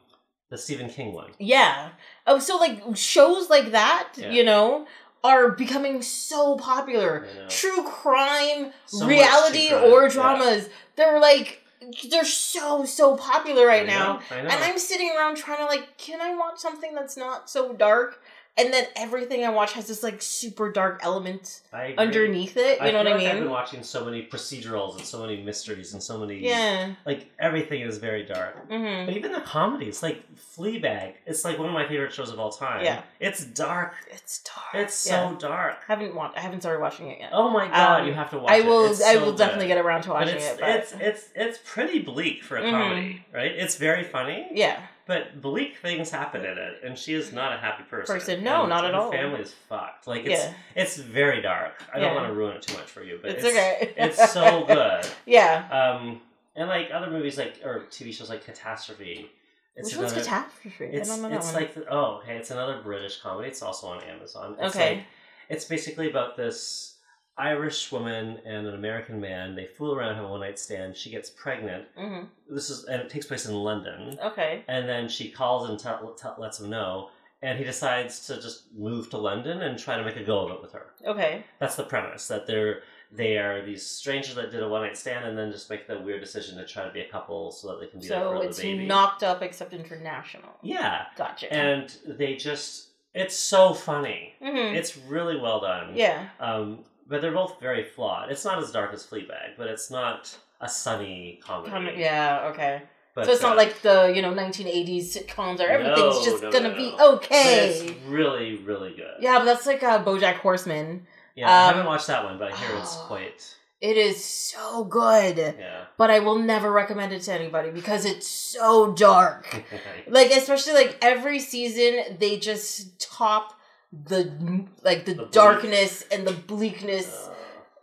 [SPEAKER 2] the Stephen King one.
[SPEAKER 1] Yeah. Oh, so like shows like that,
[SPEAKER 2] Yeah.
[SPEAKER 1] you know, are becoming so popular. True crime,
[SPEAKER 2] So
[SPEAKER 1] reality,
[SPEAKER 2] crime,
[SPEAKER 1] or
[SPEAKER 2] yeah.
[SPEAKER 1] dramas. They're like they're so so popular right
[SPEAKER 2] I
[SPEAKER 1] now.
[SPEAKER 2] I know.
[SPEAKER 1] And I'm sitting around trying to like, can I watch something that's not so dark? And then everything I watch has this like super dark element underneath it. You
[SPEAKER 2] I
[SPEAKER 1] know what I
[SPEAKER 2] like I've been watching so many procedurals and so many mysteries and so many
[SPEAKER 1] yeah.
[SPEAKER 2] like everything is very dark.
[SPEAKER 1] hmm
[SPEAKER 2] But even the comedies, like Fleabag, it's like one of my favorite shows of all time.
[SPEAKER 1] Yeah.
[SPEAKER 2] It's dark.
[SPEAKER 1] It's dark.
[SPEAKER 2] It's so
[SPEAKER 1] Yeah.
[SPEAKER 2] dark.
[SPEAKER 1] haven't watched. I haven't started watching it yet.
[SPEAKER 2] Oh my god,
[SPEAKER 1] Um,
[SPEAKER 2] you have to watch
[SPEAKER 1] I
[SPEAKER 2] it.
[SPEAKER 1] will.
[SPEAKER 2] It's
[SPEAKER 1] I
[SPEAKER 2] so
[SPEAKER 1] will definitely get around to
[SPEAKER 2] But
[SPEAKER 1] watching
[SPEAKER 2] it's,
[SPEAKER 1] it. But
[SPEAKER 2] it's it's it's pretty bleak for a
[SPEAKER 1] Mhm.
[SPEAKER 2] comedy, right? It's very funny,
[SPEAKER 1] yeah,
[SPEAKER 2] but bleak things happen in it, and she is not a happy person.
[SPEAKER 1] Person. No,
[SPEAKER 2] And
[SPEAKER 1] not at
[SPEAKER 2] her
[SPEAKER 1] all.
[SPEAKER 2] Family is fucked. Like it's
[SPEAKER 1] yeah,
[SPEAKER 2] it's very dark. I don't want to ruin it too much for you, but
[SPEAKER 1] it's,
[SPEAKER 2] it's
[SPEAKER 1] okay.
[SPEAKER 2] it's so good.
[SPEAKER 1] yeah.
[SPEAKER 2] Um, and like other movies, like or TV shows like Catastrophe. It's
[SPEAKER 1] Which one's
[SPEAKER 2] another-
[SPEAKER 1] catastrophe?
[SPEAKER 2] It's,
[SPEAKER 1] I don't know
[SPEAKER 2] it's
[SPEAKER 1] one.
[SPEAKER 2] like the, oh hey, it's another British comedy. It's also on Amazon. It's
[SPEAKER 1] okay.
[SPEAKER 2] like it's basically about this Irish woman and an American man. They fool around, have a one night stand. She gets pregnant.
[SPEAKER 1] hmm
[SPEAKER 2] This is and it takes place in London.
[SPEAKER 1] Okay.
[SPEAKER 2] And then she calls and tell tell lets him know. And he decides to just move to London and try to make a go of it with her.
[SPEAKER 1] Okay.
[SPEAKER 2] That's the premise that they're they are these strangers that did a one night stand and then just make the weird decision to try to be a couple so that they can be
[SPEAKER 1] So it's knocked up except international.
[SPEAKER 2] yeah,
[SPEAKER 1] Gotcha.
[SPEAKER 2] and they just it's so funny.
[SPEAKER 1] hmm
[SPEAKER 2] It's really well done.
[SPEAKER 1] yeah.
[SPEAKER 2] Um, but they're both very flawed. It's not as dark as Fleabag, but it's not a sunny comedy.
[SPEAKER 1] Of- yeah. Okay.
[SPEAKER 2] But,
[SPEAKER 1] so it's
[SPEAKER 2] uh,
[SPEAKER 1] not like the you know 1980s sitcoms where everything's
[SPEAKER 2] No,
[SPEAKER 1] just
[SPEAKER 2] no,
[SPEAKER 1] gonna
[SPEAKER 2] no,
[SPEAKER 1] be
[SPEAKER 2] no. but
[SPEAKER 1] okay.
[SPEAKER 2] it's really, really good.
[SPEAKER 1] Yeah, but that's like uh, BoJack Horseman.
[SPEAKER 2] Yeah, I
[SPEAKER 1] Um,
[SPEAKER 2] haven't watched that one, but I hear it's
[SPEAKER 1] oh.
[SPEAKER 2] quite.
[SPEAKER 1] It is so good,
[SPEAKER 2] Yeah.
[SPEAKER 1] but I will never recommend it to anybody because it's so dark. Like especially like every season, they just top the like the,
[SPEAKER 2] The
[SPEAKER 1] darkness and the bleakness.
[SPEAKER 2] Uh,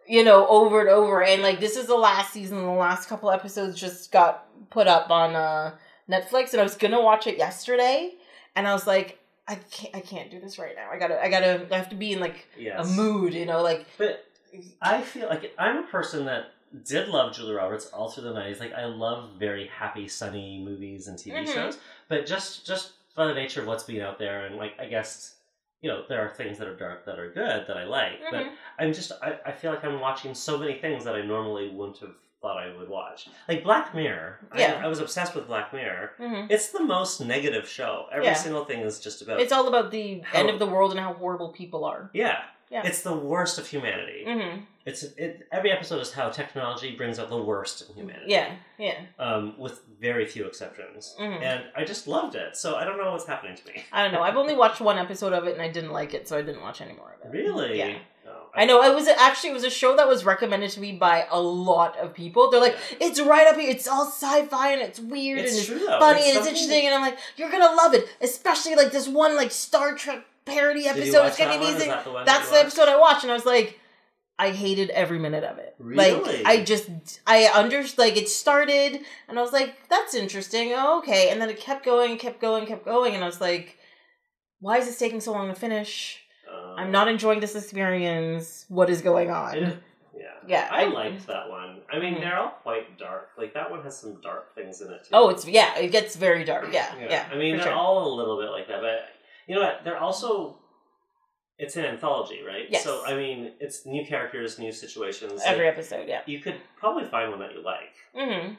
[SPEAKER 1] you know, over and over. And like this is the last season. The last couple episodes just got put up on uh, Netflix, and I was gonna watch it yesterday, and I was like, I can't, I can't do this right now. I gotta, I gotta, I have to be in like
[SPEAKER 2] yes.
[SPEAKER 1] a mood, you know, like
[SPEAKER 2] But I feel like I'm a person that did love Julia Roberts all through the nineties. Like I love very happy, sunny movies and TV
[SPEAKER 1] Mhm.
[SPEAKER 2] shows. But just just by the nature of what's being out there, and like I guess you know there are things that are dark that are good that I like. But
[SPEAKER 1] mhm.
[SPEAKER 2] I'm just I, I feel like I'm watching so many things that I normally wouldn't have thought I would watch. Like Black Mirror.
[SPEAKER 1] Yeah.
[SPEAKER 2] I, I was obsessed with Black Mirror.
[SPEAKER 1] Mhm.
[SPEAKER 2] It's the most negative show. Every
[SPEAKER 1] Yeah.
[SPEAKER 2] single thing is just about
[SPEAKER 1] it's all about the
[SPEAKER 2] How-
[SPEAKER 1] end of the world and how horrible people are.
[SPEAKER 2] yeah.
[SPEAKER 1] Yeah.
[SPEAKER 2] It's the worst of humanity.
[SPEAKER 1] hmm
[SPEAKER 2] It's it, every episode is how technology brings out the worst in humanity.
[SPEAKER 1] Yeah, yeah.
[SPEAKER 2] Um, with very few exceptions,
[SPEAKER 1] Mhm.
[SPEAKER 2] and I just loved it. So I don't know what's happening to me.
[SPEAKER 1] I don't know. I've only watched one episode of it and I didn't like it, so I didn't watch any more of it.
[SPEAKER 2] Really?
[SPEAKER 1] Yeah.
[SPEAKER 2] No,
[SPEAKER 1] I know it was actually it was a show that was recommended to me by a lot of people. They're like, it's right up here. It's all sci-fi and it's weird
[SPEAKER 2] It's
[SPEAKER 1] and it's
[SPEAKER 2] true though.
[SPEAKER 1] funny and it's interesting. And I'm like, you're gonna love it, especially like this one like Star Trek parody episode. It's gonna be? Amazing.
[SPEAKER 2] that the
[SPEAKER 1] That's the episode I watched, and I was like, I hated every minute of it.
[SPEAKER 2] Really?
[SPEAKER 1] Like I just I under like it started, and I was like, that's interesting. Oh, okay, and then it kept going, kept going, kept going, and I was like, why is this taking so long to finish?
[SPEAKER 2] Um,
[SPEAKER 1] I'm not enjoying this experience. What is going on?
[SPEAKER 2] it- yeah.
[SPEAKER 1] Yeah,
[SPEAKER 2] I,
[SPEAKER 1] I-
[SPEAKER 2] liked that one. I mean,
[SPEAKER 1] Mhm.
[SPEAKER 2] they're all quite dark. Like that one has some dark things in it too.
[SPEAKER 1] Oh, it's yeah, it gets very dark. Yeah, yeah.
[SPEAKER 2] I mean, they're
[SPEAKER 1] sure.
[SPEAKER 2] all a little bit like that, but you know what? They're also. It's an anthology, right?
[SPEAKER 1] Yes.
[SPEAKER 2] So I mean, it's new characters, new situations. like,
[SPEAKER 1] every episode. Yeah.
[SPEAKER 2] you could probably find one that you like.
[SPEAKER 1] hmm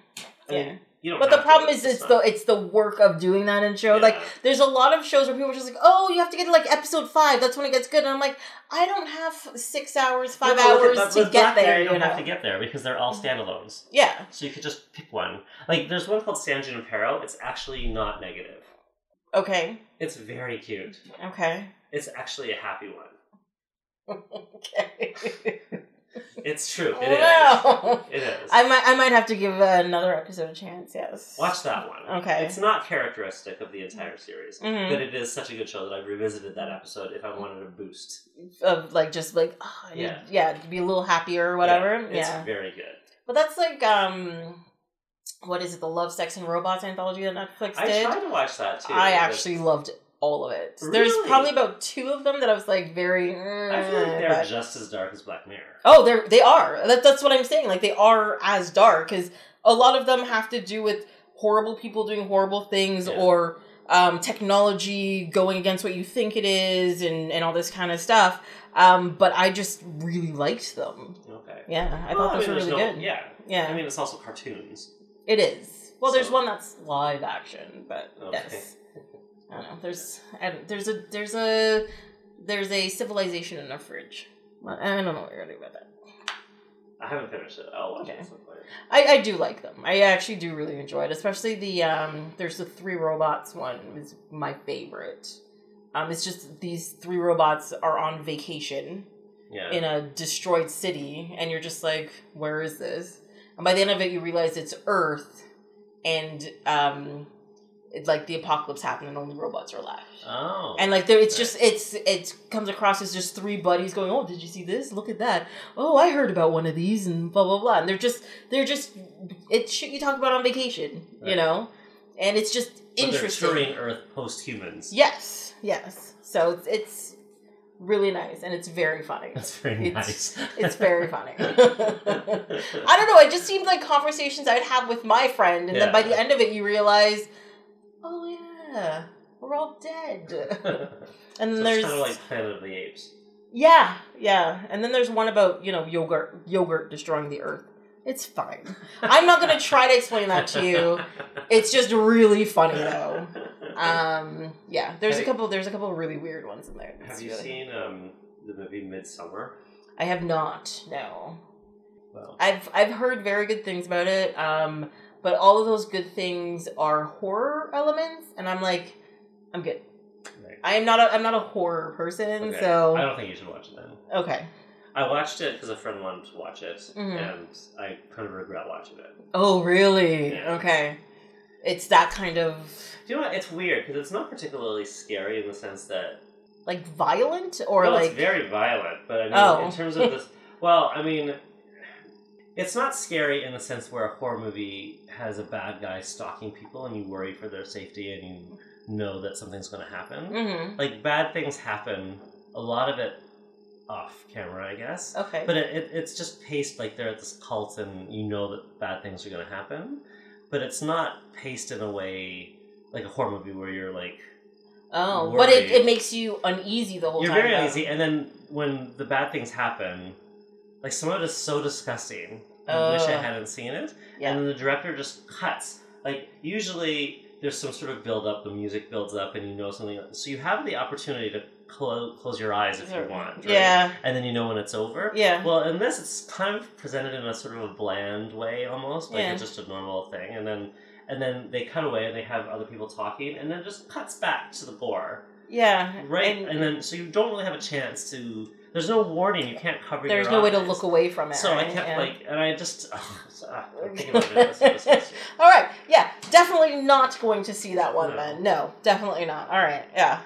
[SPEAKER 2] I
[SPEAKER 1] Yeah.
[SPEAKER 2] mean, you don't
[SPEAKER 1] But the problem is, it's the it's the work of doing that in show. Like, there's a lot of shows where people are just like, "Oh, you have to get to like episode five. That's when it gets good." And I'm like, I don't have six hours, five
[SPEAKER 2] No,
[SPEAKER 1] hours
[SPEAKER 2] at-
[SPEAKER 1] to get
[SPEAKER 2] Black
[SPEAKER 1] there.
[SPEAKER 2] You
[SPEAKER 1] You
[SPEAKER 2] don't
[SPEAKER 1] know?
[SPEAKER 2] have to get there because they're all standalones.
[SPEAKER 1] yeah.
[SPEAKER 2] So you could just pick one. Like there's one called San Junipero. It's actually not negative.
[SPEAKER 1] Okay.
[SPEAKER 2] It's very cute.
[SPEAKER 1] Okay.
[SPEAKER 2] It's actually a happy one.
[SPEAKER 1] okay.
[SPEAKER 2] It's true. It is.
[SPEAKER 1] Wow.
[SPEAKER 2] It is.
[SPEAKER 1] I might I might have to give uh, another episode a chance. Yes.
[SPEAKER 2] Watch that one.
[SPEAKER 1] Okay.
[SPEAKER 2] It's not characteristic of the entire series,
[SPEAKER 1] Mhm.
[SPEAKER 2] but it is such a good show that I've revisited that episode if I wanted a boost.
[SPEAKER 1] Of like just like oh, I need,
[SPEAKER 2] Yeah.
[SPEAKER 1] yeah to be a little happier or whatever.
[SPEAKER 2] Yeah,
[SPEAKER 1] Yeah.
[SPEAKER 2] it's very good.
[SPEAKER 1] But that's like um, what is it? The Love, Sex, and Robots anthology that Netflix did.
[SPEAKER 2] I tried to watch that too.
[SPEAKER 1] I actually loved all of it. There's probably about two of them that I was like very.
[SPEAKER 2] I feel like
[SPEAKER 1] eh,
[SPEAKER 2] they're
[SPEAKER 1] but-
[SPEAKER 2] just as dark as Black Mirror.
[SPEAKER 1] Oh, they're they are. That, that's what I'm saying. Like they are as dark because a lot of them have to do with horrible people doing horrible things
[SPEAKER 2] Yeah.
[SPEAKER 1] or um, technology going against what you think it is and and all this kind of stuff. Um, but I just really liked them.
[SPEAKER 2] Okay.
[SPEAKER 1] Yeah, I
[SPEAKER 2] Well,
[SPEAKER 1] thought those
[SPEAKER 2] mean,
[SPEAKER 1] were really
[SPEAKER 2] no-
[SPEAKER 1] good.
[SPEAKER 2] Yeah.
[SPEAKER 1] Yeah,
[SPEAKER 2] I mean, it's also cartoons.
[SPEAKER 1] It is. Well, there's one that's live action, but
[SPEAKER 2] Okay.
[SPEAKER 1] yes. I don't know. There's and there's a there's a there's a civilization in a fridge. I don't know what you're gonna do about that.
[SPEAKER 2] I haven't finished it. I'll watch
[SPEAKER 1] Okay.
[SPEAKER 2] it.
[SPEAKER 1] I, I do like them. I actually do really enjoy it, especially the um. There's the three robots one is my favorite. Um, it's just these three robots are on vacation
[SPEAKER 2] Yeah.
[SPEAKER 1] in a destroyed city, and you're just like, where is this? And by the end of it, you realize it's Earth, and um, it, like the apocalypse happened, and only robots are left.
[SPEAKER 2] oh.
[SPEAKER 1] And like there, it's
[SPEAKER 2] Okay.
[SPEAKER 1] just it's it comes across as just three buddies going, oh, did you see this? Look at that. Oh, I heard about one of these, and blah blah blah. And they're just they're just it's shit you talk about on vacation, you know. And it's just
[SPEAKER 2] So
[SPEAKER 1] interesting.
[SPEAKER 2] They're touring Earth post humans.
[SPEAKER 1] Yes, yes. So it's it's really nice, and it's very funny.
[SPEAKER 2] That's very
[SPEAKER 1] It's-
[SPEAKER 2] nice.
[SPEAKER 1] It's very funny. I don't know. It just seemed like conversations I'd have with my friend, and then by the end of it, you realize, oh yeah, we're all dead. and then
[SPEAKER 2] so
[SPEAKER 1] there's
[SPEAKER 2] kind of like Planet of the Apes.
[SPEAKER 1] yeah, yeah, and then there's one about you know yogurt yogurt destroying the earth. It's fine. I'm not gonna try to explain that to you. It's just really funny though. Um, yeah, there's a couple. There's a couple really weird ones in there. It's
[SPEAKER 2] Have you
[SPEAKER 1] really-
[SPEAKER 2] seen um, the movie Midsommar?
[SPEAKER 1] I have not. No.
[SPEAKER 2] Well,
[SPEAKER 1] I've I've heard very good things about it. Um, but all of those good things are horror elements, and I'm like, I'm good.
[SPEAKER 2] right.
[SPEAKER 1] I am not a I'm not a horror person,
[SPEAKER 2] Okay.
[SPEAKER 1] so
[SPEAKER 2] I don't think you should watch it then.
[SPEAKER 1] okay.
[SPEAKER 2] I watched it because a friend wanted to watch it,
[SPEAKER 1] Mhm.
[SPEAKER 2] and I kind of regret watching it.
[SPEAKER 1] Oh really?
[SPEAKER 2] Yeah.
[SPEAKER 1] Okay. It's that kind of
[SPEAKER 2] Do you know what? It's weird because it's not particularly scary in the sense that
[SPEAKER 1] like violent or
[SPEAKER 2] well,
[SPEAKER 1] like
[SPEAKER 2] it's very violent, but I mean,
[SPEAKER 1] Oh.
[SPEAKER 2] in terms of this, well, I mean, it's not scary in the sense where a horror movie has a bad guy stalking people and you worry for their safety and you know that something's going to happen.
[SPEAKER 1] Mhm.
[SPEAKER 2] Like bad things happen, a lot of it off camera, I guess.
[SPEAKER 1] Okay.
[SPEAKER 2] But it, it, it's just paced like they're at this cult and you know that bad things are going to happen. But it's not paced in a way like a horror movie where you're like,
[SPEAKER 1] oh, but it, it makes you uneasy the whole time.
[SPEAKER 2] you're very
[SPEAKER 1] though.
[SPEAKER 2] uneasy. And then when the bad things happen, like some of it is so disgusting. I wish I hadn't seen it.
[SPEAKER 1] Yeah.
[SPEAKER 2] And then the director just cuts. Like usually there's some sort of build up, the music builds up, and you know something. So you have the opportunity to close close your eyes if you want. right?
[SPEAKER 1] Yeah.
[SPEAKER 2] And then you know when it's over.
[SPEAKER 1] Yeah.
[SPEAKER 2] Well, in this, it's kind of presented in a sort of a bland way, almost like
[SPEAKER 1] Yeah.
[SPEAKER 2] it's just a normal thing, and then and then they cut away and they have other people talking, and then it just cuts back to the gore,
[SPEAKER 1] Yeah.
[SPEAKER 2] right?
[SPEAKER 1] And,
[SPEAKER 2] And, then so you don't really have a chance to. There's no warning. You can't cover.
[SPEAKER 1] There's no way to look away from it.
[SPEAKER 2] So I kept
[SPEAKER 1] Yeah.
[SPEAKER 2] like, and I just. Oh, so, I'm thinking about it. So.
[SPEAKER 1] All right. Yeah. Definitely not going to see that one
[SPEAKER 2] No.
[SPEAKER 1] then. No, definitely not. All right. Yeah.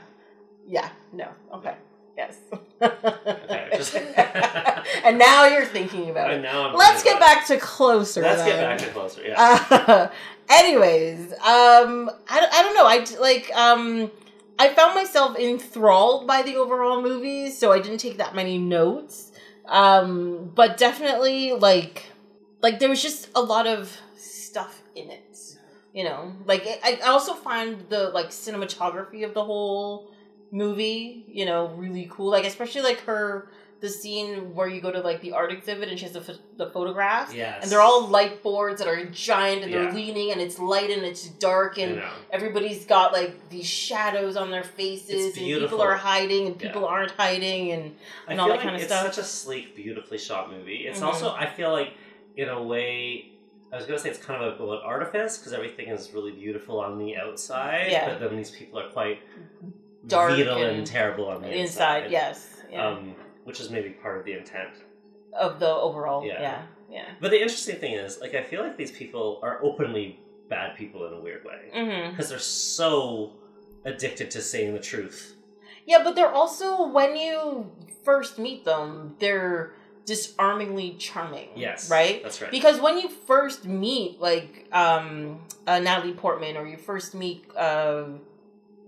[SPEAKER 1] Yeah. No. Okay. Yes. and now you're thinking about it. Let's get back to closer.
[SPEAKER 2] Let's get back to closer. Yeah.
[SPEAKER 1] Uh, anyways, um, I, I don't know. I like um, I found myself enthralled by the overall movie, so I didn't take that many notes. Um, but definitely like like there was just a lot of stuff in it. You know, like I, I also find the like cinematography of the whole movie, you know, really cool. Like especially like her the scene where you go to like the art exhibit and she has the, ph- the photographs
[SPEAKER 2] Yes.
[SPEAKER 1] and they're all light boards that are giant and they're leaning and it's light and it's dark and everybody's got like these shadows on their faces and people are hiding and people
[SPEAKER 2] Yeah.
[SPEAKER 1] aren't hiding and and all that
[SPEAKER 2] like
[SPEAKER 1] kind of stuff.
[SPEAKER 2] it's such a sleek, beautifully shot movie. It's
[SPEAKER 1] Mhm.
[SPEAKER 2] also, I feel like, in a way, I was gonna say it's kind of about artifice because everything is really beautiful on the outside,
[SPEAKER 1] Yeah.
[SPEAKER 2] but then these people are quite
[SPEAKER 1] Dark
[SPEAKER 2] and,
[SPEAKER 1] and
[SPEAKER 2] terrible on the
[SPEAKER 1] inside,
[SPEAKER 2] inside.
[SPEAKER 1] yes yeah.
[SPEAKER 2] Um, which is maybe part of the intent.
[SPEAKER 1] of the overall yeah
[SPEAKER 2] Yeah.
[SPEAKER 1] yeah,
[SPEAKER 2] But the interesting thing is, like, I feel like these people are openly bad people in a weird way because they're so addicted to saying the truth.
[SPEAKER 1] yeah but they're also when you first meet them they're disarmingly charming
[SPEAKER 2] Yes,
[SPEAKER 1] right
[SPEAKER 2] That's right.
[SPEAKER 1] because when you first meet like um uh, Natalie Portman or you first meet uh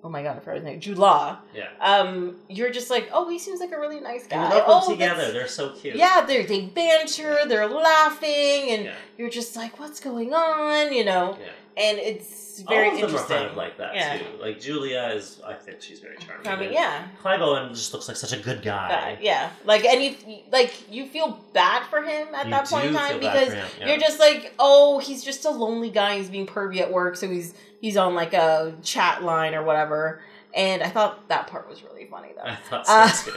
[SPEAKER 1] oh my god I forgot his name Jude Law
[SPEAKER 2] yeah.
[SPEAKER 1] um you're just like oh he seems like a really nice guy
[SPEAKER 2] And you love
[SPEAKER 1] oh,
[SPEAKER 2] them together. They're so cute.
[SPEAKER 1] yeah they they banter they're laughing and
[SPEAKER 2] Yeah.
[SPEAKER 1] you're just like what's going on you know
[SPEAKER 2] Yeah.
[SPEAKER 1] And it's very
[SPEAKER 2] All of them
[SPEAKER 1] interesting
[SPEAKER 2] are kind of like that
[SPEAKER 1] Yeah.
[SPEAKER 2] too. Like Julia is, I think she's very charming.
[SPEAKER 1] I mean yeah
[SPEAKER 2] Clive Owen just looks like such a good guy.
[SPEAKER 1] But, yeah like and you like you feel bad for him at
[SPEAKER 2] You
[SPEAKER 1] that point in time because
[SPEAKER 2] him, yeah.
[SPEAKER 1] You're just like, oh, he's just a lonely guy. He's being pervy at work, so he's he's on like a chat line or whatever. And I thought that part was really funny though.
[SPEAKER 2] I thought so
[SPEAKER 1] Uh,
[SPEAKER 2] too.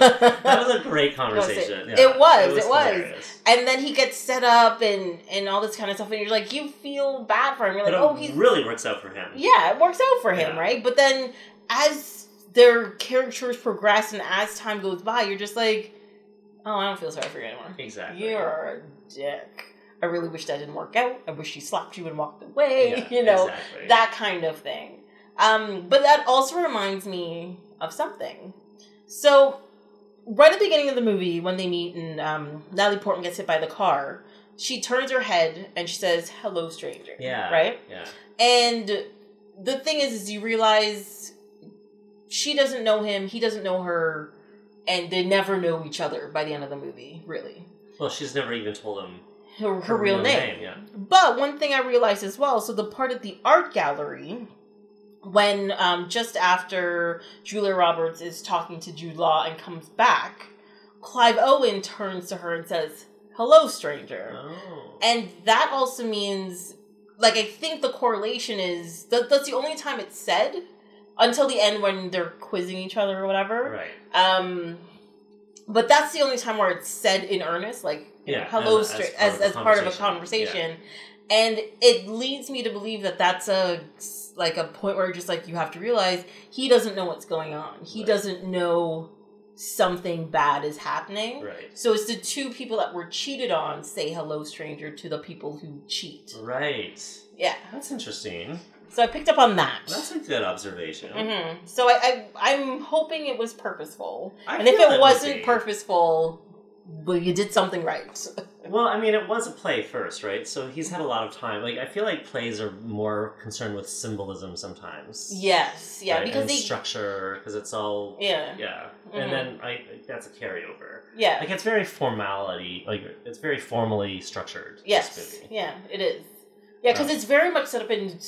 [SPEAKER 2] That was a great conversation.
[SPEAKER 1] It
[SPEAKER 2] Yeah,
[SPEAKER 1] was, it was.
[SPEAKER 2] hilarious.
[SPEAKER 1] and then he gets set up and and all this kind of stuff, and you're like, you feel bad for him. You're like,
[SPEAKER 2] it
[SPEAKER 1] oh, he
[SPEAKER 2] really works out for him.
[SPEAKER 1] yeah, it works out for him,
[SPEAKER 2] Yeah.
[SPEAKER 1] right? But then as their characters progress and as time goes by, you're just like, oh, I don't feel sorry for you anymore.
[SPEAKER 2] Exactly.
[SPEAKER 1] You're a dick. I really wish that didn't work out. I wish he slapped you and walked away.
[SPEAKER 2] Yeah,
[SPEAKER 1] you know,
[SPEAKER 2] exactly.
[SPEAKER 1] that kind of thing. Um, but that also reminds me of something. So, right at the beginning of the movie, when they meet and um, Natalie Portman gets hit by the car, she turns her head and she says, "Hello, stranger."
[SPEAKER 2] Yeah.
[SPEAKER 1] Right.
[SPEAKER 2] Yeah.
[SPEAKER 1] And the thing is, is you realize she doesn't know him, he doesn't know her, and they never know each other by the end of the movie, really.
[SPEAKER 2] Well, she's never even told him
[SPEAKER 1] Her, her, real, name.
[SPEAKER 2] Yeah.
[SPEAKER 1] But one thing I realized as well, so the part at the art gallery, when um, just after Julia Roberts is talking to Jude Law and comes back, Clive Owen turns to her and says, "Hello, stranger."
[SPEAKER 2] Oh.
[SPEAKER 1] And that also means, like, I think the correlation is that that's the only time it's said until the end when they're quizzing each other or whatever.
[SPEAKER 2] Right.
[SPEAKER 1] Um, but that's the only time where it's said in earnest, like,
[SPEAKER 2] Yeah,
[SPEAKER 1] hello,
[SPEAKER 2] as-
[SPEAKER 1] stra-
[SPEAKER 2] as
[SPEAKER 1] as,
[SPEAKER 2] part of
[SPEAKER 1] as, part of a
[SPEAKER 2] conversation.
[SPEAKER 1] conversation. And it leads me to believe that that's a like a point where just like you have to realize he doesn't know what's going on. He
[SPEAKER 2] Right.
[SPEAKER 1] doesn't know something bad is happening.
[SPEAKER 2] Right.
[SPEAKER 1] So it's the two people that were cheated on say hello stranger to the people who cheat.
[SPEAKER 2] Right.
[SPEAKER 1] Yeah.
[SPEAKER 2] That's interesting.
[SPEAKER 1] So I picked up on that.
[SPEAKER 2] That's a good observation.
[SPEAKER 1] hmm So I, I I'm hoping it was purposeful.
[SPEAKER 2] I
[SPEAKER 1] and if it wasn't purposeful, well, you did something right.
[SPEAKER 2] Well, I mean, it was a play first, right? So he's had a lot of time. Like, I feel like plays are more concerned with symbolism sometimes.
[SPEAKER 1] yes, yeah,
[SPEAKER 2] right?
[SPEAKER 1] because
[SPEAKER 2] and
[SPEAKER 1] they,
[SPEAKER 2] structure, because it's all
[SPEAKER 1] yeah,
[SPEAKER 2] yeah.
[SPEAKER 1] Mhm.
[SPEAKER 2] And then I that's a carryover.
[SPEAKER 1] yeah,
[SPEAKER 2] Like it's very formality, like it's very formally structured.
[SPEAKER 1] yes, yeah, it is. Yeah, because it's very much set up in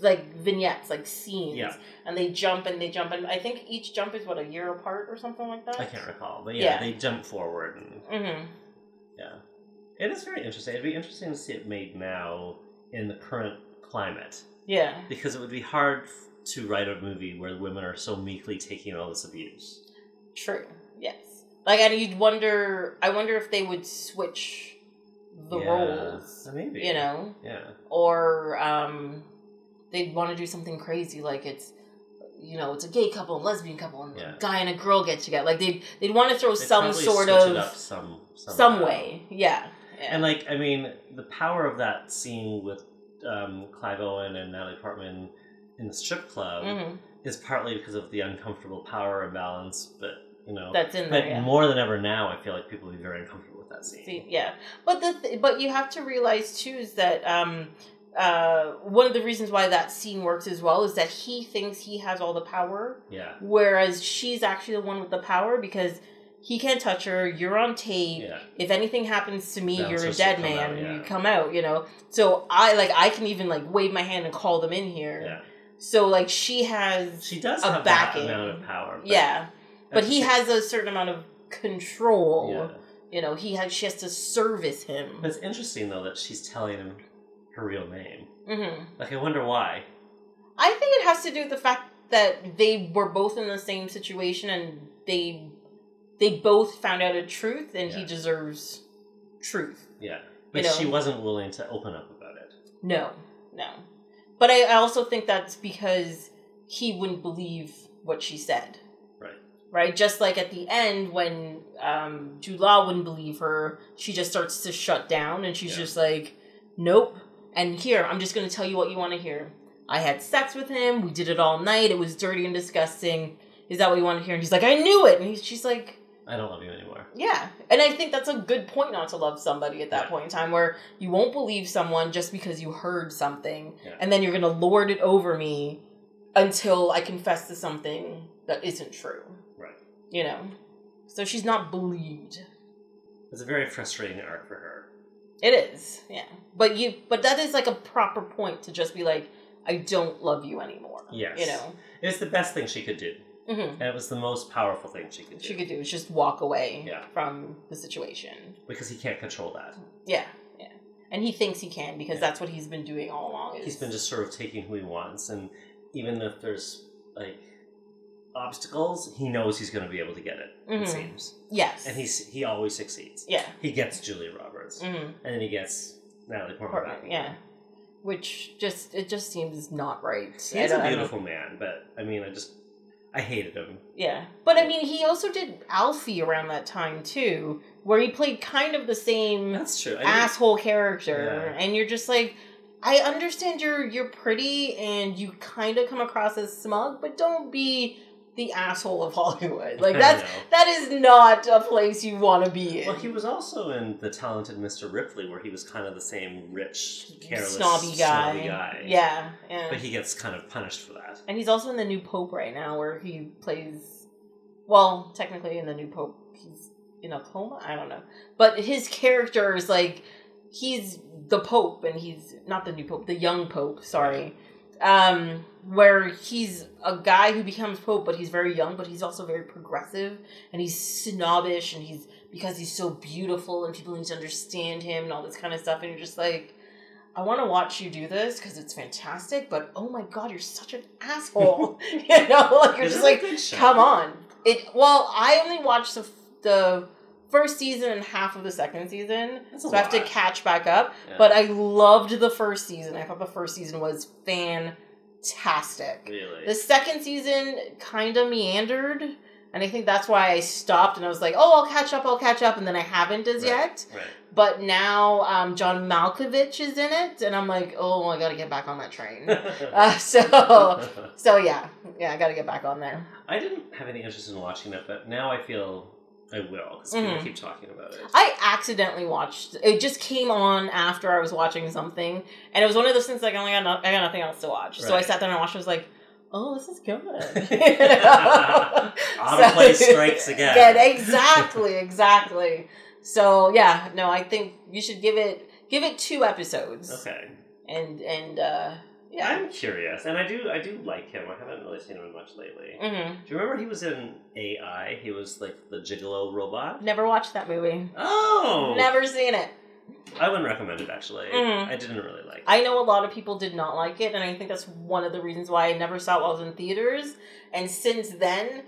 [SPEAKER 1] like vignettes, like scenes,
[SPEAKER 2] Yeah.
[SPEAKER 1] and they jump and they jump, and I think each jump is what a year apart or something like that.
[SPEAKER 2] I can't recall, but yeah,
[SPEAKER 1] Yeah.
[SPEAKER 2] they jump forward and
[SPEAKER 1] Mm-hmm.
[SPEAKER 2] yeah, it is very interesting. It'd be interesting to see it made now in the current climate
[SPEAKER 1] Yeah.
[SPEAKER 2] because it would be hard to write a movie where women are so meekly taking all this abuse.
[SPEAKER 1] True. Yes. Like, and you'd wonder. I wonder if they would switch the
[SPEAKER 2] Yeah,
[SPEAKER 1] roles.
[SPEAKER 2] maybe
[SPEAKER 1] You know,
[SPEAKER 2] yeah,
[SPEAKER 1] or um, they'd want to do something crazy, like it's, you know, it's a gay couple and lesbian couple, and
[SPEAKER 2] Yeah.
[SPEAKER 1] a guy and a girl get together. Like they'd they'd want to throw
[SPEAKER 2] They'd
[SPEAKER 1] some sort of
[SPEAKER 2] up some
[SPEAKER 1] some way. Yeah. yeah.
[SPEAKER 2] And like, I mean, the power of that scene with um, Clive Owen and Natalie Portman in the strip club
[SPEAKER 1] Mhm.
[SPEAKER 2] is partly because of the uncomfortable power imbalance, but you know,
[SPEAKER 1] that's in
[SPEAKER 2] but
[SPEAKER 1] there. Yeah.
[SPEAKER 2] more than ever now, I feel like people would be very uncomfortable with that scene.
[SPEAKER 1] See, yeah, but the th- but you have to realize too is that um, uh, one of the reasons why that scene works as well is that he thinks he has all the power,
[SPEAKER 2] Yeah,
[SPEAKER 1] whereas she's actually the one with the power because he can't touch her. You're on tape.
[SPEAKER 2] yeah,
[SPEAKER 1] If anything happens to me, you're a dead man.
[SPEAKER 2] out, yeah.
[SPEAKER 1] You come out, you know. So I like I can even like wave my hand and call them in here.
[SPEAKER 2] yeah.
[SPEAKER 1] So like she has
[SPEAKER 2] She does
[SPEAKER 1] A
[SPEAKER 2] have
[SPEAKER 1] backing.
[SPEAKER 2] amount of power. but
[SPEAKER 1] yeah, but he has a certain amount of control.
[SPEAKER 2] Yeah.
[SPEAKER 1] You know, he has she has to service him.
[SPEAKER 2] It's interesting though that she's telling him her real name.
[SPEAKER 1] hmm
[SPEAKER 2] Like, I wonder why.
[SPEAKER 1] I think it has to do with the fact that they were both in the same situation and they they both found out a truth and he deserves truth.
[SPEAKER 2] Yeah, but
[SPEAKER 1] know.
[SPEAKER 2] she wasn't willing to open up about it.
[SPEAKER 1] No, no. But I, I also think that's because he wouldn't believe what she said.
[SPEAKER 2] Right.
[SPEAKER 1] Just like at the end when um, Jude Law wouldn't believe her, she just starts to shut down and she's
[SPEAKER 2] Yeah.
[SPEAKER 1] just like, nope. And here, I'm just going to tell you what you want to hear. I had sex with him. We did it all night. It was dirty and disgusting. Is that what you want to hear? And he's like, I knew it. And he's, she's like,
[SPEAKER 2] I don't love you anymore.
[SPEAKER 1] yeah. And I think that's a good point not to love somebody at that
[SPEAKER 2] Yeah.
[SPEAKER 1] point in time where you won't believe someone just because you heard something
[SPEAKER 2] Yeah.
[SPEAKER 1] and then you're going to lord it over me until I confess to something that isn't true. You know? So she's not believed.
[SPEAKER 2] It's a very frustrating arc for her.
[SPEAKER 1] It is. Yeah. But you but that is like a proper point to just be like I don't love you anymore.
[SPEAKER 2] Yes.
[SPEAKER 1] You know.
[SPEAKER 2] It's the best thing she could do.
[SPEAKER 1] hmm
[SPEAKER 2] And it was the most powerful thing she could do.
[SPEAKER 1] She could do is just walk away
[SPEAKER 2] Yeah.
[SPEAKER 1] from the situation.
[SPEAKER 2] because he can't control that.
[SPEAKER 1] Yeah, yeah. and he thinks he can because
[SPEAKER 2] Yeah.
[SPEAKER 1] that's what he's been doing all along.
[SPEAKER 2] He's been just sort of taking who he wants, and even if there's like obstacles, he knows he's going to be able to get it.
[SPEAKER 1] Mhm.
[SPEAKER 2] It seems,
[SPEAKER 1] yes,
[SPEAKER 2] and he's he always succeeds.
[SPEAKER 1] yeah,
[SPEAKER 2] He gets Julia Roberts,
[SPEAKER 1] hmm
[SPEAKER 2] and then he gets Natalie Portman.
[SPEAKER 1] Portman, yeah, which just it just seems not right.
[SPEAKER 2] He's a beautiful man, but I mean, I just I hated him.
[SPEAKER 1] Yeah, but I mean, he also did Alfie around that time too, where he played kind of the same
[SPEAKER 2] That's true. I mean,
[SPEAKER 1] asshole character,
[SPEAKER 2] Yeah.
[SPEAKER 1] and you're just like, I understand you're you're pretty and you kind of come across as smug, but don't be the asshole of Hollywood. Like that's that is not a place you want to be in.
[SPEAKER 2] Well, he was also in the talented Mr. Ripley, where he was kind of the same rich, careless,
[SPEAKER 1] snobby guy.
[SPEAKER 2] snobby guy.
[SPEAKER 1] Yeah, yeah.
[SPEAKER 2] But he gets kind of punished for that.
[SPEAKER 1] and he's also in the new Pope right now, where he plays. Well, technically, in the new Pope, he's in a coma. I don't know, but his character is like he's the Pope, and he's not the new Pope, the young Pope. Sorry, um, where he's a guy who becomes Pope, but he's very young, but he's also very progressive, and he's snobbish, and he's because he's so beautiful, and people need to understand him, and all this kind of stuff, and you're just like. I want to watch you do this because it's fantastic, but oh my god, you're such an asshole. you know, like you're just like, come on. It. Well, I only watched the the first season and half of the second season,
[SPEAKER 2] That's
[SPEAKER 1] so I have to catch back up.
[SPEAKER 2] Yeah.
[SPEAKER 1] But I loved the first season. I thought the first season was fantastic.
[SPEAKER 2] really.
[SPEAKER 1] The second season kind of meandered, and I think that's why I stopped and I was like, oh, I'll catch up, I'll catch up, and then I haven't as
[SPEAKER 2] Right,
[SPEAKER 1] yet.
[SPEAKER 2] Right.
[SPEAKER 1] But now um, John Malkovich is in it, and I'm like, oh, I got to get back on that train. uh, so, so yeah, yeah, I got to get back on there.
[SPEAKER 2] I didn't have any interest in watching it, but now I feel I will because people
[SPEAKER 1] Mhm.
[SPEAKER 2] keep talking about it.
[SPEAKER 1] I accidentally watched. It just came on after I was watching something, and it was one of those things like, oh, I got, no, I got nothing else to watch. So I sat down and watched. I was like, oh, this is good.
[SPEAKER 2] Autoplay strikes again.
[SPEAKER 1] Yeah, exactly, exactly. So yeah, no, I think you should give it give it two episodes,
[SPEAKER 2] Okay.
[SPEAKER 1] and and uh, yeah.
[SPEAKER 2] I'm curious, and I do I do like him. I haven't really seen him much lately.
[SPEAKER 1] hmm
[SPEAKER 2] Do you remember he was in AI? He was like the Gigolo robot.
[SPEAKER 1] Never watched that movie.
[SPEAKER 2] Oh,
[SPEAKER 1] Never seen it.
[SPEAKER 2] I wouldn't recommend it actually.
[SPEAKER 1] Mhm.
[SPEAKER 2] I didn't really like. it.
[SPEAKER 1] I know a lot of people did not like it, and I think that's one of the reasons why I never saw it while I was in theaters. And since then,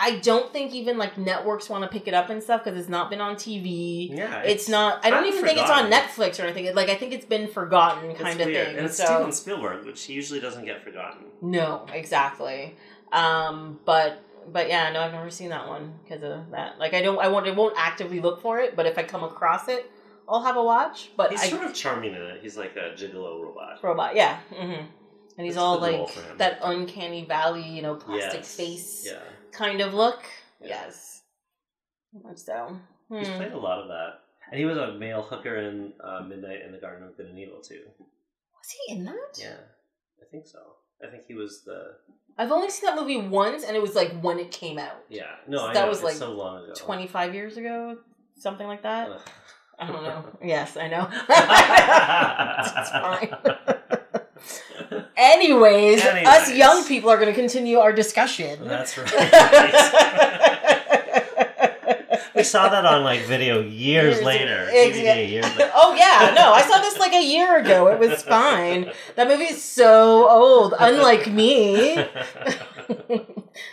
[SPEAKER 1] I don't think even like networks want to pick it up and stuff because it's not been on TV.
[SPEAKER 2] yeah,
[SPEAKER 1] It's, not. I don't even think it's on. Netflix or anything. Like I think it's been forgotten,
[SPEAKER 2] It's
[SPEAKER 1] kind of
[SPEAKER 2] weird.
[SPEAKER 1] thing.
[SPEAKER 2] And it's
[SPEAKER 1] so
[SPEAKER 2] Steven Spielberg, which he usually doesn't get forgotten.
[SPEAKER 1] no, exactly. Um, but but yeah, no, I've never seen that one because of that. Like I don't. I won't. I won't actively look for it, but if I come across it, I'll have a watch. But
[SPEAKER 2] He's
[SPEAKER 1] I
[SPEAKER 2] sort of charming in it. He's like a gigolo robot.
[SPEAKER 1] robot, yeah. hmm And he's
[SPEAKER 2] That's
[SPEAKER 1] all like that uncanny valley, you know, plastic
[SPEAKER 2] Yes.
[SPEAKER 1] face
[SPEAKER 2] Yeah,
[SPEAKER 1] kind of look.
[SPEAKER 2] Yeah.
[SPEAKER 1] Yes. Much so.
[SPEAKER 2] he's
[SPEAKER 1] Hmm.
[SPEAKER 2] played a lot of that, and he was a male hooker in uh, Midnight in the Garden of Good and Evil too.
[SPEAKER 1] Was he in that?
[SPEAKER 2] Yeah, I think so. I think he was the
[SPEAKER 1] I've only seen that movie once, and it was like when it came out,
[SPEAKER 2] yeah. No, I
[SPEAKER 1] That
[SPEAKER 2] know.
[SPEAKER 1] was,
[SPEAKER 2] it's
[SPEAKER 1] like,
[SPEAKER 2] so long ago.
[SPEAKER 1] 25 years ago, something like that. I don't know. yes, I know. it's fine. Anyways, us young people are going to continue our discussion.
[SPEAKER 2] That's right. we saw that on like video years,
[SPEAKER 1] Years-
[SPEAKER 2] later. DVD years later.
[SPEAKER 1] oh yeah, no, I saw this like a year ago. It was fine. That movie is so old, unlike me.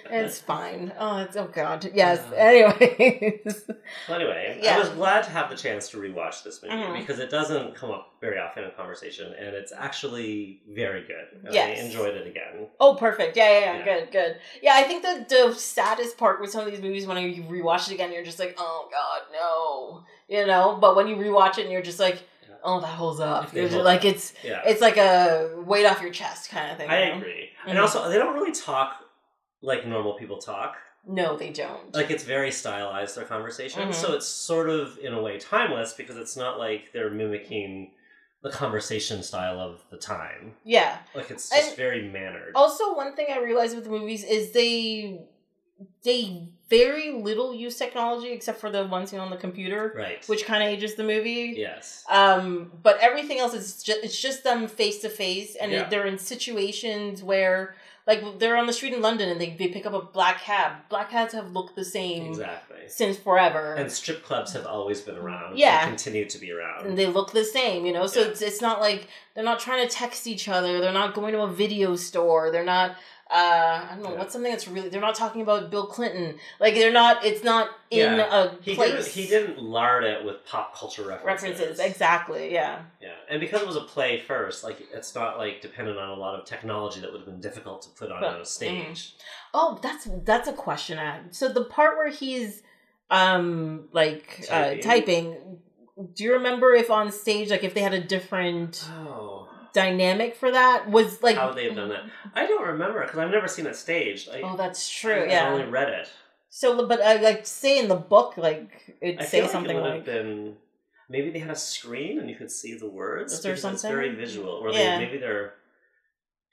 [SPEAKER 1] it's fine. Oh, it's oh god. Yes.
[SPEAKER 2] Uh.
[SPEAKER 1] Anyways.
[SPEAKER 2] Well, anyway,
[SPEAKER 1] Yeah.
[SPEAKER 2] I was glad to have the chance to rewatch this movie
[SPEAKER 1] Mhm.
[SPEAKER 2] because it doesn't come up very often in conversation, and it's actually very good. And
[SPEAKER 1] Yes.
[SPEAKER 2] I enjoyed it again.
[SPEAKER 1] Oh, perfect. Yeah, yeah, yeah,
[SPEAKER 2] Yeah.
[SPEAKER 1] Good, good. Yeah, I think the the saddest part with some of these movies when you rewatch it again, you're just like, oh god, no, you know. But when you rewatch it, and you're just like, oh, that holds up.
[SPEAKER 2] If they
[SPEAKER 1] You're just
[SPEAKER 2] hold
[SPEAKER 1] like it's
[SPEAKER 2] Yeah,
[SPEAKER 1] it's like a weight off your chest kind of thing.
[SPEAKER 2] I agree. And
[SPEAKER 1] Mhm.
[SPEAKER 2] also, they don't really talk like normal people talk.
[SPEAKER 1] No, they don't.
[SPEAKER 2] Like it's very stylized their conversation,
[SPEAKER 1] Mhm.
[SPEAKER 2] so it's sort of in a way timeless because it's not like they're mimicking the conversation style of the time.
[SPEAKER 1] yeah.
[SPEAKER 2] Like it's just
[SPEAKER 1] And-
[SPEAKER 2] very mannered.
[SPEAKER 1] Also, one thing I realized with the movies is they they very little use technology except for the one scene on the computer,
[SPEAKER 2] Right.
[SPEAKER 1] which kind of ages the movie.
[SPEAKER 2] yes.
[SPEAKER 1] Um, but everything else is just it's just them face to face, and
[SPEAKER 2] Yeah.
[SPEAKER 1] they're in situations where like they're on the street in London and they, they pick up a black cab. Black cabs have looked the same
[SPEAKER 2] Exactly.
[SPEAKER 1] since forever.
[SPEAKER 2] And strip clubs have always been around.
[SPEAKER 1] Yeah.
[SPEAKER 2] And continue to be around.
[SPEAKER 1] and they look the same, you know. So
[SPEAKER 2] Yeah.
[SPEAKER 1] it's it's not like they're not trying to text each other. They're not going to a video store. They're not. Uh, I don't know
[SPEAKER 2] Yeah.
[SPEAKER 1] what's something that's really. They're not talking about Bill Clinton. Like they're not. It's not in
[SPEAKER 2] Yeah.
[SPEAKER 1] a
[SPEAKER 2] he
[SPEAKER 1] place.
[SPEAKER 2] didn't. He didn't lard it with pop culture references.
[SPEAKER 1] references exactly. Yeah.
[SPEAKER 2] Yeah, and because it was a play first, like it's not like dependent on a lot of technology that would have been difficult to put on
[SPEAKER 1] But-
[SPEAKER 2] a stage.
[SPEAKER 1] Oh, that's that's a question I had. So the part where he's um like
[SPEAKER 2] Typing.
[SPEAKER 1] uh typing, do you remember if on stage like if they had a different
[SPEAKER 2] Oh,
[SPEAKER 1] dynamic for that? Was like
[SPEAKER 2] how would they have done that? I don't remember because I've never seen it staged. I,
[SPEAKER 1] Oh, that's true.
[SPEAKER 2] I've
[SPEAKER 1] yeah.
[SPEAKER 2] only read it.
[SPEAKER 1] So, but I like say in the book, like it'd
[SPEAKER 2] I
[SPEAKER 1] say
[SPEAKER 2] like
[SPEAKER 1] something
[SPEAKER 2] it would
[SPEAKER 1] like,
[SPEAKER 2] have been maybe they had a screen and you could see the words.
[SPEAKER 1] Is there
[SPEAKER 2] because It's
[SPEAKER 1] something?
[SPEAKER 2] very visual, or
[SPEAKER 1] Yeah.
[SPEAKER 2] they, maybe they're.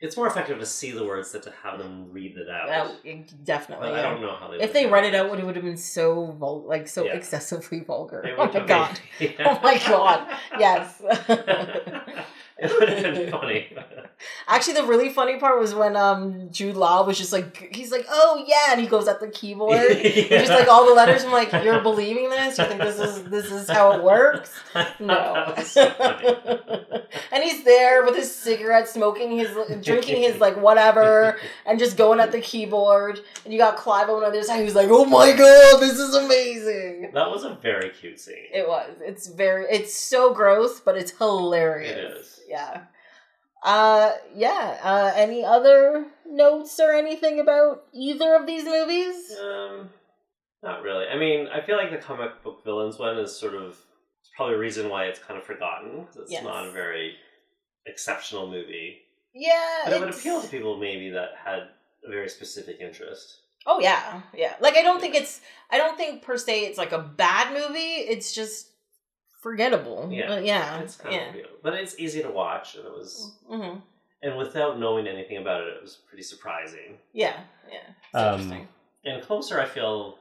[SPEAKER 2] It's more effective to see the words than to have them read it out.
[SPEAKER 1] uh, definitely.
[SPEAKER 2] but I don't know how they.
[SPEAKER 1] If they read it out, it would have been so vul- like so
[SPEAKER 2] Yeah.
[SPEAKER 1] excessively vulgar. Oh my god!
[SPEAKER 2] made-
[SPEAKER 1] Oh my god! Yes.
[SPEAKER 2] it would have been funny.
[SPEAKER 1] Actually, the really funny part was when um Jude Law was just like he's like, oh yeah, and he goes at the keyboard, and just like all the letters. I'm like, you're believing this? You think this is this is how it works? No.
[SPEAKER 2] That was so funny.
[SPEAKER 1] and he's there with his cigarette, smoking his, drinking his like whatever, and just going at the keyboard. And you got Clive on the other side, who's like, "Oh my god, this is amazing."
[SPEAKER 2] That was a very cute scene.
[SPEAKER 1] It was. It's very. It's so gross, but it's hilarious.
[SPEAKER 2] It is.
[SPEAKER 1] Yeah. Uh, yeah. Uh, any other notes or anything about either of these movies?
[SPEAKER 2] Um, not really. I mean, I feel like the comic book villains one is sort of it's probably a reason why it's kind of forgotten because it's
[SPEAKER 1] Yes.
[SPEAKER 2] not a very exceptional movie.
[SPEAKER 1] Yeah.
[SPEAKER 2] But it would appeal to people maybe that had a very specific interest.
[SPEAKER 1] Oh yeah, yeah. Like I don't think it's. I don't think per se it's like a bad movie. It's just forgettable.
[SPEAKER 2] Yeah.
[SPEAKER 1] Uh, yeah.
[SPEAKER 2] It's kind
[SPEAKER 1] yeah.
[SPEAKER 2] of real. But it's easy to watch, and it was,
[SPEAKER 1] hmm
[SPEAKER 2] and without knowing anything about it, it was pretty surprising.
[SPEAKER 1] Yeah. Yeah. It's
[SPEAKER 2] Um,
[SPEAKER 1] interesting.
[SPEAKER 2] And closer, I feel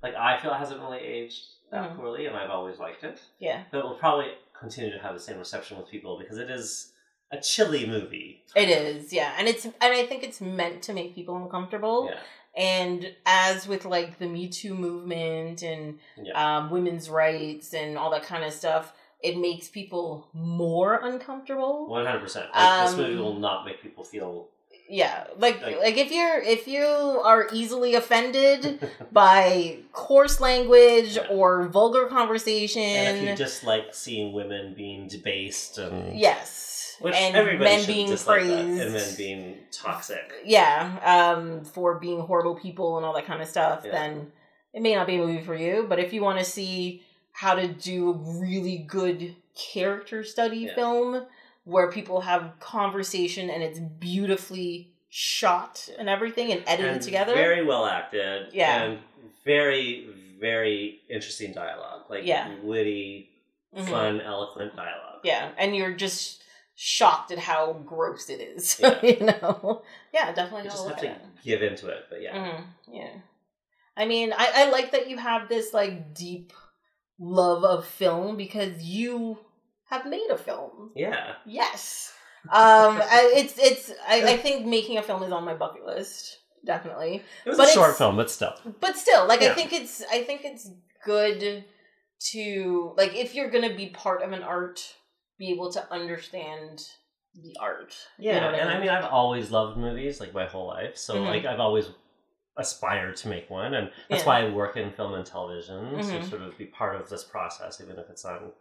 [SPEAKER 2] like I feel it hasn't really aged that
[SPEAKER 1] Mhm.
[SPEAKER 2] poorly, and I've always liked it.
[SPEAKER 1] Yeah.
[SPEAKER 2] But it will probably continue to have the same reception with people because it is a chilly movie.
[SPEAKER 1] It is. Yeah, and it's and I think it's meant to make people uncomfortable.
[SPEAKER 2] Yeah.
[SPEAKER 1] And as with like the Me Too movement and
[SPEAKER 2] Yeah.
[SPEAKER 1] um, women's rights and all that kind of stuff, it makes people more uncomfortable.
[SPEAKER 2] One hundred percent. This
[SPEAKER 1] Um,
[SPEAKER 2] movie will not make people feel.
[SPEAKER 1] Yeah, like
[SPEAKER 2] Like-
[SPEAKER 1] like if you're if you are easily offended by coarse language
[SPEAKER 2] Yeah.
[SPEAKER 1] or vulgar conversation,
[SPEAKER 2] and if you just like seeing women being debased and
[SPEAKER 1] yes,
[SPEAKER 2] which
[SPEAKER 1] and men being praised,
[SPEAKER 2] and men being toxic.
[SPEAKER 1] yeah, um, for being horrible people and all that kind of stuff,
[SPEAKER 2] Yeah.
[SPEAKER 1] then it may not be a movie for you. But if you want to see how to do a really good character study
[SPEAKER 2] Yeah.
[SPEAKER 1] film where people have conversation and it's beautifully shot and everything and edited
[SPEAKER 2] and
[SPEAKER 1] together,
[SPEAKER 2] very well acted.
[SPEAKER 1] Yeah.
[SPEAKER 2] and very very interesting dialogue. Like
[SPEAKER 1] Yeah.
[SPEAKER 2] witty,
[SPEAKER 1] Mhm.
[SPEAKER 2] fun, eloquent dialogue.
[SPEAKER 1] yeah, and you're just shocked at how gross it is.
[SPEAKER 2] Yeah.
[SPEAKER 1] you know, yeah, definitely.
[SPEAKER 2] You just have to give into it, but yeah.
[SPEAKER 1] Mhm, Yeah. I mean, I, I like that you have this like deep love of film because you have made a film.
[SPEAKER 2] Yeah.
[SPEAKER 1] Yes. Um, I, it's it's I, I think making a film is on my bucket list definitely,
[SPEAKER 2] It was
[SPEAKER 1] But
[SPEAKER 2] a short film, but still.
[SPEAKER 1] but still, like I think it's I think it's good to like if you're gonna be part of an art, be able to understand the art. You
[SPEAKER 2] Yeah,
[SPEAKER 1] know
[SPEAKER 2] and I mean, I've always loved movies like my whole life, so
[SPEAKER 1] Mhm.
[SPEAKER 2] like I've always aspired to make one, and that's
[SPEAKER 1] Yeah.
[SPEAKER 2] why I work in film and television
[SPEAKER 1] Mhm.
[SPEAKER 2] to sort of be part of this process, even if it's on,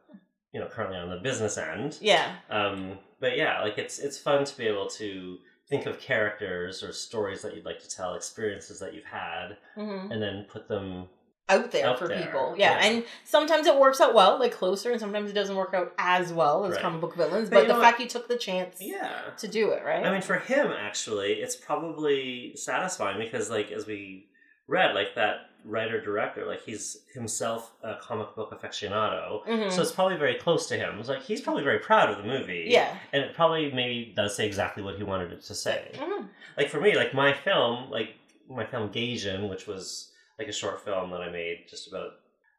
[SPEAKER 2] you know, currently on the business end.
[SPEAKER 1] yeah.
[SPEAKER 2] Um, but yeah, like it's it's fun to be able to think of characters or stories that you'd like to tell, experiences that you've had,
[SPEAKER 1] hmm
[SPEAKER 2] and then put them.
[SPEAKER 1] Out there
[SPEAKER 2] Out
[SPEAKER 1] for
[SPEAKER 2] there,
[SPEAKER 1] people. Yeah.
[SPEAKER 2] yeah.
[SPEAKER 1] and sometimes it works out well, like closer, and sometimes it doesn't work out as well as
[SPEAKER 2] Right.
[SPEAKER 1] comic book villains.
[SPEAKER 2] But
[SPEAKER 1] But, the
[SPEAKER 2] know
[SPEAKER 1] fact you took the chance
[SPEAKER 2] Yeah.
[SPEAKER 1] to do it, right?
[SPEAKER 2] I mean, for him, actually, it's probably satisfying because, like, as we read, like that writer director, like he's himself a comic book aficionado,
[SPEAKER 1] Mhm.
[SPEAKER 2] so it's probably very close to him. It's like he's probably very proud of the movie.
[SPEAKER 1] yeah.
[SPEAKER 2] and it probably maybe does say exactly what he wanted it to say.
[SPEAKER 1] Mhm.
[SPEAKER 2] Like for me, like my film, like my film Gaijin, which was like a short film that I made just about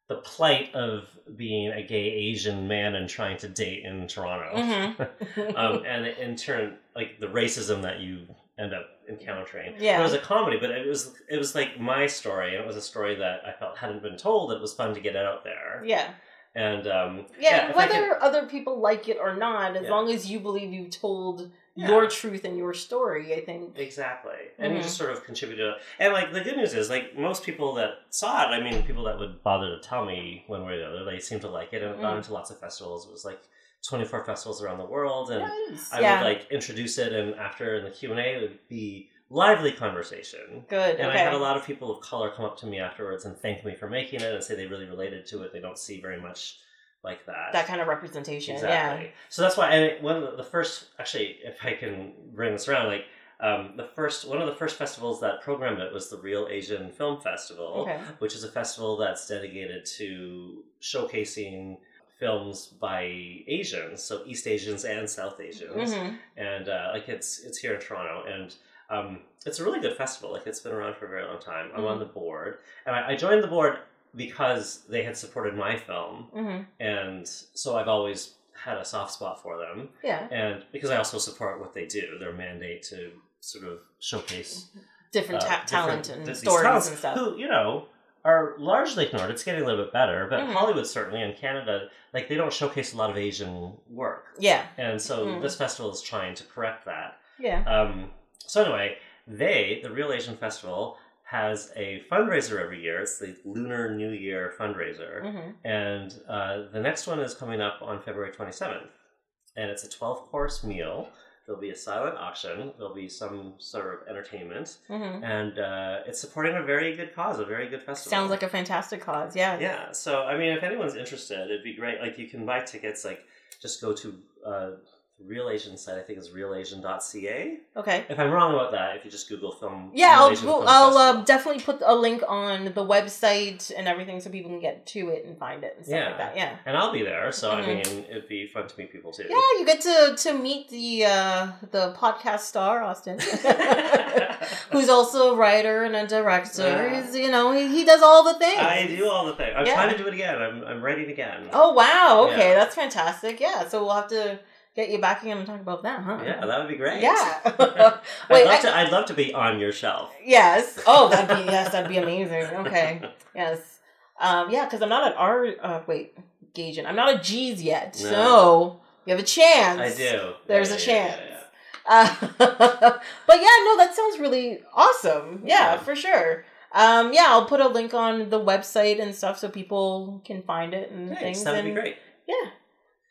[SPEAKER 2] the plight of being a gay Asian man and trying to date in Toronto.
[SPEAKER 1] Mhm.
[SPEAKER 2] um, and in turn, like the racism that you end up encountering.
[SPEAKER 1] Yeah.
[SPEAKER 2] It was a comedy, but it was it was like my story, and it was a story that I felt hadn't been told. It was fun to get out there,
[SPEAKER 1] yeah.
[SPEAKER 2] and um,
[SPEAKER 1] Yeah,
[SPEAKER 2] I
[SPEAKER 1] whether
[SPEAKER 2] could-
[SPEAKER 1] other people like it or not, as
[SPEAKER 2] Yeah.
[SPEAKER 1] long as you believe you've told
[SPEAKER 2] Yeah.
[SPEAKER 1] your truth and your story, I think.
[SPEAKER 2] Exactly. And you just sort of contributed. And like the good news is, like most people that saw it, I mean, people that would bother to tell me one way or the other, they seemed to like it and it got
[SPEAKER 1] Mm.
[SPEAKER 2] into lots of festivals. It was like 24 festivals around the world. And
[SPEAKER 1] Nice.
[SPEAKER 2] I
[SPEAKER 1] yeah.
[SPEAKER 2] would like introduce it, and after in the Q&A, it would be lively conversation.
[SPEAKER 1] Good.
[SPEAKER 2] And
[SPEAKER 1] okay.
[SPEAKER 2] I had a lot of people of color come up to me afterwards and thank me for making it and say they really related to it. They don't see very much like that.
[SPEAKER 1] that kind of representation.
[SPEAKER 2] Exactly. So that's why, and it- one of the, first, actually, if I can bring this around, like um, the first, one of the first festivals that programmed it was the Reel Asian Film Festival,
[SPEAKER 1] Okay.
[SPEAKER 2] which is a festival that's dedicated to showcasing films by Asians, so East Asians and South Asians,
[SPEAKER 1] hmm
[SPEAKER 2] and uh, like it's it's here in Toronto, and um, it's a really good festival. Like it's been around for a very long time. I'm on
[SPEAKER 1] Mhm.
[SPEAKER 2] the board, and I, I joined the board because they had supported my film
[SPEAKER 1] hmm
[SPEAKER 2] and so I've always had a soft spot for them,
[SPEAKER 1] Yeah.
[SPEAKER 2] and because I also support what they do, their mandate to sort of showcase
[SPEAKER 1] Different
[SPEAKER 2] uh,
[SPEAKER 1] ta-
[SPEAKER 2] different-
[SPEAKER 1] talent
[SPEAKER 2] th-
[SPEAKER 1] and stories and stuff.
[SPEAKER 2] who you know are largely ignored. It's getting a little bit better, but
[SPEAKER 1] Mhm.
[SPEAKER 2] Hollywood certainly and Canada, like they don't showcase a lot of Asian work,
[SPEAKER 1] Yeah.
[SPEAKER 2] and so
[SPEAKER 1] Mm.
[SPEAKER 2] this festival is trying to correct that.
[SPEAKER 1] Yeah.
[SPEAKER 2] Um, so anyway, they, the Reel Asian Festival, has a fundraiser every year. It's the Lunar New Year fundraiser.
[SPEAKER 1] hmm
[SPEAKER 2] And uh, the next one is coming up on February 27th. And it's a 12 course meal. There'll be a silent auction. There'll be some sort of entertainment.
[SPEAKER 1] hmm
[SPEAKER 2] And uh, it's supporting a very good cause, a very good festival.
[SPEAKER 1] Sounds like a fantastic cause. Yeah.
[SPEAKER 2] Yeah. So, I mean, if anyone's interested, it'd be great. Like, you can buy tickets, like, just go to uh, Reel Asian site, I think is reelasian.ca.
[SPEAKER 1] Okay.
[SPEAKER 2] If I'm wrong about that, if you just Google film.
[SPEAKER 1] Yeah, I'll
[SPEAKER 2] Film
[SPEAKER 1] I'll uh, definitely put a link on the website and everything so people can get to it and find it and stuff
[SPEAKER 2] Yeah.
[SPEAKER 1] like that. Yeah.
[SPEAKER 2] And I'll be there, so I
[SPEAKER 1] Mhm.
[SPEAKER 2] mean, it'd be fun to meet people too.
[SPEAKER 1] Yeah, you get to to meet the uh, the podcast star Austin, who's also a writer and a director.
[SPEAKER 2] Yeah.
[SPEAKER 1] He's, you know, he, he does all the things.
[SPEAKER 2] I do all the things. I'm
[SPEAKER 1] Yeah.
[SPEAKER 2] trying to do it again. I'm, I'm writing again.
[SPEAKER 1] Oh wow! Okay, that's fantastic. Yeah, so we'll have to get you back again and talk about that, huh?
[SPEAKER 2] Yeah, that would be great.
[SPEAKER 1] Yeah.
[SPEAKER 2] I'd,
[SPEAKER 1] Wait,
[SPEAKER 2] love
[SPEAKER 1] I-
[SPEAKER 2] to, I'd love to be on your shelf.
[SPEAKER 1] Yes. Oh, that'd be yes, that'd be amazing. Okay. Yes. Um. Yeah, because I'm not an R. Uh, wait, Gaijin. I'm not a G's yet,
[SPEAKER 2] No.
[SPEAKER 1] so you have a chance.
[SPEAKER 2] I do.
[SPEAKER 1] There's
[SPEAKER 2] Yeah,
[SPEAKER 1] a chance.
[SPEAKER 2] yeah, yeah.
[SPEAKER 1] Uh, but yeah, no, that sounds really awesome. Yeah, for sure. Um, yeah, I'll put a link on the website and stuff so people can find it and
[SPEAKER 2] Thanks,
[SPEAKER 1] things.
[SPEAKER 2] that would
[SPEAKER 1] and
[SPEAKER 2] be great.
[SPEAKER 1] Yeah.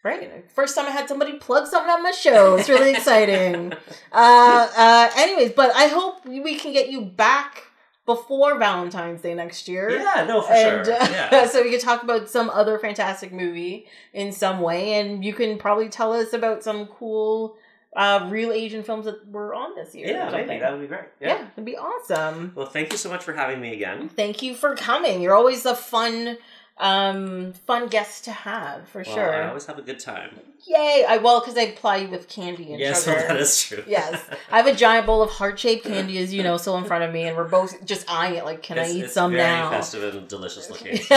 [SPEAKER 1] Right. First time I had somebody plug something on my show. It's really exciting. Uh, uh, anyways, but I hope we can get you back before Valentine's Day next year.
[SPEAKER 2] Yeah, no, for
[SPEAKER 1] And
[SPEAKER 2] sure.
[SPEAKER 1] uh,
[SPEAKER 2] Yeah.
[SPEAKER 1] so we can talk about some other fantastic movie in some way, and you can probably tell us about some cool uh, Reel Asian films that were on this year.
[SPEAKER 2] Yeah, maybe. That would be great.
[SPEAKER 1] yeah.
[SPEAKER 2] Yeah.
[SPEAKER 1] it'd be awesome.
[SPEAKER 2] Well, thank you so much for having me again.
[SPEAKER 1] Thank you for coming. You're always a fun, um, fun guests to have for
[SPEAKER 2] Well,
[SPEAKER 1] sure.
[SPEAKER 2] I always have a good time.
[SPEAKER 1] Yay! I well because I ply you with candy and
[SPEAKER 2] Yes,
[SPEAKER 1] sugar.
[SPEAKER 2] well, that is true.
[SPEAKER 1] Yes, I have a giant bowl of heart shaped candy, as you know, still in front of me, and we're both just eyeing it. Like, can
[SPEAKER 2] it's,
[SPEAKER 1] I eat
[SPEAKER 2] it's
[SPEAKER 1] some
[SPEAKER 2] very
[SPEAKER 1] now?
[SPEAKER 2] festive and delicious looking.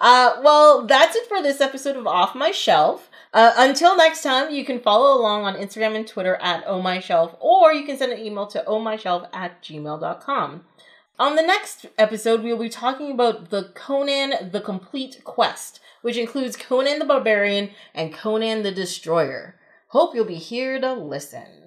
[SPEAKER 1] uh, well, that's it for this episode of Off My Shelf. Uh, until next time, you can follow along on Instagram and Twitter at Oh My Shelf, or you can send an email to ohmyshelf at gmail.com. On the next episode, we will be talking about the Conan the Complete Quest, which includes Conan the Barbarian and Conan the Destroyer. Hope you'll be here to listen.